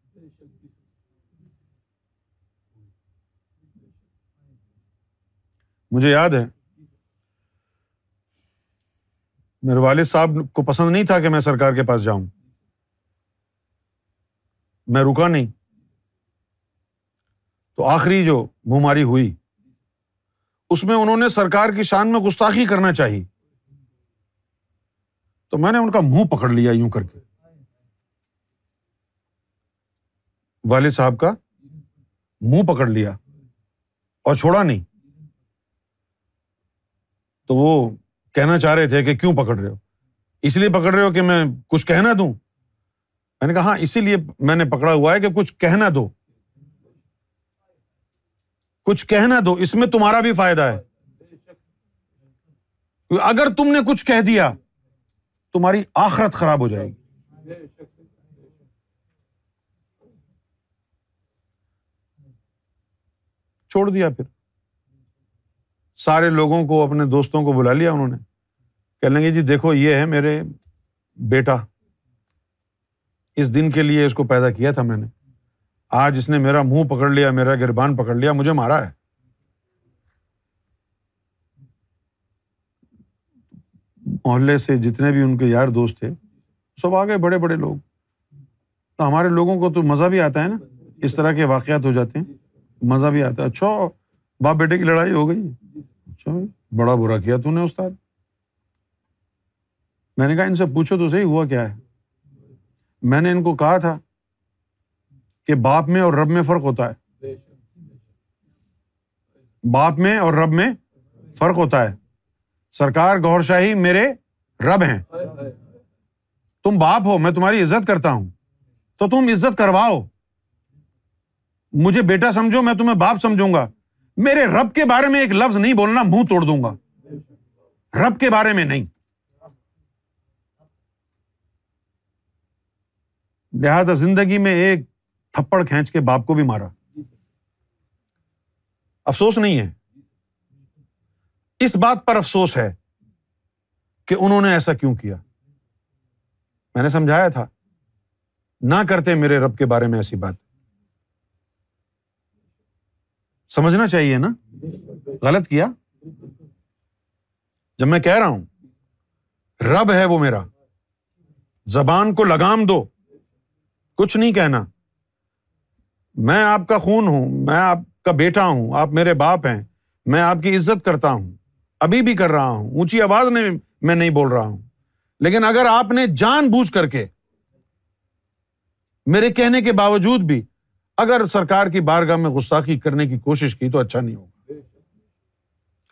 مجھے یاد ہے میرے والد صاحب کو پسند نہیں تھا کہ میں سرکار کے پاس جاؤں میں رکا نہیں تو آخری جو بماری ہوئی اس میں انہوں نے سرکار کی شان میں گستاخی کرنا چاہی تو میں نے ان کا منہ پکڑ لیا یوں کر کے والد صاحب کا منہ پکڑ لیا اور چھوڑا نہیں تو وہ کہنا چاہ رہے تھے کہ کیوں پکڑ رہے ہو اس لیے پکڑ رہے ہو کہ میں کچھ کہنا دوں میں نے کہا ہاں اسی لیے میں نے پکڑا ہوا ہے کہ کچھ کہنا دو کچھ کہنا دو اس میں تمہارا بھی فائدہ ہے اگر تم نے کچھ کہہ دیا تمہاری آخرت خراب ہو جائے گی چھوڑ دیا پھر سارے لوگوں کو اپنے دوستوں کو بلا لیا انہوں نے لیں گے جی دیکھو یہ ہے میرے بیٹا اس دن کے لیے اس کو پیدا کیا تھا میں نے آج اس نے میرا منہ پکڑ لیا میرا گربان پکڑ لیا مجھے مارا ہے محلے سے جتنے بھی ان کے یار دوست تھے سب آ گئے بڑے بڑے لوگ تو ہمارے لوگوں کو تو مزہ بھی آتا ہے نا اس طرح کے واقعات ہو جاتے ہیں مزہ بھی آتا ہے اچھا باپ بیٹے کی لڑائی ہو گئی جی اچھا بڑا برا کیا تو نے استاد میں نے کہا ان سے پوچھو تو صحیح ہوا کیا ہے میں نے ان کو کہا تھا کہ باپ میں اور رب میں فرق ہوتا ہے جی، باپ میں اور رب میں فرق ہوتا ہے سرکار گور شاہی میرے رب ہیں تم باپ ہو میں تمہاری عزت کرتا ہوں تو تم عزت کرواؤ مجھے بیٹا سمجھو میں تمہیں باپ سمجھوں گا میرے رب کے بارے میں ایک لفظ نہیں بولنا منہ توڑ دوں گا رب کے بارے میں نہیں لہذا زندگی میں ایک تھپڑ کھینچ کے باپ کو بھی مارا افسوس نہیں ہے اس بات پر افسوس ہے کہ انہوں نے ایسا کیوں کیا میں نے سمجھایا تھا نہ کرتے میرے رب کے بارے میں ایسی بات سمجھنا چاہیے نا غلط کیا جب میں کہہ رہا ہوں رب ہے وہ میرا زبان کو لگام دو کچھ نہیں کہنا میں آپ کا خون ہوں میں آپ کا بیٹا ہوں آپ میرے باپ ہیں میں آپ کی عزت کرتا ہوں ابھی بھی کر رہا ہوں اونچی آواز میں میں نہیں بول رہا ہوں لیکن اگر آپ نے جان بوجھ کر کے میرے کہنے کے باوجود بھی اگر سرکار کی بارگاہ میں گستاخی کرنے کی کوشش کی تو اچھا نہیں ہوگا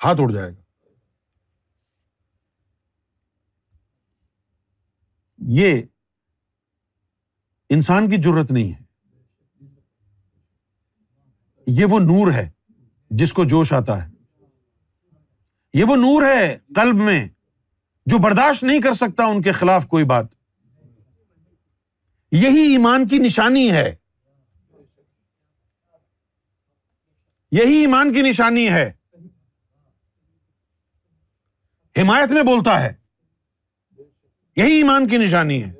ہاتھ اڑ جائے گا یہ انسان کی ضرورت نہیں ہے یہ وہ نور ہے جس کو جوش آتا ہے یہ وہ نور ہے قلب میں جو برداشت نہیں کر سکتا ان کے خلاف کوئی بات یہی ایمان کی نشانی ہے یہی ایمان کی نشانی ہے حمایت میں بولتا ہے یہی ایمان کی نشانی ہے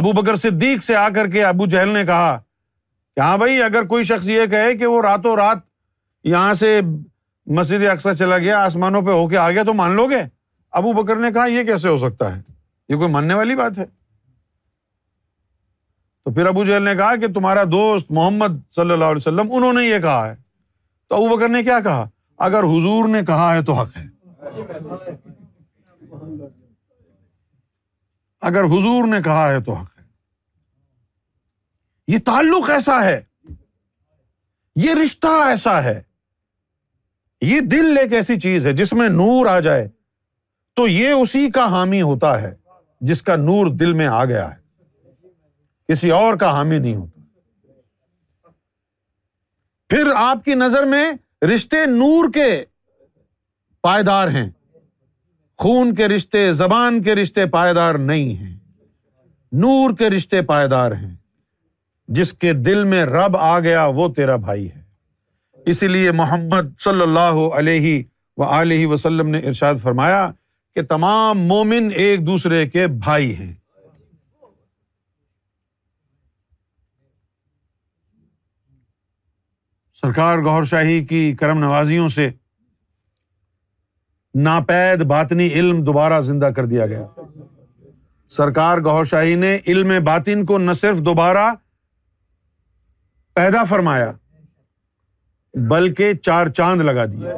ابو بکر صدیق سے آ کر کے ابو جہل نے کہا کہ ہاں بھائی اگر کوئی شخص یہ کہے کہ وہ راتوں رات یہاں سے مسجد اکثر چلا گیا آسمانوں پہ ہو کے آ گیا تو مان لو گے ابو بکر نے کہا یہ کیسے ہو سکتا ہے یہ کوئی ماننے والی بات ہے پھر ابو جیل نے کہا کہ تمہارا دوست محمد صلی اللہ علیہ وسلم انہوں نے یہ کہا ہے تو ابو بکر نے کیا کہا اگر حضور نے کہا ہے تو حق ہے اگر حضور نے کہا ہے تو حق ہے یہ تعلق ایسا ہے یہ رشتہ ایسا ہے یہ دل ایک ایسی چیز ہے جس میں نور آ جائے تو یہ اسی کا حامی ہوتا ہے جس کا نور دل میں آ گیا ہے کسی اور کا حامی نہیں ہوتا پھر آپ کی نظر میں رشتے نور کے پائیدار ہیں خون کے رشتے زبان کے رشتے پائیدار نہیں ہیں نور کے رشتے پائیدار ہیں جس کے دل میں رب آ گیا وہ تیرا بھائی ہے اسی لیے محمد صلی اللہ علیہ و علیہ وسلم نے ارشاد فرمایا کہ تمام مومن ایک دوسرے کے بھائی ہیں سرکار گور شاہی کی کرم نوازیوں سے ناپید باطنی علم دوبارہ زندہ کر دیا گیا سرکار گور شاہی نے علم باطن کو نہ صرف دوبارہ پیدا فرمایا بلکہ چار چاند لگا دیا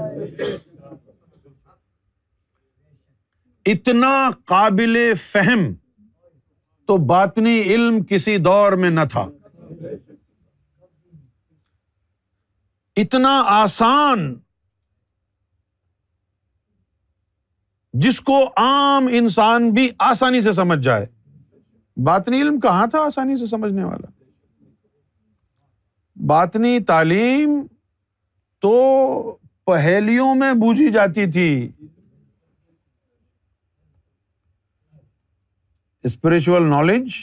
اتنا قابل فہم تو باطنی علم کسی دور میں نہ تھا اتنا آسان جس کو عام انسان بھی آسانی سے سمجھ جائے باطنی علم کہاں تھا آسانی سے سمجھنے والا باطنی تعلیم تو پہیلیوں میں بوجھی جاتی تھی spiritual knowledge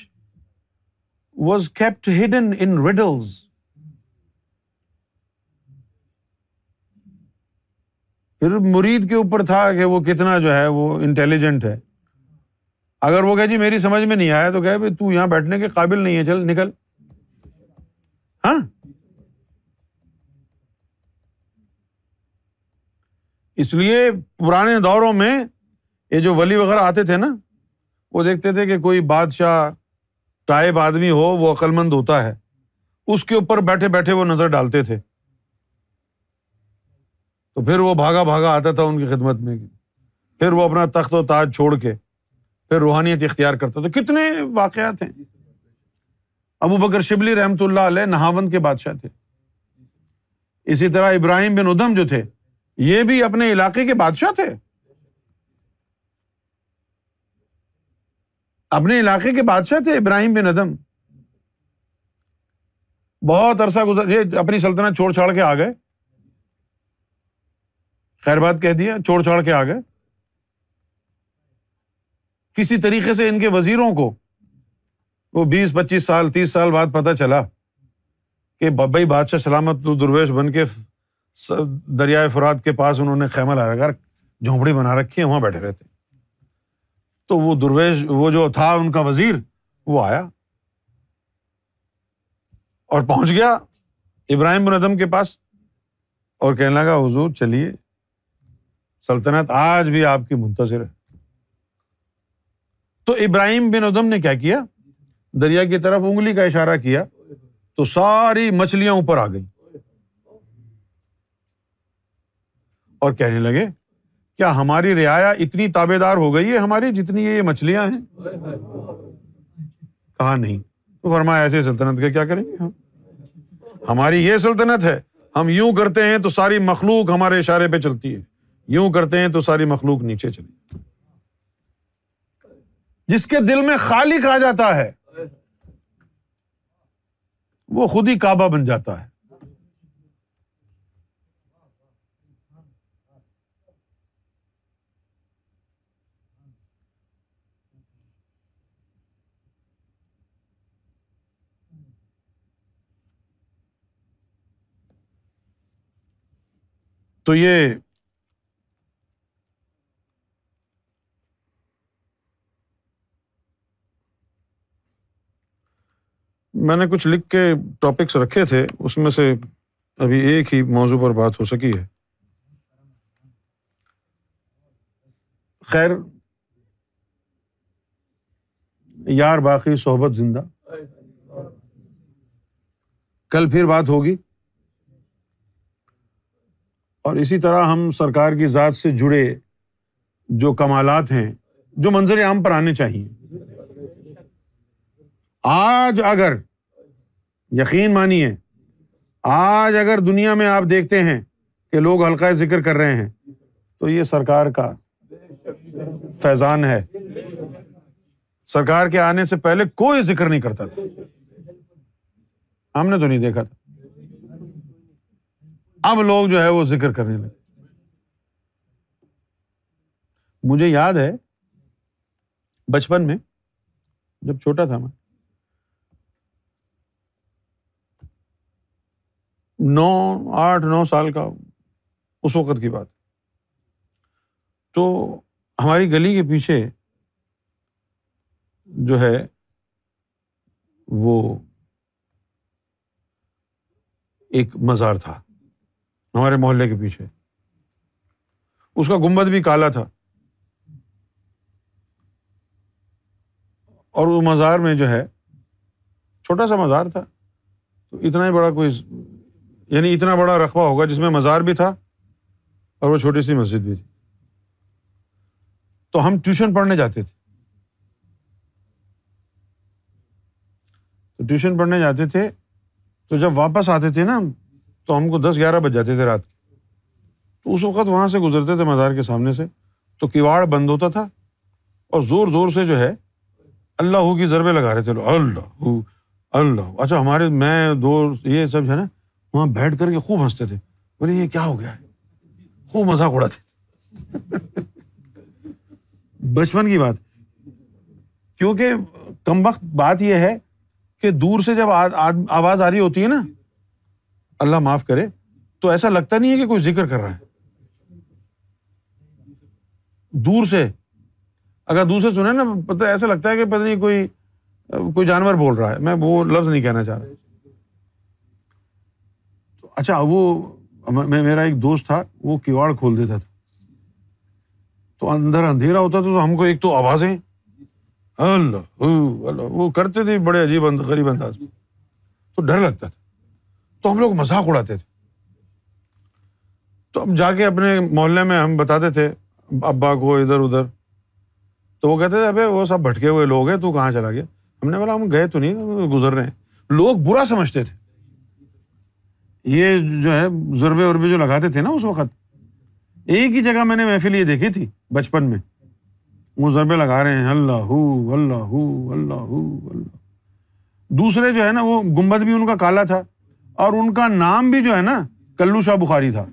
was kept hidden in riddles پھر مرید کے اوپر تھا کہ وہ کتنا جو ہے وہ انٹیلیجنٹ ہے اگر وہ کہ جی میری سمجھ میں نہیں آیا تو تو یہاں بیٹھنے کے قابل نہیں ہے چل نکل ہاں اس لیے پرانے دوروں میں یہ جو ولی وغیرہ آتے تھے نا وہ دیکھتے تھے کہ کوئی بادشاہ ٹائب آدمی ہو وہ عقلمند ہوتا ہے اس کے اوپر بیٹھے بیٹھے وہ نظر ڈالتے تھے تو پھر وہ بھاگا بھاگا آتا تھا ان کی خدمت میں پھر وہ اپنا تخت و تاج چھوڑ کے پھر روحانیت اختیار کرتا تھا کتنے واقعات ہیں ابو بکر شبلی رحمۃ اللہ علیہ نہاون کے بادشاہ تھے اسی طرح ابراہیم بن ادھم جو تھے یہ بھی اپنے علاقے کے بادشاہ تھے اپنے علاقے کے بادشاہ تھے ابراہیم بن ادم بہت عرصہ گزر یہ اپنی سلطنت چھوڑ چھاڑ کے آ گئے خیر بات کہہ دیا چھوڑ چھوڑ کے آ گئے کسی طریقے سے ان کے وزیروں کو وہ بیس پچیس سال تیس سال بعد پتا چلا کہ بھائی بادشاہ سلامت درویش بن کے دریائے فراد کے پاس انہوں نے خیمہ لگا کر جھونپڑی بنا رکھی ہے وہاں بیٹھے رہتے تو وہ درویش وہ جو تھا ان کا وزیر وہ آیا اور پہنچ گیا ابراہیم بن ادم کے پاس اور کہنے لگا حضور چلیے سلطنت آج بھی آپ کی منتظر ہے تو ابراہیم بن ادم نے کیا کیا دریا کی طرف انگلی کا اشارہ کیا تو ساری مچھلیاں اوپر آ گئی اور کہنے لگے کیا ہماری رعایا اتنی تابے دار ہو گئی ہے ہماری جتنی یہ مچھلیاں ہیں کہا نہیں تو فرمایا ایسے سلطنت کے کیا کریں گے ہم ہماری یہ سلطنت ہے ہم یوں کرتے ہیں تو ساری مخلوق ہمارے اشارے پہ چلتی ہے یوں کرتے ہیں تو ساری مخلوق نیچے چلی جس کے دل میں خالق آ جاتا ہے وہ خود ہی کعبہ بن جاتا ہے تو یہ میں نے کچھ لکھ کے ٹاپکس رکھے تھے اس میں سے ابھی ایک ہی موضوع پر بات ہو سکی ہے خیر یار باقی صحبت زندہ کل پھر بات ہوگی اور اسی طرح ہم سرکار کی ذات سے جڑے جو کمالات ہیں جو منظر عام پر آنے چاہیے آج اگر یقین مانیے آج اگر دنیا میں آپ دیکھتے ہیں کہ لوگ ہلکا ذکر کر رہے ہیں تو یہ سرکار کا فیضان ہے سرکار کے آنے سے پہلے کوئی ذکر نہیں کرتا تھا ہم نے تو نہیں دیکھا تھا اب لوگ جو ہے وہ ذکر کرنے لگے مجھے یاد ہے بچپن میں جب چھوٹا تھا میں نو آٹھ نو سال کا اس وقت کی بات تو ہماری گلی کے پیچھے جو ہے وہ ایک مزار تھا ہمارے محلے کے پیچھے اس کا گنبد بھی کالا تھا اور وہ مزار میں جو ہے چھوٹا سا مزار تھا تو اتنا ہی بڑا کوئی یعنی اتنا بڑا رقبہ ہوگا جس میں مزار بھی تھا اور وہ چھوٹی سی مسجد بھی تھی تو ہم ٹیوشن پڑھنے جاتے تھے تو ٹیوشن پڑھنے جاتے تھے تو جب واپس آتے تھے نا تو ہم کو دس گیارہ بج جاتے تھے رات کے تو اس وقت وہاں سے گزرتے تھے مزار کے سامنے سے تو کواڑ بند ہوتا تھا اور زور زور سے جو ہے اللہ کی ضربے لگا رہے تھے اللہ اللہ اچھا ہمارے میں دو یہ سب جو ہے نا وہاں بیٹھ کر کے خوب ہنستے تھے بولے یہ کیا ہو گیا ہے خوب مذاق اڑاتے تھے بچپن کی بات کیونکہ کم وقت بات یہ ہے کہ دور سے جب آواز آ رہی ہوتی ہے نا اللہ معاف کرے تو ایسا لگتا نہیں ہے کہ کوئی ذکر کر رہا ہے دور سے اگر دور سے سنیں نا پتہ ایسا لگتا ہے کہ پتہ نہیں کوئی کوئی جانور بول رہا ہے میں وہ لفظ نہیں کہنا چاہ رہا اچھا وہ میرا ایک دوست تھا وہ کیواڑ کھول دیتا تھا تو اندر اندھیرا ہوتا تھا تو ہم کو ایک تو آوازیں اللہ وہ کرتے تھے بڑے عجیب غریب انداز میں تو ڈر لگتا تھا تو ہم لوگ مذاق اڑاتے تھے تو ہم جا کے اپنے محلے میں ہم بتاتے تھے ابا کو ادھر ادھر تو وہ کہتے تھے ابھی وہ سب بھٹکے ہوئے لوگ ہیں تو کہاں چلا گیا ہم نے بولا ہم گئے تو نہیں گزر رہے ہیں لوگ برا سمجھتے تھے یہ جو ہے ضربے اربے جو لگاتے تھے نا اس وقت ایک ہی جگہ میں نے محفل یہ دیکھی تھی بچپن میں وہ ضربے لگا رہے ہیں اللہ اللہ اللہ اللہ دوسرے جو ہے نا وہ گنبد بھی ان کا کالا تھا اور ان کا نام بھی جو ہے نا کلو شاہ بخاری تھا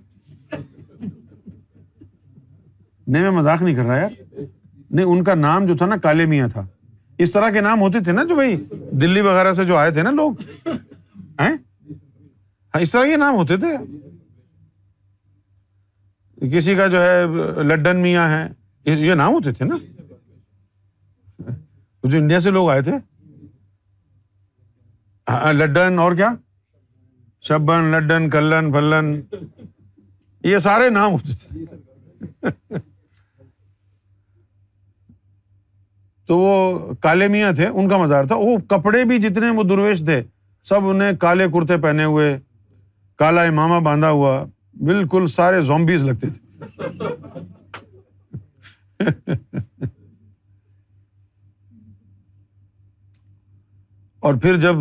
نہیں میں مذاق نہیں کر رہا یار نہیں ان کا نام جو تھا نا کالے میاں تھا اس طرح کے نام ہوتے تھے نا جو بھائی دلی وغیرہ سے جو آئے تھے نا لوگ ہیں ہاں، اس طرح یہ نام ہوتے تھے کسی کا جو ہے لڈن میاں ہے یہ نام ہوتے تھے نا جو انڈیا سے لوگ آئے تھے ہاں، ہاں، لڈن اور کیا شبن لڈن کلن پلن یہ سارے نام ہوتے تھے تو وہ کالے میاں تھے ان کا مزار تھا وہ کپڑے بھی جتنے وہ درویش تھے سب انہیں کالے کرتے پہنے ہوئے کالا امامہ باندھا ہوا بالکل سارے زومبیز لگتے تھے اور پھر جب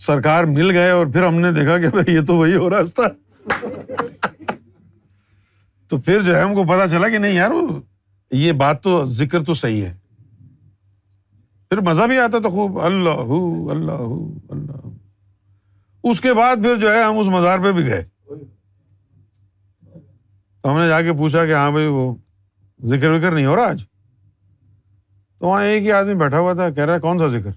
سرکار مل گئے اور پھر ہم نے دیکھا کہ یہ تو وہی ہو رہا ہے تو پھر جو ہے ہم کو پتا چلا کہ نہیں یار یہ بات تو ذکر تو صحیح ہے پھر مزہ بھی آتا تو خوب اللہ اللہ اللہ اس کے بعد پھر جو ہے ہم اس مزار پہ بھی گئے تو ہم نے جا کے پوچھا کہ ہاں بھائی وہ ذکر وکر نہیں ہو رہا آج تو وہاں ایک ہی آدمی بیٹھا ہوا تھا کہہ رہا ہے کون سا ذکر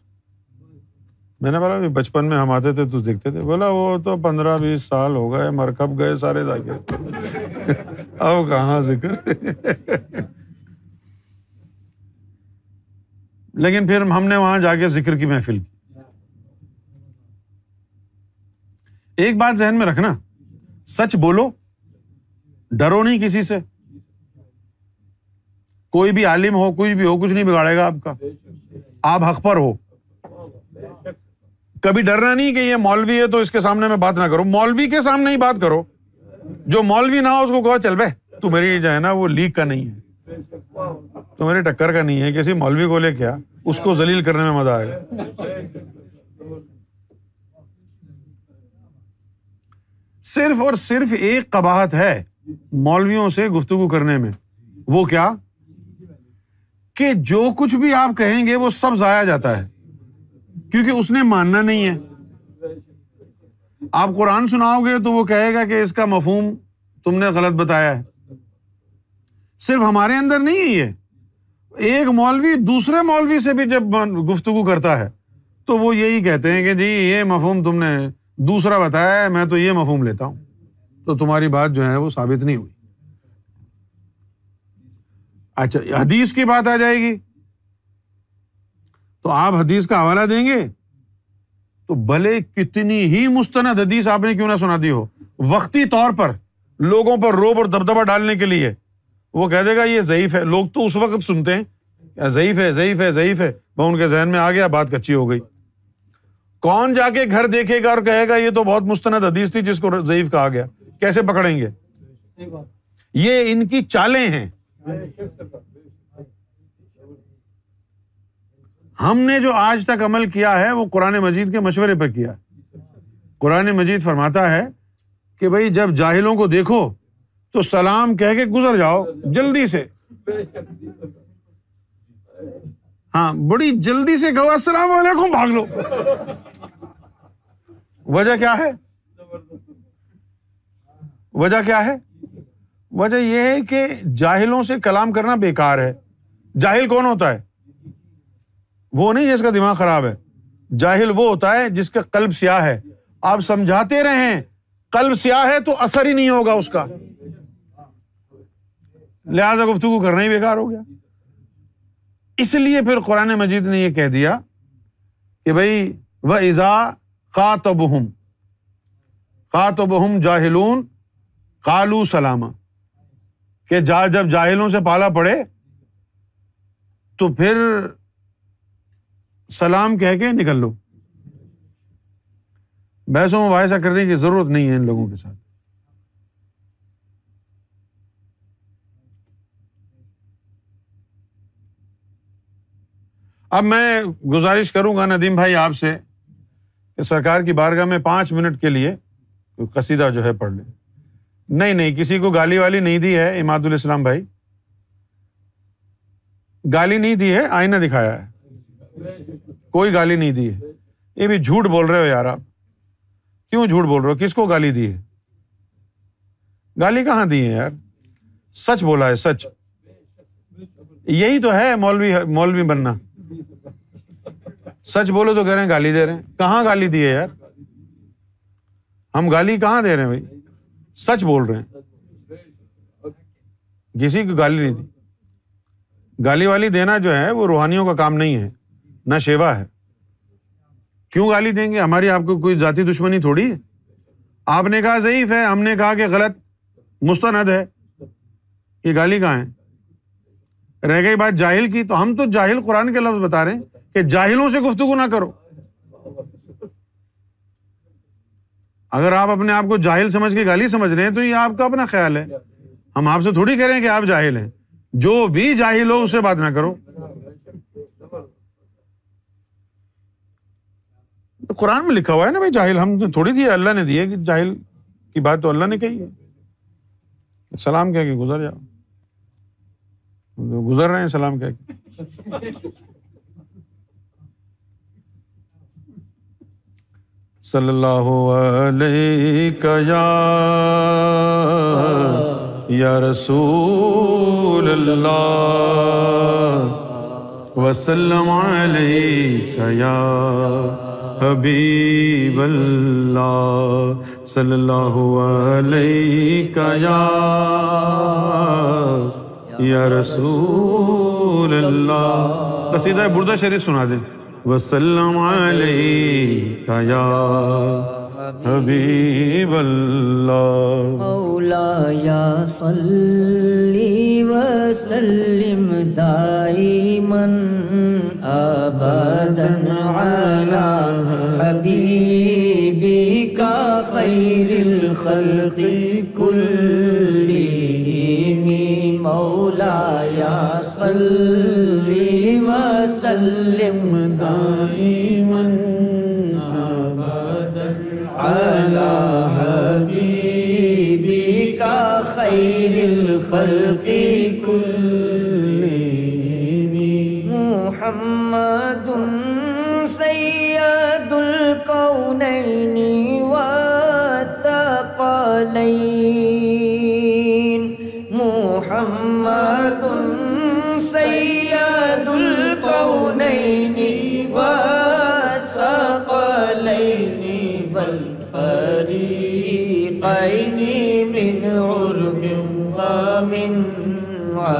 میں نے بولا بچپن میں ہم آتے تھے تو دیکھتے تھے بولا وہ تو پندرہ بیس سال ہو گئے مرکب گئے سارے اب کہاں ذکر لیکن پھر ہم نے وہاں جا کے ذکر کی محفل کی ایک بات ذہن میں رکھنا سچ بولو ڈرو نہیں کسی سے کوئی بھی عالم ہو کوئی بھی ہو کچھ نہیں بگاڑے گا آپ کا آپ حق پر ہو کبھی ڈرنا نہیں کہ یہ مولوی ہے تو اس کے سامنے میں بات نہ کرو مولوی کے سامنے ہی بات کرو جو مولوی نہ ہو اس کو کہو چل بھائی میری جو ہے نا وہ لیک کا نہیں ہے تو میری ٹکر کا نہیں ہے کسی مولوی کو لے کیا اس کو زلیل کرنے میں مزہ آئے گا صرف اور صرف ایک قباحت ہے مولویوں سے گفتگو کرنے میں وہ کیا کہ جو کچھ بھی آپ کہیں گے وہ سب ضائع جاتا ہے کیونکہ اس نے ماننا نہیں ہے آپ قرآن سناؤ گے تو وہ کہے گا کہ اس کا مفہوم تم نے غلط بتایا ہے صرف ہمارے اندر نہیں ہے یہ ایک مولوی دوسرے مولوی سے بھی جب گفتگو کرتا ہے تو وہ یہی کہتے ہیں کہ جی یہ مفہوم تم نے دوسرا بتایا میں تو یہ مفہوم لیتا ہوں تو تمہاری بات جو ہے وہ ثابت نہیں ہوئی اچھا حدیث کی بات آ جائے گی تو آپ حدیث کا حوالہ دیں گے تو بھلے کتنی ہی مستند حدیث آپ نے کیوں نہ سنا دی ہو وقتی طور پر لوگوں پر روب اور دبدبا ڈالنے کے لیے وہ کہہ دے گا یہ ضعیف ہے لوگ تو اس وقت سنتے ہیں ضعیف ہے ضعیف ہے ضعیف ہے وہ ان کے ذہن میں آ گیا بات کچی ہو گئی کون جا کے گھر دیکھے گا اور کہے گا یہ تو بہت مستند حدیث تھی جس کو ضعیف کہا گیا کیسے پکڑیں گے یہ ان کی چالیں ہیں ہم نے جو آج تک عمل کیا ہے وہ قرآن مجید کے مشورے پہ کیا قرآن مجید فرماتا ہے کہ بھائی جب جاہلوں کو دیکھو تو سلام کہہ کے گزر جاؤ جلدی سے ہاں بڑی جلدی سے کہو السلام علیکم بھاگ لو وجہ کیا ہے وجہ کیا ہے وجہ یہ ہے کہ جاہلوں سے کلام کرنا بیکار ہے جاہل کون ہوتا ہے وہ نہیں جس کا دماغ خراب ہے جاہل وہ ہوتا ہے جس کا قلب سیاہ ہے آپ سمجھاتے رہیں قلب سیاہ ہے تو اثر ہی نہیں ہوگا اس کا لہذا گفتگو کرنا ہی بیکار ہو گیا اس لیے پھر قرآن مجید نے یہ کہہ دیا کہ بھائی وہ اضا خاطبہم خاطبہم جاہلون قالو سلامہ کہ جا جب جاہلوں سے پالا پڑے تو پھر سلام کہہ کے نکل لو بیسوں مباحثہ کرنے کی ضرورت نہیں ہے ان لوگوں کے ساتھ اب میں گزارش کروں گا ندیم بھائی آپ سے کہ سرکار کی بارگاہ میں پانچ منٹ کے لیے قصیدہ جو ہے پڑھ لے نہیں نہیں کسی کو گالی والی نہیں دی ہے اماد الاسلام بھائی گالی نہیں دی ہے آئینہ دکھایا ہے کوئی گالی نہیں دی ہے یہ بھی جھوٹ بول رہے ہو یار آپ کیوں جھوٹ بول رہے ہو کس کو گالی دی ہے گالی کہاں دی ہے یار سچ بولا ہے سچ یہی تو ہے مولوی مولوی بننا سچ بولو تو کہہ رہے ہیں گالی دے رہے ہیں کہاں گالی دی ہے یار ہم گالی کہاں دے رہے ہیں بھائی سچ بول رہے ہیں کسی کو گالی نہیں دی گالی والی دینا جو ہے وہ روحانیوں کا کام نہیں ہے نہ شیوا ہے کیوں گالی دیں گے ہماری آپ کو کوئی ذاتی دشمنی تھوڑی ہے آپ نے کہا ضعیف ہے ہم نے کہا کہ غلط مستند ہے یہ گالی کہاں ہے رہ گئی بات جاہل کی تو ہم تو جاہل قرآن کے لفظ بتا رہے ہیں کہ جاہلوں سے گفتگو نہ کرو اگر آپ اپنے آپ کو جاہل سمجھ کے گالی سمجھ رہے ہیں تو یہ آپ کا اپنا خیال ہے ہم آپ سے تھوڑی کہہ رہے ہیں کہ آپ جاہل ہیں جو بھی جاہل ہو اس سے بات نہ کرو قرآن میں لکھا ہوا ہے نا بھائی جاہل ہم نے تھوڑی دی اللہ نے دی کہ جاہل کی بات تو اللہ نے کہی ہے سلام کہہ کے گزر جاؤ گزر رہے ہیں سلام کہہ کے صلی اللہ علیہ یا یا رسول اللہ وسلم علیہ یا حبیب اللہ صلی اللہ علیہ یا یا رسول اللہ قصیدہ بردہ شریف سنا دیں وسلم علیکہ یا حبیب اللہ مولا یا صلی وسلم دائما ابدا علی حبیبکا خیر الخلق کلیم مولا یا صلی دائما ابدا على حبيبك خير الخلق كل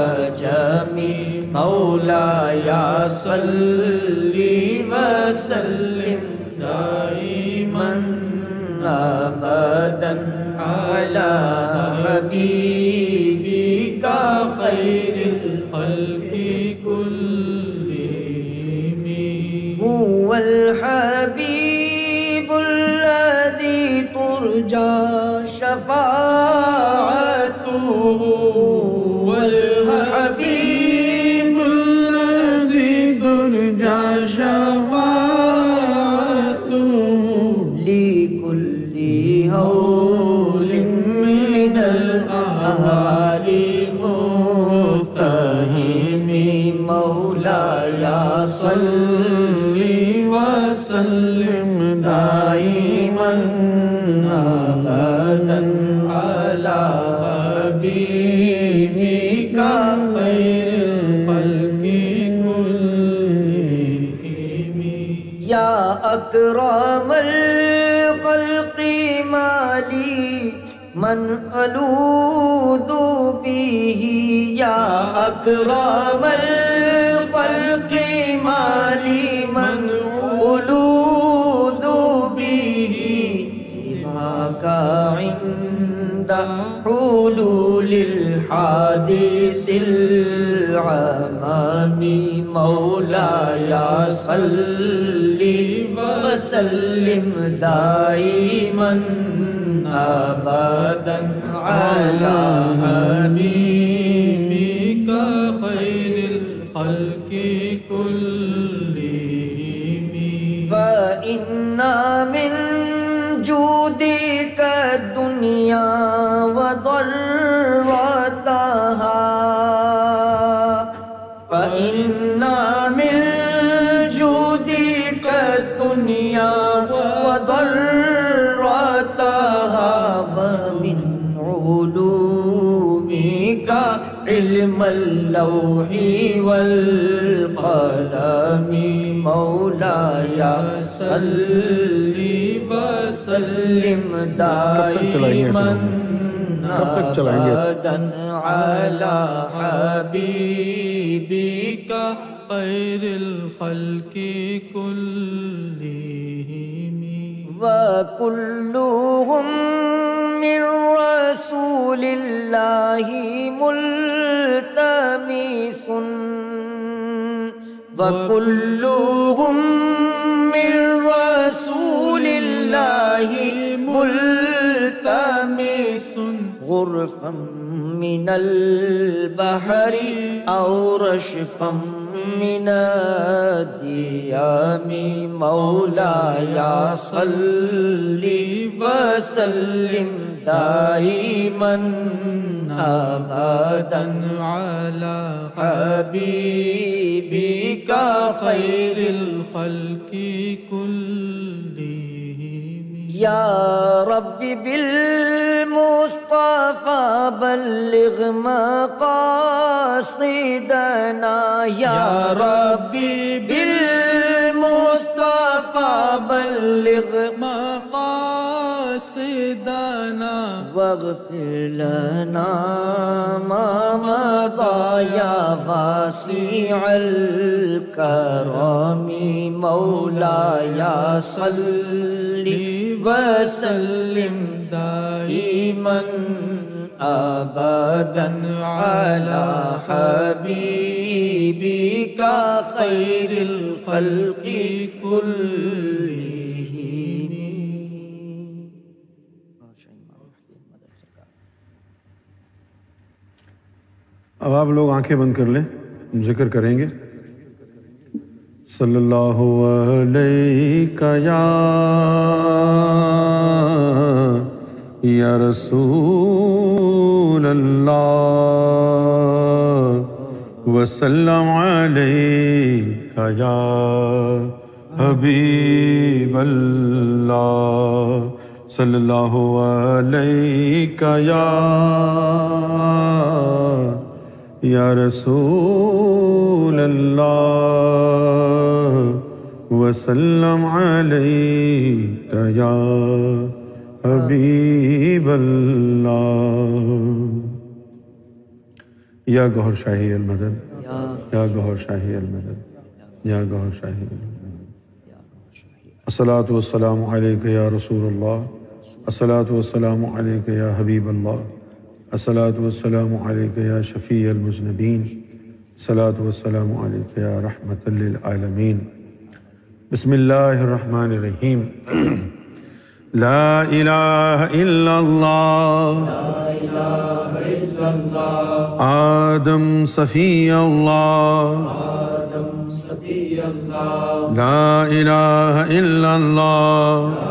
العجمی مولا یا صلی وسلم دائیمن آمدن علی حبیبی کا خیر الخلق کلیم ہوا الحبیب الذي ترجا شفاہ صلی وسلم سلم دائما آبادا علا حبیبی کا خیر خلق کل یا اکرام الخلق مالی من علود بیہی یا اکرام الخلق مالی من عند حلول الحادث می مولا سلی وسلم دائی من بدن علا علم اللوح والقلم مولا یا صلی و سلم دائمان آدن علا حبیبی کا الخلق کلی ہی وکلوہم من رسول اللہ ملتمیس وکلوہم من رسول اللہ ملتمیس فم من البحر اور رشفا من الديام مولاي مولا وسلم دائما دائی على حبيبك خير الخلق بیکا یا رب بالمصطفى بلغ مقاصدنا یا رب بالمصطفى بلغ مقاصدنا سدنا واغفر لنا ما مضى يا واسع الكرم مولايا صل وسلم دائما ابدا على حبيبك خير الخلق كلهم اب آپ لوگ آنکھیں بند کر لیں ذکر کریں گے صلی اللہ علیہ یا یا رسول اللہ وسلم علیہ یا حبیب اللہ صلی اللہ علیہ یا یا رسول اللہ وسلم یا حبیب اللہ یا گہر شاہی المدن یا گہر شاہی المدن یا گہر شاہی الحمد والسلام علیکہ یا رسول اللہ اسلط والسلام علیکہ یا حبیب اللہ السلاۃ والسلام علیکہ یا شفیع المذنبین صلاۃ والسلام علیکہ یا رحمۃ للعالمین بسم اللہ الرحمن الرحیم لا الہ الا اللہ آدم صفی اللہ آدم صفی اللہ لا الہ الا اللہ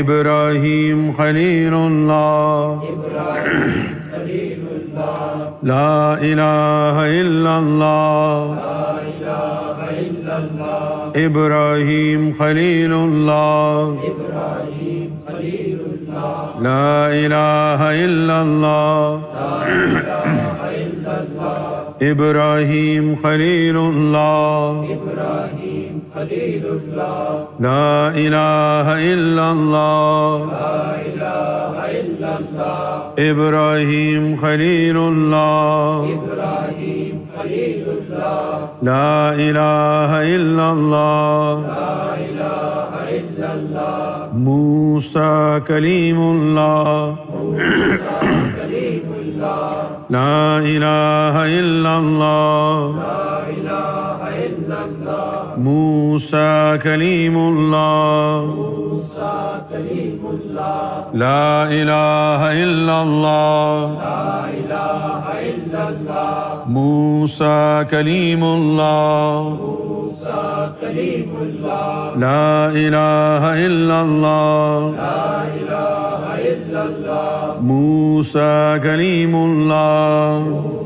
ابراہیم خلیل اللہ لا الہ الا اللہ ابراہیم خلیل اللہ اللہ لا الہ الا ابراہیم خلی راہ خلیل اللہ لا الہ الا اللہ لا لا لا الہ الہ الہ الا الا اللہ اللہ اللہ اللہ ابراہیم ابراہیم خلیل خلیل الا اللہ موسیٰ کلیم اللہ موسیٰ کلیم اللہ نہ عید ہائ ل موسى موسى موسى موسى كليم كليم كليم كليم الله الله الله الله الله الله الله لا لا لا إله إله إله إلا إلا إلا ن ع اللہ نہ اللہ کلیم اللہ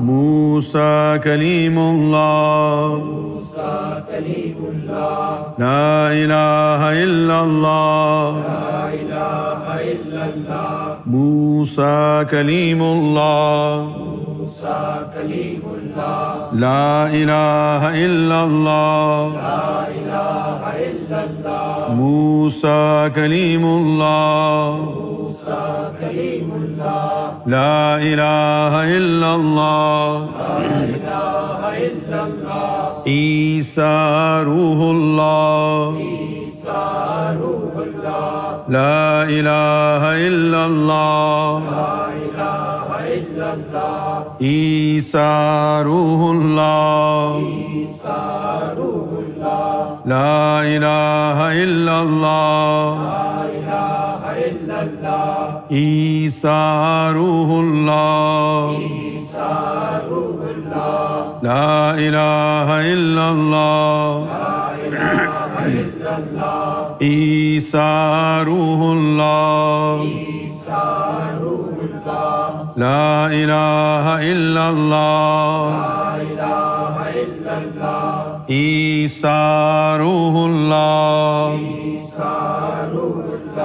موسى كليم الله لا إله إله إله إلا إلا إلا الله الله الله الله الله موسى موسى موسى كليم كليم لا لا كليم الله لا الہ الا اللہ عیسیٰ روح اللہ لا لا الہ الہ الا اللہ اللہ روح الا اللہ اللہ عیسیٰ روح اللہ لا الہ الا اللہ عیسیٰ روح اللہ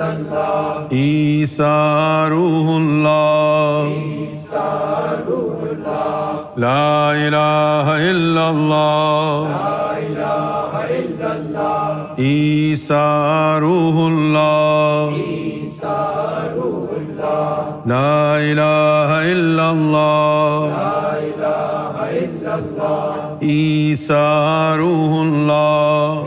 روح روح اللہ اللہ اللہ لا لا الہ الہ الا الا اللہ عیسیٰ روح اللہ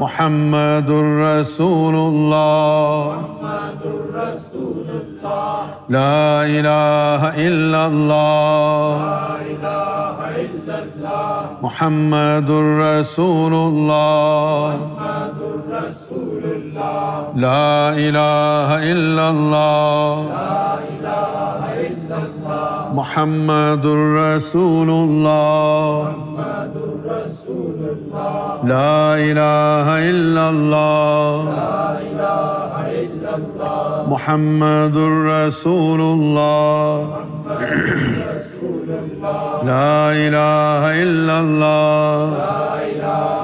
محمد محمد الرسول اللہ لا الہ الا اللہ محمد محمد الرسول اللہ لا الہ الا اللہ محمد الرسول اللہ لا الہ الا اللہ محمد الرسول اللہ لا الہ الا اللہ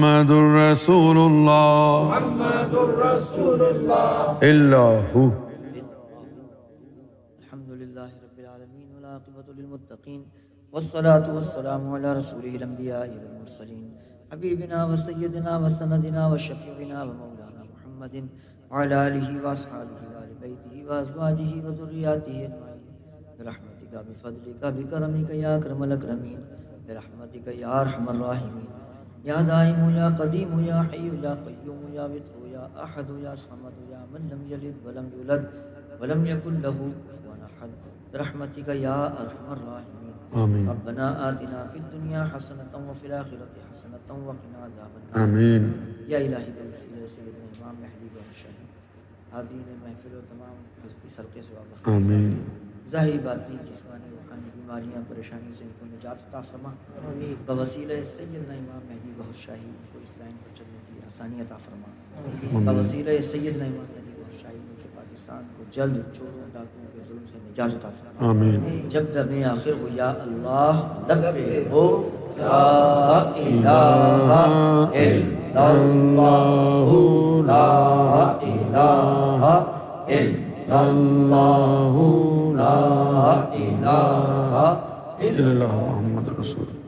محمد الرسول اللہ محمد الرسول اللہ اللہ الحمدللہ رب العالمین والعاقبت للمتقین والصلاة والسلام على رسوله الانبیاء والمرسلین حبیبنا و سیدنا و سندنا و شفیبنا و مولانا محمد وعلى آله وأصحابه وآل بيته وأزواجه وذرياته أجمعين برحمتك بفضلك بكرمك یا أكرم الاکرمین برحمتك یا أرحم الراحمین یا دائم یا قدیم یا حی یا قیوم یا وطر یا احد یا صمد یا من لم یلد ولم یولد ولم یکن له کفوان احد رحمتی کا یا ارحم الراحمین آمین ربنا آتنا فی الدنیا حسنتا وفی الاخرت حسنتا وقنا عذاب النار آمین یا الہی بمسیلہ سیدنا امام مہدی و مشاہد حاضرین محفل و تمام حضرت سرقے سے وابس آمین ظاہری بات جسمانی بیماریاں پریشانی سے ان کو نجات عطا فرما بوسیلہ سیدنا امام مہدی بہت شاہی کو اس لائن پر چلنے کی آسانی عطا فرما بوسیلہ سیدنا امام مہدی بہت شاہی کے پاکستان کو جلد چوروں ڈاکوؤں کے ظلم سے نجات عطا فرما آمین جب دم آخر ہو یا اللہ لبے ہو لا الہ الا اللہ لا الہ الا اللہ اللہ لا الہ الا محمد رسول اللہ